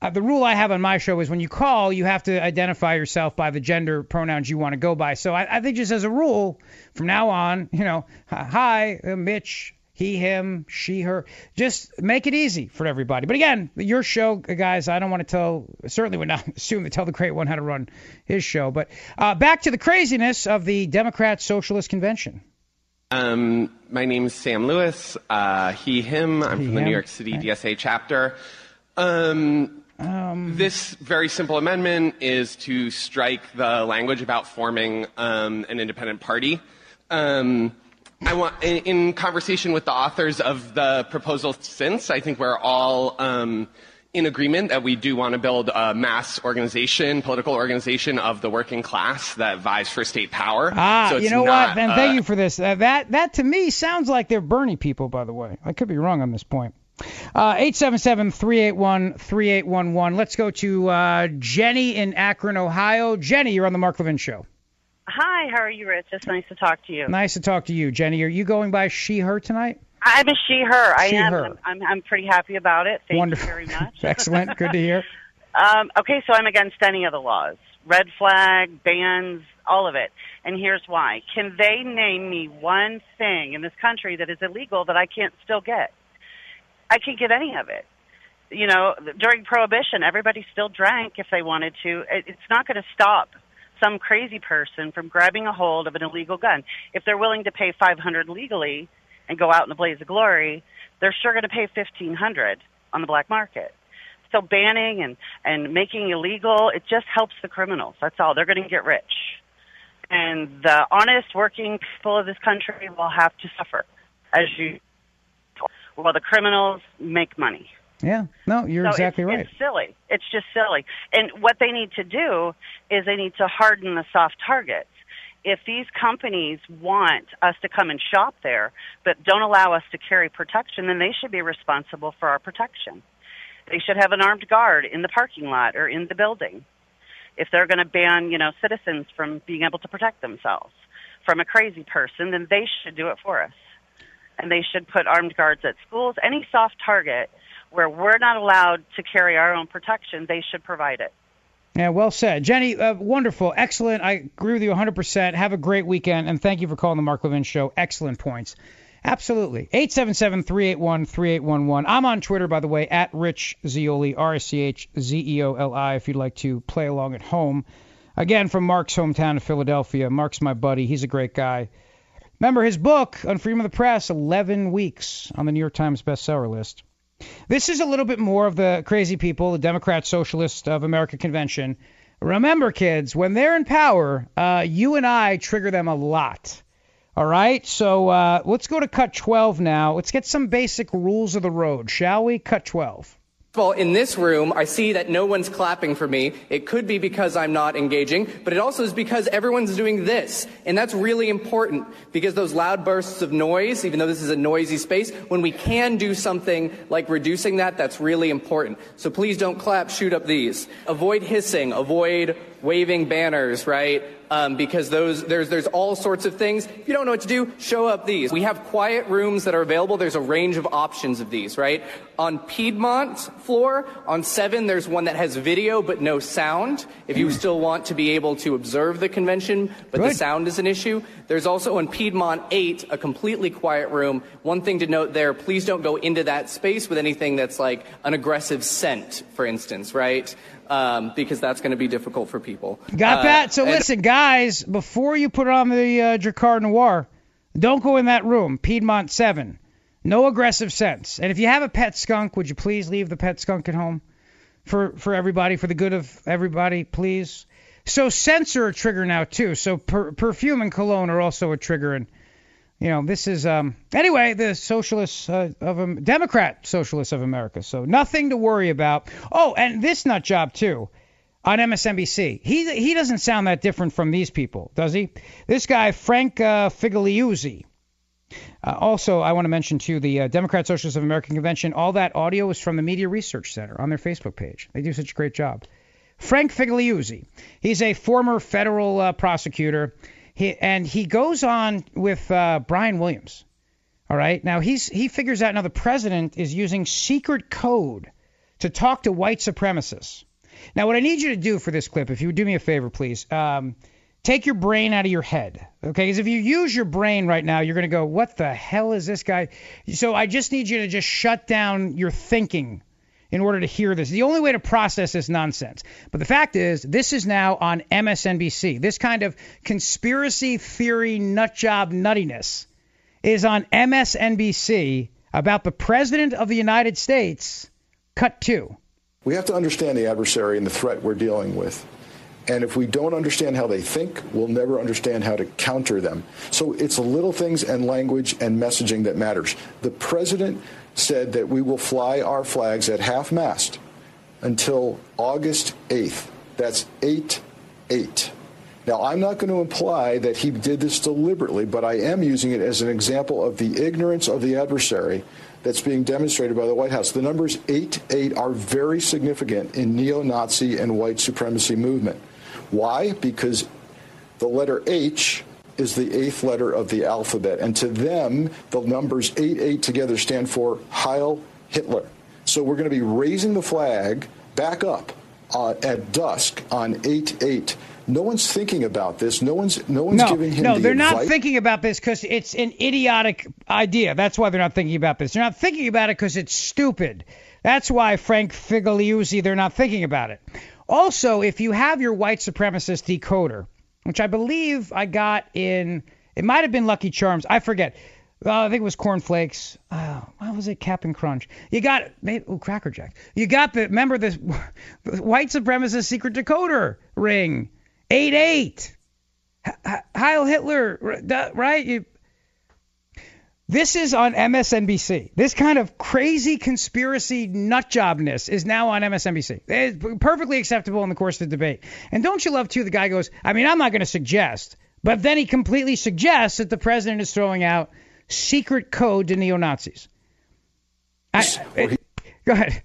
S2: Uh, the rule I have on my show is when you call, you have to identify yourself by the gender pronouns you want to go by. So I, I think just as a rule, from now on, you know, hi, Mitch, he, him, she, her. Just make it easy for everybody. But again, your show, guys, I don't want to tell, certainly would not assume to tell the great one how to run his show. But uh, back to the craziness of the Democrat Socialist Convention.
S22: Um, my name is Sam Lewis. Uh, he, him. I'm
S2: He,
S22: from the
S2: him.
S22: New York City DSA chapter. Um, this very simple amendment is to strike the language about forming um, an independent party. Um, I want, in, in conversation with the authors of the proposal since, I think we're all um, in agreement that we do want to build a mass organization, political organization of the working class that vies for state power.
S2: Ah,
S22: So
S2: you know
S22: not,
S2: what? And
S22: uh,
S2: thank you for this. Uh, that that to me sounds like they're Bernie people, by the way. I could be wrong on this point. Uh, 877-381-3811. Let's go to uh, Jenny in Akron, Ohio. Jenny, you're on the Mark Levin Show.
S23: Hi, how are you, Rich? It's nice to talk to you.
S2: Nice to talk to you, Jenny. Are you going by she, her tonight?
S23: I'm a she, her. I
S2: She,
S23: am.
S2: her.
S23: I'm, I'm, I'm pretty happy about it. Thank
S2: Wonderful.
S23: you very much.
S2: Excellent. Good to hear.
S23: Um, okay, so I'm against any of the laws red flag, bans, all of it. And here's why. Can they name me one thing in this country that is illegal that I can't still get? I can't get any of it. You know, during Prohibition, everybody still drank if they wanted to. It- It's not going to stop some crazy person from grabbing a hold of an illegal gun. If they're willing to pay 500 legally and go out in a blaze of glory, they're sure going to pay 1500 on the black market. So banning and and making illegal, it just helps the criminals. That's all. They're going to get rich. And the honest working people of this country will have to suffer as you while the criminals make money.
S2: Yeah. No, you're
S23: So
S2: exactly
S23: it's,
S2: right.
S23: It's silly. It's just silly. And what they need to do is they need to harden the soft targets. If these companies want us to come and shop there, but don't allow us to carry protection, then they should be responsible for our protection. They should have an armed guard in the parking lot or in the building. If they're going to ban, you know, citizens from being able to protect themselves from a crazy person, then they should do it for us. And they should put armed guards at schools. Any soft target where we're not allowed to carry our own protection, they should provide it.
S2: Yeah, well said. Jenny, uh, wonderful. Excellent. I agree with you 100%. Have a great weekend, and thank you for calling the Mark Levin Show. Excellent points. Absolutely. 877 381 3811. I'm on Twitter, by the way, at Rich Zeoli, R I C H Z E O L I, if you'd like to play along at home. Again, from Mark's hometown of Philadelphia. Mark's my buddy. He's a great guy. Remember his book on freedom of the press, 11 weeks on the New York Times bestseller list. This is a little bit more of the crazy people, the Democrat Socialist of America convention. Remember, kids, when they're in power, uh, you and I trigger them a lot. All right, so uh, let's go to cut 12 now. Let's get some basic rules of the road, shall we? Cut 12.
S24: Well, in this room, I see that no one's clapping for me. It could be because I'm not engaging, but it also is because everyone's doing this. And that's really important because those loud bursts of noise, even though this is a noisy space, when we can do something like reducing that, that's really important. So please don't clap, shoot up these. Avoid hissing, avoid waving banners, right? Um, because those there's there's all sorts of things. If you don't know what to do, show up these. We have quiet rooms that are available. There's a range of options of these, right? On Piedmont floor, on seven, there's one that has video but no sound. If you still want to be able to observe the convention, but the sound is an issue. There's also on Piedmont eight, a completely quiet room. One thing to note there: please don't go into that space with anything that's like an aggressive scent, for instance, right? Um, because that's going to be difficult for people.
S2: Got
S24: Uh,
S2: that? So
S24: and-
S2: listen, guys, before you put on the uh, Drakkar Noir, don't go in that room, Piedmont 7. No aggressive sense. And if you have a pet skunk, would you please leave the pet skunk at home for, for everybody, for the good of everybody, please? So scents are a trigger now, too. So per, perfume and cologne are also a trigger. And, you know, this is, um, anyway, the socialists uh, of, um, Democrat socialists of America. So nothing to worry about. Oh, and this nut job, too on MSNBC. He he doesn't sound that different from these people, does he? This guy Frank uh, Figliuzzi. Uh, also, I want to mention too the uh, Democrat Socialists of American Convention. All that audio is from the Media Research Center on their Facebook page. They do such a great job. Frank Figliuzzi. He's a former federal uh, prosecutor, he, and he goes on with uh, Brian Williams. All right. Now he's he figures out now the president is using secret code to talk to white supremacists. Now, what I need you to do for this clip, if you would do me a favor, please, um, take your brain out of your head. Okay? Because if you use your brain right now, you're going to go, what the hell is this guy? So I just need you to just shut down your thinking in order to hear this. The only way to process this nonsense. But the fact is, this is now on MSNBC. This kind of conspiracy theory nutjob nuttiness is on MSNBC about the President of the United States. Cut two.
S25: We have to understand the adversary and the threat we're dealing with. And if we don't understand how they think, we'll never understand how to counter them. So it's little things and language and messaging that matters. The president said that we will fly our flags at half mast until August 8th. That's 8 8. Now, I'm not going to imply that he did this deliberately, but I am using it as an example of the ignorance of the adversary that's being demonstrated by the White House. The numbers 8 8 are very significant in neo Nazi and white supremacy movement. Why? Because the letter H is the eighth letter of the alphabet, and to them, the numbers 8 8 together stand for Heil Hitler. So we're going to be raising the flag back up uh, at dusk on 8 8. No one's thinking about this. No one's no one's
S2: no,
S25: giving him
S2: no,
S25: the
S2: they're not thinking about this because it's an idiotic idea. That's why they're not thinking about this. They're not thinking about it because it's stupid. That's why Frank Figliuzzi, they're not thinking about it. Also, if you have your white supremacist decoder, which I believe I got in, it might have been Lucky Charms. I forget. Uh, I think it was Corn Flakes. Uh, what was it? Cap'n Crunch. You got maybe oh Cracker Jack. You got the remember this white supremacist secret decoder ring. Eight eight. Heil Hitler, right? You, this is on MSNBC. This kind of crazy conspiracy nutjobness is now on MSNBC. It's perfectly acceptable in the course of the debate. And don't you love too? The guy goes, I mean, I'm not going to suggest, but then he completely suggests that the president is throwing out secret code to neo Nazis. Go ahead.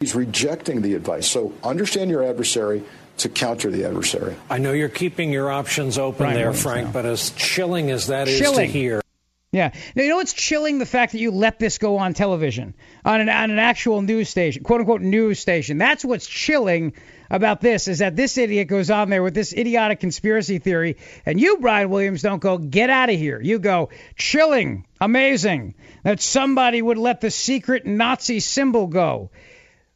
S25: He's rejecting the advice. So understand your adversary to counter the adversary.
S26: I know you're keeping your options open
S25: Brian
S26: there,
S25: Williams
S26: Frank,
S25: now.
S26: but as chilling as that is
S25: Chilling.
S26: to hear.
S2: Yeah. Now, you know what's chilling? The fact that you let this go on television, on an, on an actual news station, quote unquote news station. That's what's chilling about this, is that this idiot goes on there with this idiotic conspiracy theory, and you, Brian Williams, don't go, get out of here. You go, chilling, amazing, that somebody would let the secret Nazi symbol go.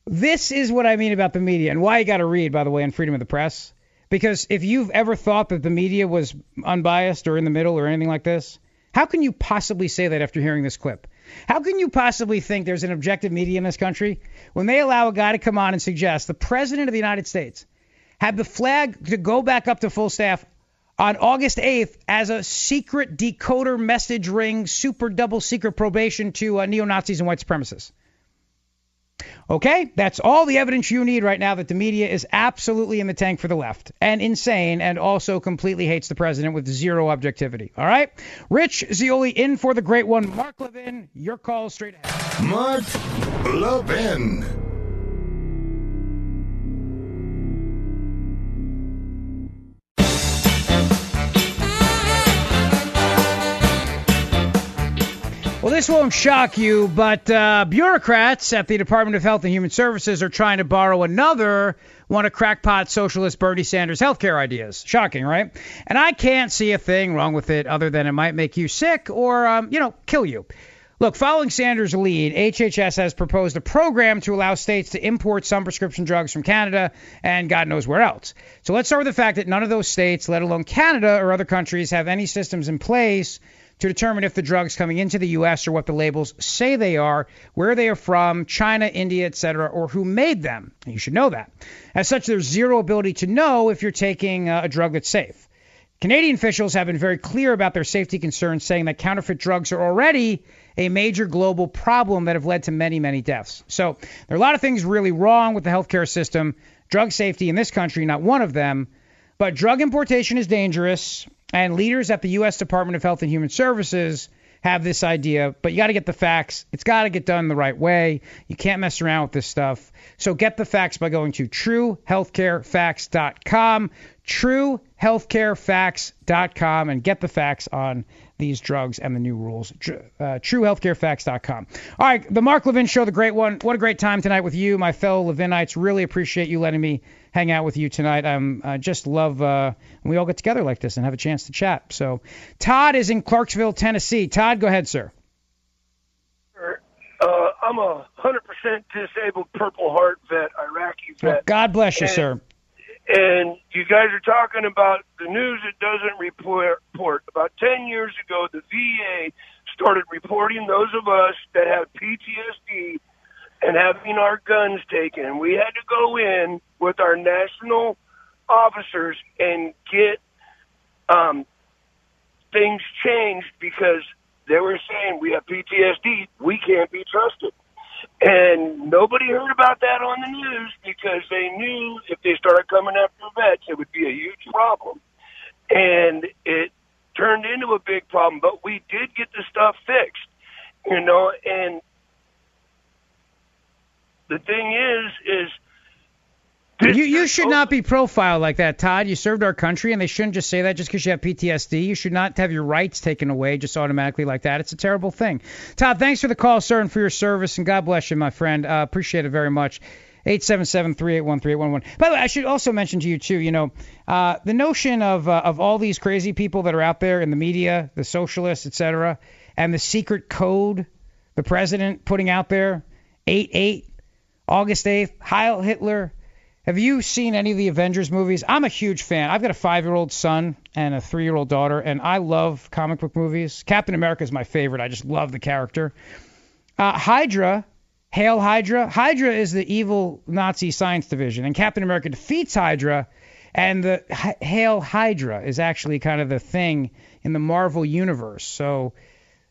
S2: This is what I mean about the media, and why you got to read, by the way, on Freedom of the Press. Because if you've ever thought that the media was unbiased or in the middle or anything like this, how can you possibly say that after hearing this clip? How can you possibly think there's an objective media in this country when they allow a guy to come on and suggest the president of the United States had the flag to go back up to full staff on August 8th as a secret decoder message ring, super double secret probation to uh, neo Nazis and white supremacists? Okay, that's all the evidence you need right now that the media is absolutely in the tank for the left and insane and also completely hates the president with zero objectivity. All right? Rich Zeoli in for the great one. Mark Levin, your call straight ahead.
S1: Mark Levin.
S2: This won't shock you, but uh, bureaucrats at the Department of Health and Human Services are trying to borrow another one of crackpot socialist Bernie Sanders' healthcare ideas. Shocking, right? And I can't see a thing wrong with it other than it might make you sick or, um, you know, kill you. Look, following Sanders' lead, HHS has proposed a program to allow states to import some prescription drugs from Canada and God knows where else. So let's start with the fact that none of those states, let alone Canada or other countries, have any systems in place to determine if the drugs coming into the U.S. are what the labels say they are, where they are from, China, India, etc., or who made them. You should know that. As such, there's zero ability to know if you're taking uh, a drug that's safe. Canadian officials have been very clear about their safety concerns, saying that counterfeit drugs are already a major global problem that have led to many, many deaths. So there are a lot of things really wrong with the healthcare system. Drug safety in this country, not one of them. But drug importation is dangerous, and leaders at the U.S. Department of Health and Human Services have this idea, but you got to get the facts. It's got to get done the right way. You can't mess around with this stuff. So get the facts by going to truehealthcarefacts.com, truehealthcarefacts.com, and get the facts on these drugs and the new rules. Uh, truehealthcarefacts.com. All right, the Mark Levin Show, the great one. What a great time tonight with you, my fellow Levinites. Really appreciate you letting me hang out with you tonight. I'm, I just love uh, we all get together like this and have a chance to chat. So, Todd is in Clarksville, Tennessee. Todd, go ahead, sir.
S26: Uh, I'm a 100% disabled Purple Heart vet, Iraqi vet.
S2: Well, God bless you,
S26: and,
S2: sir.
S26: And you guys are talking about the news that doesn't report. About 10 years ago, the VA started reporting those of us that have PTSD and having our guns taken. We had to go in with our national officers and get um, things changed because they were saying we have PTSD, we can't be trusted. And nobody heard about that on the news because they knew if they started coming after vets, it would be a huge problem. And it turned into a big problem, but we did get the stuff fixed, you know, and the thing is, is
S2: You, you should not be profiled like that, Todd. You served our country, and they shouldn't just say that just because you have PTSD. You should not have your rights taken away just automatically like that. It's a terrible thing. Todd, thanks for the call, sir, and for your service, and God bless you, my friend. Uh, appreciate it very much. 877-381-3811. By the way, I should also mention to you too, you know, uh, the notion of uh, of all these crazy people that are out there in the media, the socialists, etc., and the secret code the president putting out there, 8-8, August 8th, Heil Hitler. Have you seen any of the Avengers movies? I'm a huge fan. I've got a five-year-old son and a three-year-old daughter, and I love comic book movies. Captain America is my favorite. I just love the character. Uh, Hydra, Hail Hydra. Hydra is the evil Nazi science division, and Captain America defeats Hydra, and the Hail Hydra is actually kind of the thing in the Marvel universe. So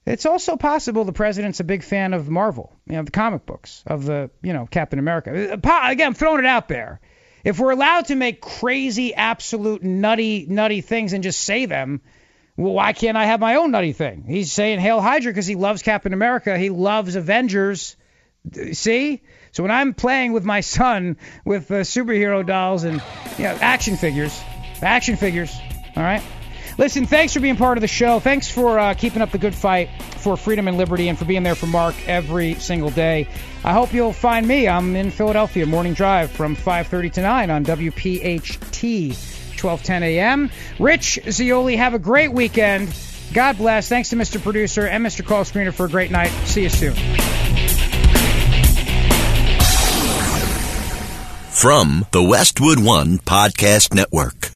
S2: it's also possible the president's a big fan of Marvel, you know, the comic books of the, you know, Captain America. Uh, Again, I'm throwing it out there. If we're allowed to make crazy, absolute, nutty, nutty things and just say them, well, why can't I have my own nutty thing? He's saying Hail Hydra because he loves Captain America. He loves Avengers. See? So when I'm playing with my son with uh, superhero dolls and you know action figures, action figures, all right. Listen, thanks for being part of the show. Thanks for uh, keeping up the good fight for freedom and liberty and for being there for Mark every single day. I hope you'll find me. I'm in Philadelphia, morning drive from 5:30 to 9 on WPHT, 12:10 a.m. Rich Zeoli, have a great weekend. God bless. Thanks to Mr. Producer and Mr. Call Screener for a great night. See you soon.
S27: From the Westwood One Podcast Network.